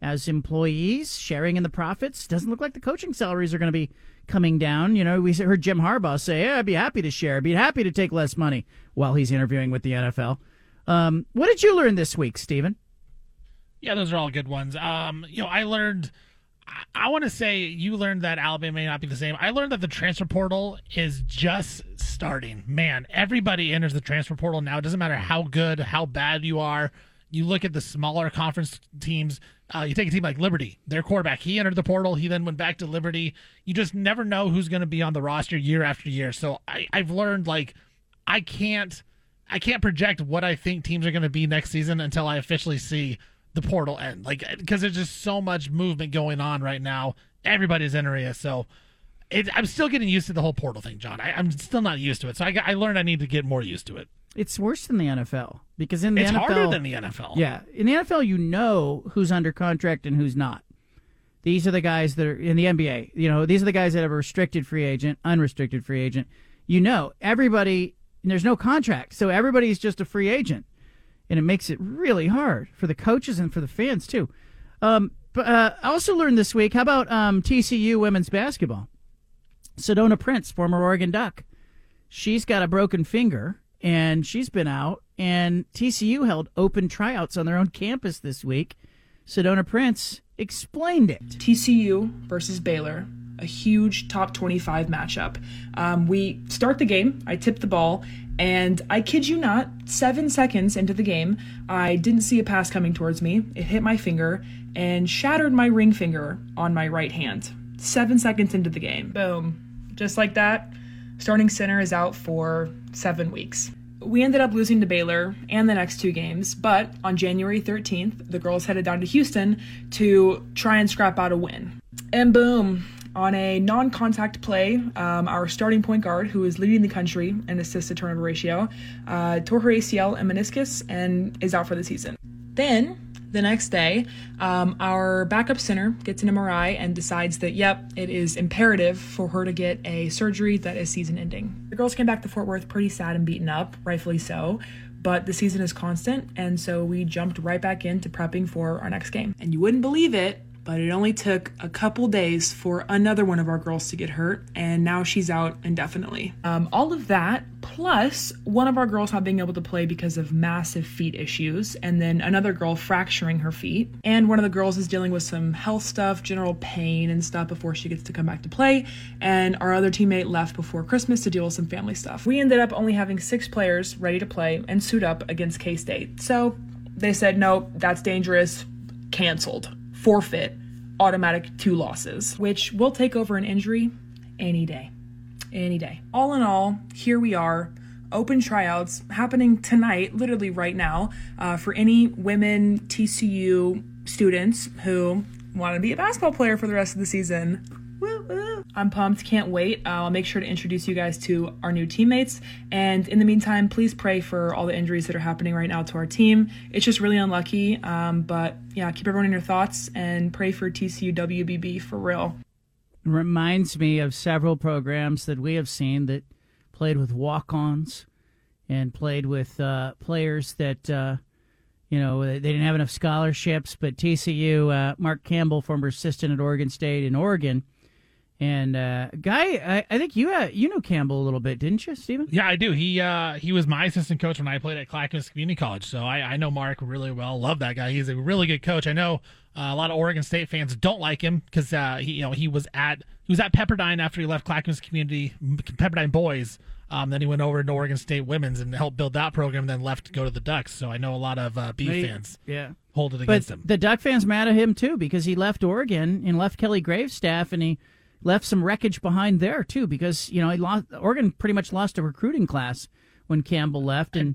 as employees, sharing in the profits. Doesn't look like the coaching salaries are going to be coming down. You know, we heard Jim Harbaugh say, yeah, I'd be happy to share, I'd be happy to take less money while he's interviewing with the NFL. Um, what did you learn this week, Stephen? Yeah, those are all good ones. Um, you know, I learned. I, want to say you learned that Alabama may not be the same. I learned that the transfer portal is just starting. Man, everybody enters the transfer portal now. It doesn't matter how good, how bad you are. You look at the smaller conference teams. Uh, you take a team like Liberty, their quarterback, he entered the portal. He then went back to Liberty. You just never know who's going to be on the roster year after year. So I, I've learned like I can't I can't project what I think teams are going to be next season until I officially see the portal end. Like because there's just so much movement going on right now. Everybody's in area, so it, I'm still getting used to the whole portal thing, John. I, am still not used to it, so I, I learned I need to get more used to it. It's worse than the NFL because in the it's NFL, harder than the NFL. Yeah, in the NFL, you know who's under contract and who's not. These are the guys that are in the NBA. You know, these are the guys that have a restricted free agent, unrestricted free agent. You know, everybody. There's no contract, so everybody's just a free agent, and it makes it really hard for the coaches and for the fans too. Um, but uh, I also learned this week. How about um, TCU women's basketball? Sedona Prince, former Oregon Duck, she's got a broken finger and she's been out. And TCU held open tryouts on their own campus this week. Sedona Prince explained it. TCU versus Baylor, a huge top 25 matchup. Um, we start the game, I tip the ball, and I kid you not, seven seconds into the game, I didn't see a pass coming towards me. It hit my finger and shattered my ring finger on my right hand. Seven seconds into the game. Boom. Just like that, starting center is out for seven weeks. We ended up losing to Baylor and the next two games, but on January 13th, the girls headed down to Houston to try and scrap out a win. And boom, on a non contact play, um, our starting point guard, who is leading the country in assist to turnover ratio, uh, tore her ACL and meniscus and is out for the season. Then the next day, um, our backup center gets an MRI and decides that, yep, it is imperative for her to get a surgery that is season ending. The girls came back to Fort Worth pretty sad and beaten up, rightfully so, but the season is constant, and so we jumped right back into prepping for our next game. And you wouldn't believe it, but it only took a couple days for another one of our girls to get hurt, and now she's out indefinitely. Um, all of that, plus one of our girls not being able to play because of massive feet issues, and then another girl fracturing her feet, and one of the girls is dealing with some health stuff, general pain and stuff before she gets to come back to play, and our other teammate left before Christmas to deal with some family stuff. We ended up only having six players ready to play and suit up against K State. So they said, nope, that's dangerous, canceled forfeit, automatic two losses, which will take over an injury any day. Any day. All in all, here we are. Open tryouts happening tonight, literally right now, uh, for any women TCU students who want to be a basketball player for the rest of the season. I'm pumped, can't wait. Uh, I'll make sure to introduce you guys to our new teammates. And in the meantime, please pray for all the injuries that are happening right now to our team. It's just really unlucky. Um, but yeah, keep everyone in your thoughts and pray for TCU WBB for real. Reminds me of several programs that we have seen that played with walk ons and played with uh, players that. Uh, you know, they didn't have enough scholarships, but TCU, uh, Mark Campbell, former assistant at Oregon State in Oregon, and uh, guy, I, I think you uh, you know Campbell a little bit, didn't you, Stephen? Yeah, I do. He uh, he was my assistant coach when I played at Clackamas Community College, so I, I know Mark really well. Love that guy. He's a really good coach. I know uh, a lot of Oregon State fans don't like him because uh, he you know he was at he was at Pepperdine after he left Clackamas Community Pepperdine Boys. Um, then he went over to Oregon State Women's and helped build that program. Then left to go to the Ducks. So I know a lot of uh, B fans. Yeah, hold it against but him. The Duck fans mad at him too because he left Oregon and left Kelly Graves' staff and he left some wreckage behind there too because you know he lost Oregon pretty much lost a recruiting class when Campbell left and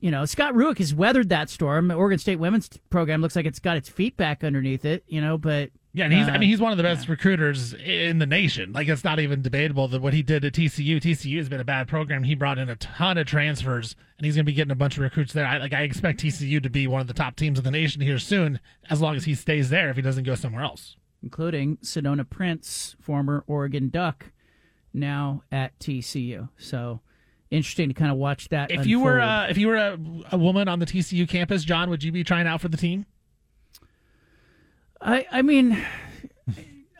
you know Scott Rueck has weathered that storm. Oregon State women's program looks like it's got its feet back underneath it, you know, but yeah, and he's uh, I mean he's one of the best yeah. recruiters in the nation. Like it's not even debatable that what he did at TCU. TCU has been a bad program. He brought in a ton of transfers and he's going to be getting a bunch of recruits there. I like I expect TCU to be one of the top teams in the nation here soon as long as he stays there if he doesn't go somewhere else including Sedona Prince, former Oregon Duck, now at TCU. So interesting to kind of watch that. If unfold. you were uh, if you were a, a, woman on the TCU campus, John, would you be trying out for the team? I I mean,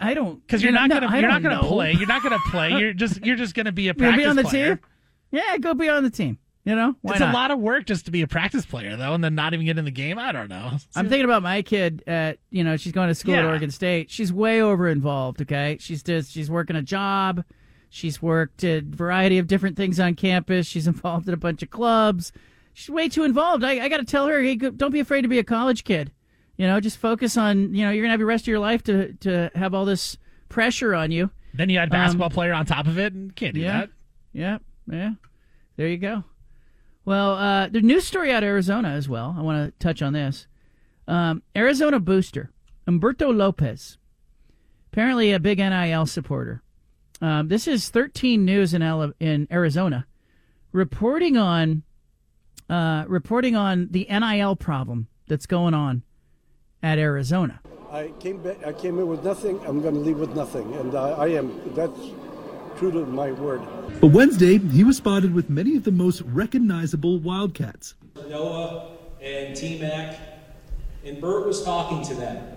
I don't Because you're you not gonna you're not gonna know. play. You're not gonna play. You're just you're just gonna be a [laughs] practice be on the player. team? Yeah, go be on the team. You know, it's not? a lot of work just to be a practice player though, and then not even get in the game. I don't know. [laughs] I'm thinking about my kid at you know she's going to school at Oregon State. She's way over involved. Okay, she's just she's working a job. She's worked a variety of different things on campus. She's [laughs] involved in a bunch of clubs. She's way too involved. I, I got to tell her, hey, don't be afraid to be a college kid. You know, just focus on you know you're gonna have the rest of your life to to have all this pressure on you. Then you had Um, basketball player on top of it, and can't do yeah, that. yeah, yeah. There you go. Well, uh, the news story out of Arizona as well. I want to touch on this. Um, Arizona booster Humberto Lopez, apparently a big NIL supporter. Um, this is 13 News in Ala- in Arizona, reporting on uh, reporting on the NIL problem that's going on at Arizona. I came back. I came in with nothing. I'm going to leave with nothing, and uh, I am. That's true to my word. But Wednesday, he was spotted with many of the most recognizable Wildcats. Noah and T Mac, and Bert was talking to them,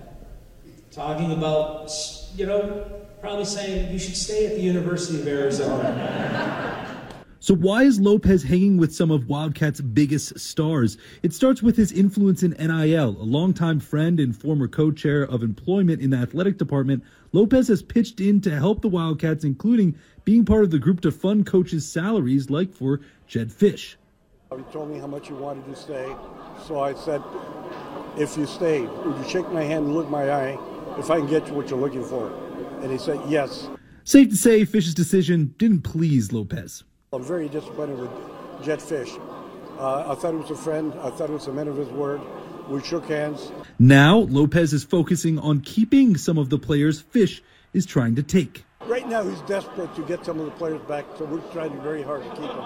talking about, you know, probably saying you should stay at the University of Arizona. [laughs] So why is Lopez hanging with some of Wildcats' biggest stars? It starts with his influence in NIL. A longtime friend and former co-chair of employment in the athletic department, Lopez has pitched in to help the Wildcats, including being part of the group to fund coaches' salaries, like for Jedd Fisch. He told me how much he wanted to stay, so I said, "If you stay, would you shake my hand and look my eye if I can get you what you're looking for?" And he said, "Yes." Safe to say, Fisch's decision didn't please Lopez. I'm very disappointed with Jedd Fisch. Uh, I thought he was a friend. I thought he was a man of his word. We shook hands. Now, Lopez is focusing on keeping some of the players Fisch is trying to take. Right now, he's desperate to get some of the players back, so we're trying very hard to keep them.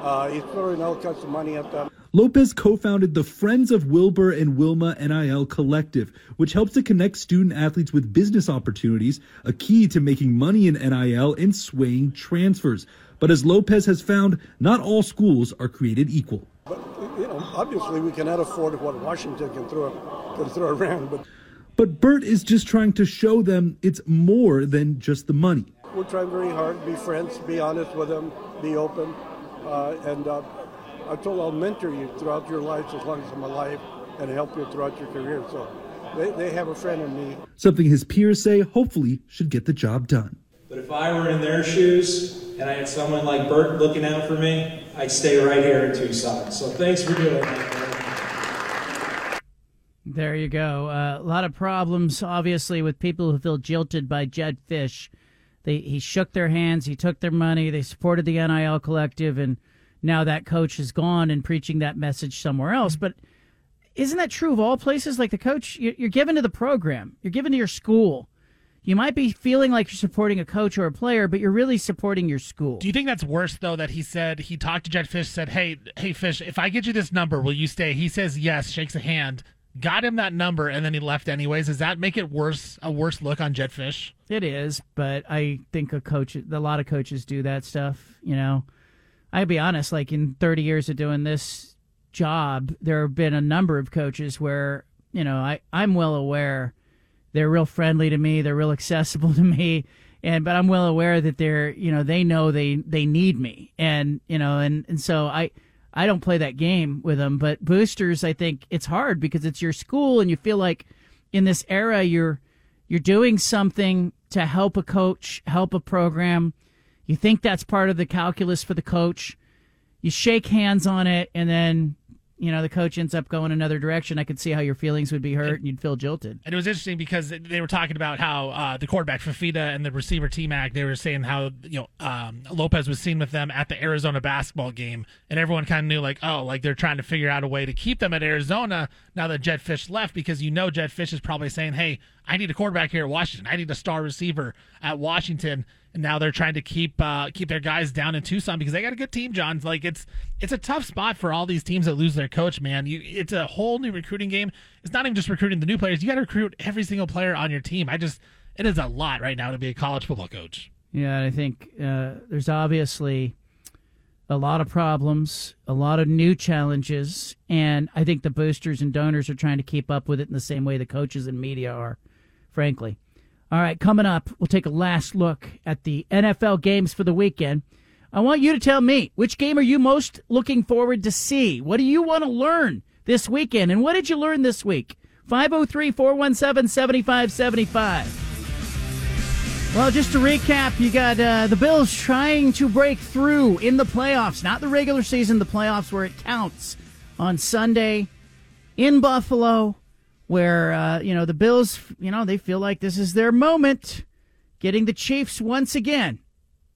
Uh, he's throwing all kinds of money at them. Lopez co founded the Friends of Wilbur and Wilma NIL Collective, which helps to connect student athletes with business opportunities, a key to making money in NIL and swaying transfers. But as Lopez has found, not all schools are created equal. You know, obviously, we cannot afford what Washington can throw can throw around. But But Bert is just trying to show them it's more than just the money. we're trying very hard. To be friends. Be honest with them. Be open. Uh, and uh, I told I'll mentor you throughout your lives as long as I'm alive, and help you throughout your career. So they, they have a friend in me. Something his peers say hopefully should get the job done. But if I were in their shoes and I had someone like Bert looking out for me, I'd stay right here in Tucson. So thanks for doing that. There you go. Uh, a lot of problems, obviously, with people who feel jilted by Jedd Fisch. They he shook their hands, he took their money, they supported the NIL collective, and now that coach is gone and preaching that message somewhere else. But isn't that true of all places? Like the coach, you- you're given to the program, you're given to your school. You might be feeling like you're supporting a coach or a player, but you're really supporting your school. Do you think that's worse though? That he said he talked to Jedd Fisch, said, "Hey, hey Fisch, if I get you this number, will you stay?" He says yes, shakes a hand, got him that number, and then he left anyways. Does that make it worse? A worse look on Jedd Fisch? It is, but I think a coach, a lot of coaches do that stuff. You know, I'll be honest. Like in 30 years of doing this job, there have been a number of coaches where you know I I'm well aware they're real friendly to me, they're real accessible [laughs] to me, and but I'm well aware that they're you know they know they they need me, and you know and and so I. I don't play that game with them, but boosters, I think it's hard because it's your school, and you feel like in this era you're you're doing something to help a coach, help a program. You think that's part of the calculus for the coach. You shake hands on it, and then you know the coach ends up going another direction. I could see how your feelings would be hurt, and you'd feel jilted. And it was interesting because they were talking about how uh, the quarterback Fifita and the receiver T Mac. They were saying how you know um, Lopez was seen with them at the Arizona basketball game, and everyone kind of knew like, oh, like they're trying to figure out a way to keep them at Arizona now that Jedd Fisch left because you know Jedd Fisch is probably saying, hey, I need a quarterback here at Washington. I need a star receiver at Washington. And now they're trying to keep uh, keep their guys down in Tucson because they got a good team, John. Like it's it's a tough spot for all these teams that lose their coach, man. You it's a whole new recruiting game. It's not even just recruiting the new players. You got to recruit every single player on your team. I just it is a lot right now to be a college football coach. Yeah, I think uh, there's obviously a lot of problems, a lot of new challenges, and I think the boosters and donors are trying to keep up with it in the same way the coaches and media are. Frankly. All right, coming up, we'll take a last look at the NFL games for the weekend. I want you to tell me which game are you most looking forward to see? What do you want to learn this weekend? And what did you learn this week? 503 417 7575. Well, just to recap, you got uh, the Bills trying to break through in the playoffs, not the regular season, the playoffs where it counts on Sunday in Buffalo, where, uh, you know, the Bills, you know, they feel like this is their moment, getting the Chiefs once again.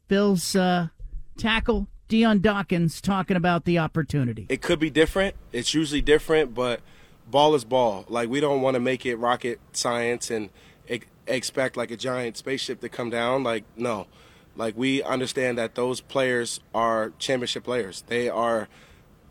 Bills uh, tackle Dion Dawkins talking about the opportunity. It could be different. It's usually different, but ball is ball. Like, we don't want to make it rocket science and ex- expect like a giant spaceship to come down. Like, no. Like, we understand that those players are championship players. They are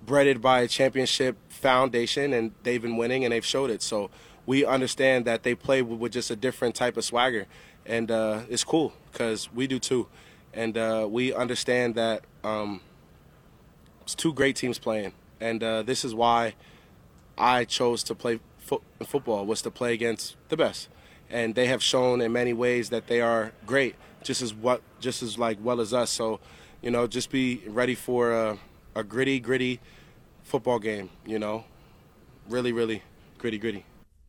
breaded by a championship foundation, and they've been winning and they've showed it. So we understand that they play with, just a different type of swagger, and uh, it's cool because we do too, and uh, we understand that um, it's two great teams playing, and uh, this is why I chose to play fo- football was to play against the best, and they have shown in many ways that they are great, just as what just as like well as us. So, you know, just be ready for a, a gritty, gritty football game. You know, really, really gritty, gritty.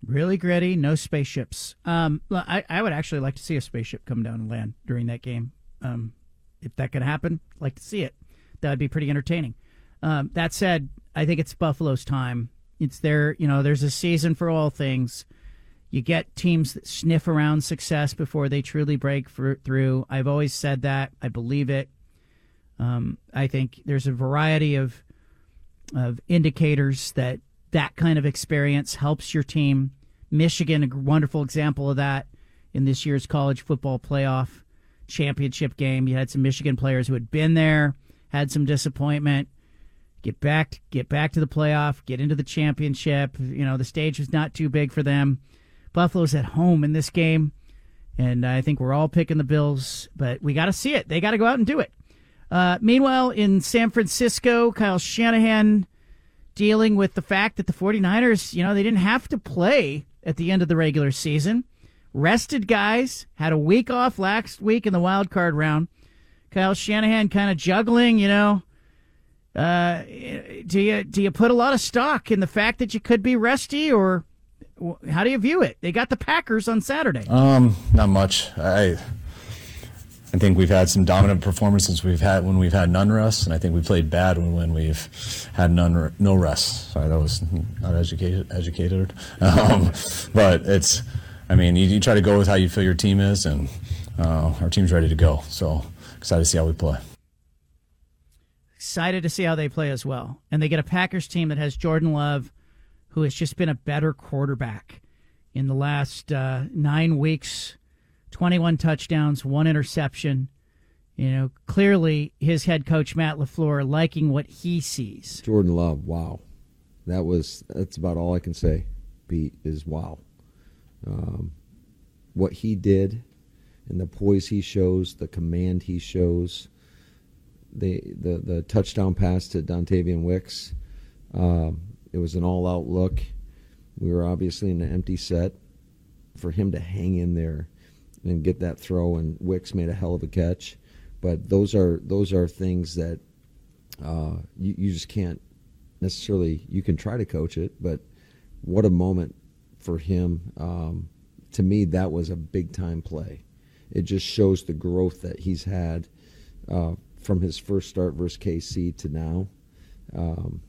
Really gritty, no spaceships. Um, I, I would actually like to see a spaceship come down and land during that game. Um, if that could happen, I'd like to see it. That would be pretty entertaining. Um, that said, I think it's Buffalo's time. It's their, you know, there's a season for all things. You get teams that sniff around success before they truly break through. I've always said that. I believe it. Um, I think there's a variety of of indicators that that kind of experience helps your team. Michigan, a wonderful example of that in this year's college football playoff championship game. You had some Michigan players who had been there, had some disappointment, get back get back to the playoff, get into the championship. You know, the stage was not too big for them. Buffalo's at home in this game, and I think we're all picking the Bills, but we got to see it. They got to go out and do it. Uh, meanwhile, in San Francisco, Kyle Shanahan dealing with the fact that the 49ers, you know, they didn't have to play at the end of the regular season. Rested guys, had a week off last week in the wild card round. Kyle Shanahan kind of juggling, you know. Uh, do you do you put a lot of stock in the fact that you could be resty, or how do you view it? They got the Packers on Saturday. Um, not much. I I think we've had some dominant performances we've had when we've had none rest, and I think we played bad when, when we've had none no rest. Sorry, that was not educated. Educated, [laughs] um, but it's. I mean, you, you, try to go with how you feel your team is, and uh, our team's ready to go. So excited to see how we play. Excited to see how they play as well, and they get a Packers team that has Jordan Love, who has just been a better quarterback in the last uh, nine weeks 21 touchdowns, one interception. You know, clearly his head coach Matt LaFleur liking what he sees. Jordan Love, wow. That was that's about all I can say, Pete, is wow. Um, what he did and the poise he shows, the command he shows, the the, the touchdown pass to Dontayvion Wicks. Um, it was an all out look. We were obviously in an empty set. For him to hang in there and get that throw. And Wicks made a hell of a catch. But those are those are things that uh, you, you just can't necessarily. You can try to coach it, but what a moment for him. Um, to me, that was a big time play. It just shows the growth that he's had uh, from his first start versus KC to now. Um,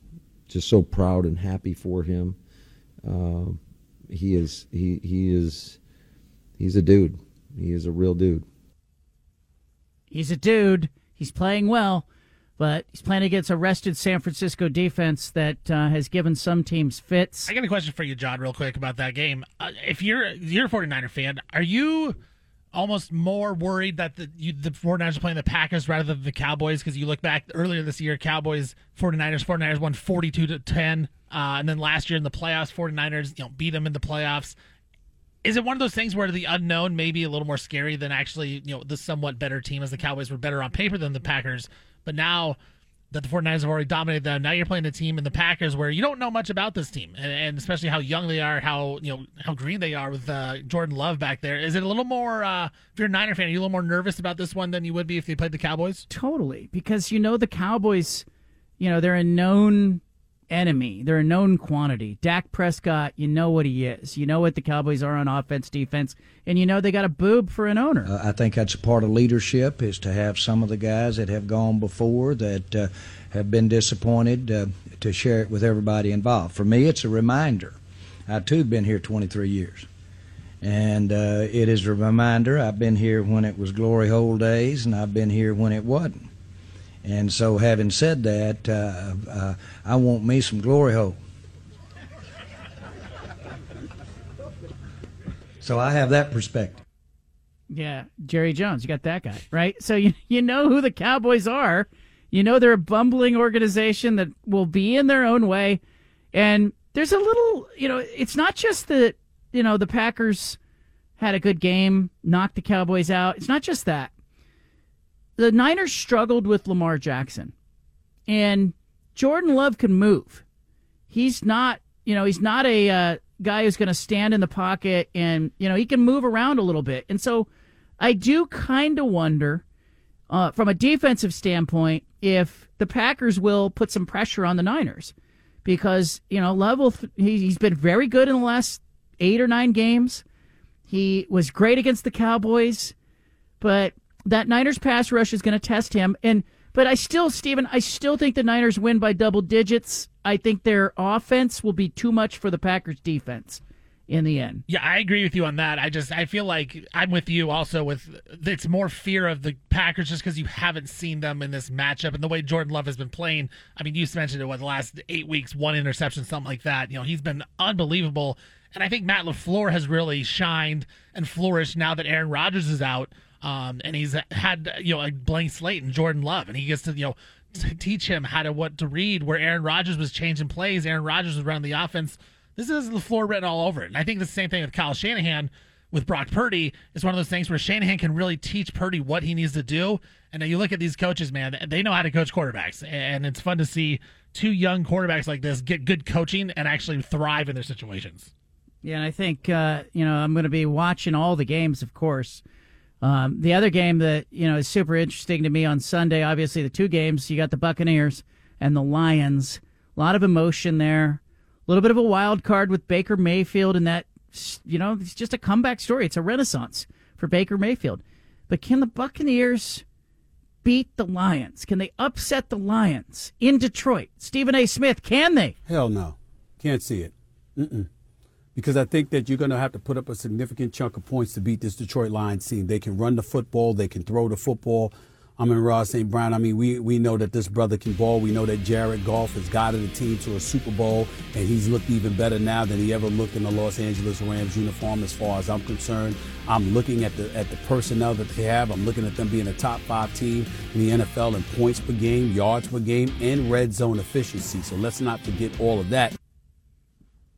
just so proud and happy for him. Um, he is he he is he's a dude. He is a real dude. He's a dude. He's playing well, but he's playing against a rested San Francisco defense that uh, has given some teams fits. I got a question for you, John, real quick about that game. Uh, if you're you're a 49er fan, are you almost more worried that the you, the 49ers are playing the Packers rather than the Cowboys because you look back earlier this year, Cowboys 49ers 49ers won 42 to 10 uh, and then last year in the playoffs 49ers you know beat them in the playoffs is it one of those things where the unknown may be a little more scary than actually, you know, the somewhat better team as the Cowboys were better on paper than the Packers, but now that the 49ers have already dominated them. Now you're playing a team in the Packers where you don't know much about this team, and, and especially how young they are, how you know how green they are with uh, Jordan Love back there. Is it a little more? Uh, if you're a Niner fan, are you a little more nervous about this one than you would be if they played the Cowboys? Totally, because you know the Cowboys, you know they're a known enemy. They're a known quantity. Dak Prescott, you know what he is. You know what the Cowboys are on offense, defense, and you know they got a boob for an owner. Uh, I think that's a part of leadership is to have some of the guys that have gone before that uh, have been disappointed uh, to share it with everybody involved. For me, it's a reminder. I too have been here 23 years. And uh, it is a reminder. I've been here when it was glory hole days, and I've been here when it wasn't. And so, having said that, uh, uh, I want me some glory hole. So I have that perspective. Yeah, Jerry Jones, you got that guy, right? So you you know who the Cowboys are. You know they're a bumbling organization that will be in their own way. And there's a little, you know, it's not just that, you know, the Packers had a good game, knocked the Cowboys out. It's not just that. The Niners struggled with Lamar Jackson. And Jordan Love can move. He's not, you know, he's not a uh, guy who's going to stand in the pocket and, you know, he can move around a little bit. And so I do kind of wonder, uh, from a defensive standpoint, if the Packers will put some pressure on the Niners. Because, you know, Love th- he, he's been very good in the last eight or nine games. He was great against the Cowboys, but that Niners pass rush is going to test him. And but I still, Stephen, I still think the Niners win by double digits. I think their offense will be too much for the Packers defense in the end. Yeah, I agree with you on that. I just I feel like I'm with you also with it's more fear of the Packers just because you haven't seen them in this matchup and the way Jordan Love has been playing. I mean, you mentioned it what the last eight weeks, one interception, something like that. You know, he's been unbelievable, and I think Matt Lafleur has really shined and flourished now that Aaron Rodgers is out. Um, and he's had you know a blank slate in Jordan Love, and he gets to you know t- teach him how to what to read. Where Aaron Rodgers was changing plays, Aaron Rodgers was running the offense. This is the floor written all over it, and I think the same thing with Kyle Shanahan with Brock Purdy is one of those things where Shanahan can really teach Purdy what he needs to do. And you look at these coaches, man, they know how to coach quarterbacks, and it's fun to see two young quarterbacks like this get good coaching and actually thrive in their situations. Yeah, and I think uh, you know I'm going to be watching all the games, of course. Um, the other game that you know is super interesting to me on Sunday, obviously the two games you got the Buccaneers and the Lions. A lot of emotion there. A little bit of a wild card with Baker Mayfield, and that you know it's just a comeback story. It's a renaissance for Baker Mayfield. But can the Buccaneers beat the Lions? Can they upset the Lions in Detroit? Stephen A. Smith, can they? Hell no, can't see it. Mm-mm because I think that you're going to have to put up a significant chunk of points to beat this Detroit Lions team. They can run the football, they can throw the football. Amon-Ra St. Brown. I mean, we, we know that this brother can ball. We know that Jared Goff has guided the team to a Super Bowl, and he's looked even better now than he ever looked in the Los Angeles Rams uniform. As far as I'm concerned, I'm looking at the at the personnel that they have. I'm looking at them being a top five team in the NFL in points per game, yards per game, and red zone efficiency. So let's not forget all of that.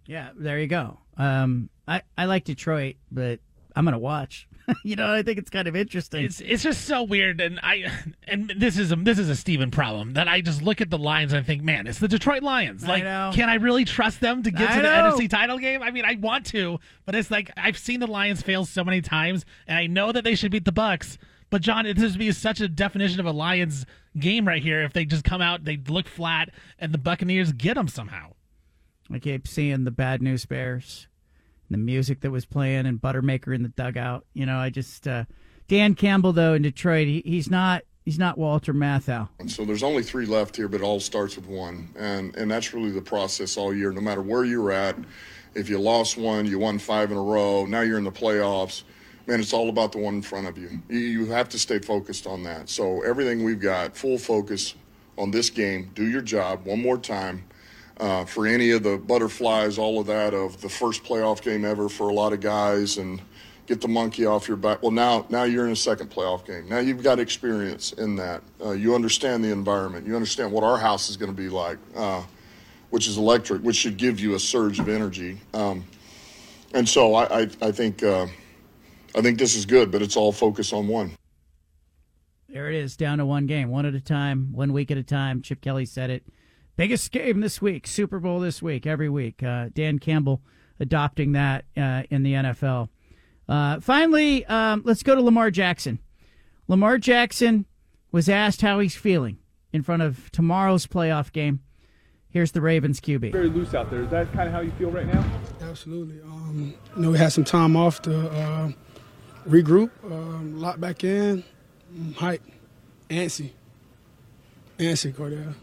Yeah, there you go. Um, I I like Detroit, but I'm gonna watch. [laughs] you know, I think it's kind of interesting. It's it's just so weird, and I and this is a this is a Steven problem that I just look at the Lions and I think, man, it's the Detroit Lions. Like, can I really trust them to get I to the know. NFC title game? I mean, I want to, but it's like I've seen the Lions fail so many times, and I know that they should beat the Bucks. But John, it just be such a definition of a Lions game right here. If they just come out, they look flat, and the Buccaneers get them somehow. I keep seeing the bad news bears, the music that was playing, and Buttermaker in the dugout. You know, I just uh, Dan Campbell though in Detroit, he, he's not he's not Walter Matthau. And so there's only three left here, but it all starts with one, and and that's really the process all year. No matter where you're at, if you lost one, you won five in a row. Now you're in the playoffs. Man, it's all about the one in front of. You, you have to stay focused on that. So everything we've got, full focus on this game. Do your job one more time. Uh, for any of the butterflies, all of that of the first playoff game ever for a lot of guys, and get the monkey off your back. Well, now now you're in a second playoff game. Now you've got experience in that. Uh, you understand the environment. You understand what our house is going to be like, uh, which is electric, which should give you a surge of energy. Um, and so I I, I think uh, I think this is good, but it's all focus on one. There it is, down to one game, one at a time, one week at a time. Chip Kelly said it. Biggest game this week, Super Bowl this week, every week. Uh, Dan Campbell adopting that uh, in the NFL. Uh, finally, um, let's go to Lamar Jackson. Lamar Jackson was asked how he's feeling in front of tomorrow's playoff game. Here's the Ravens QB. Very loose out there. Is that kind of how you feel right now? Absolutely. Um, you know, we had some time off to uh, regroup, um, lock back in, mm, hype, antsy, antsy, Cordell.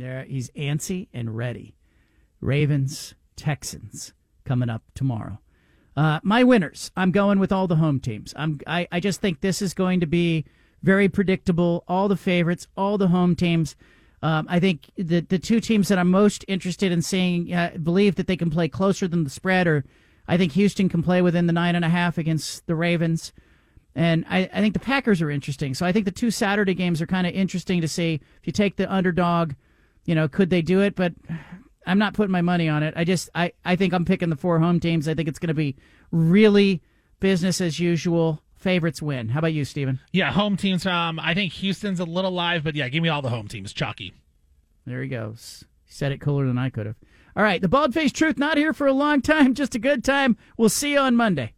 There, he's antsy and ready. Ravens, Texans coming up tomorrow. Uh, my winners. I'm going with all the home teams. I'm. I, I just think this is going to be very predictable. All the favorites, all the home teams. Um, I think the the two teams that I'm most interested in seeing uh, believe that they can play closer than the spread, or I think Houston can play within the nine and a half against the Ravens. And I, I think the Packers are interesting. So I think the two Saturday games are kind of interesting to see. If you take the underdog, you know, could they do it? But I'm not putting my money on it. I just I, I think I'm picking the four home teams. I think it's going to be really business as usual. Favorites win. How about you, Steven? Yeah, home teams. Um, I think Houston's a little live, but yeah, give me all the home teams. Chalky. There he goes. He said it cooler than I could have. All right, the bald faced truth not here for a long time, just a good time. We'll see you on Monday.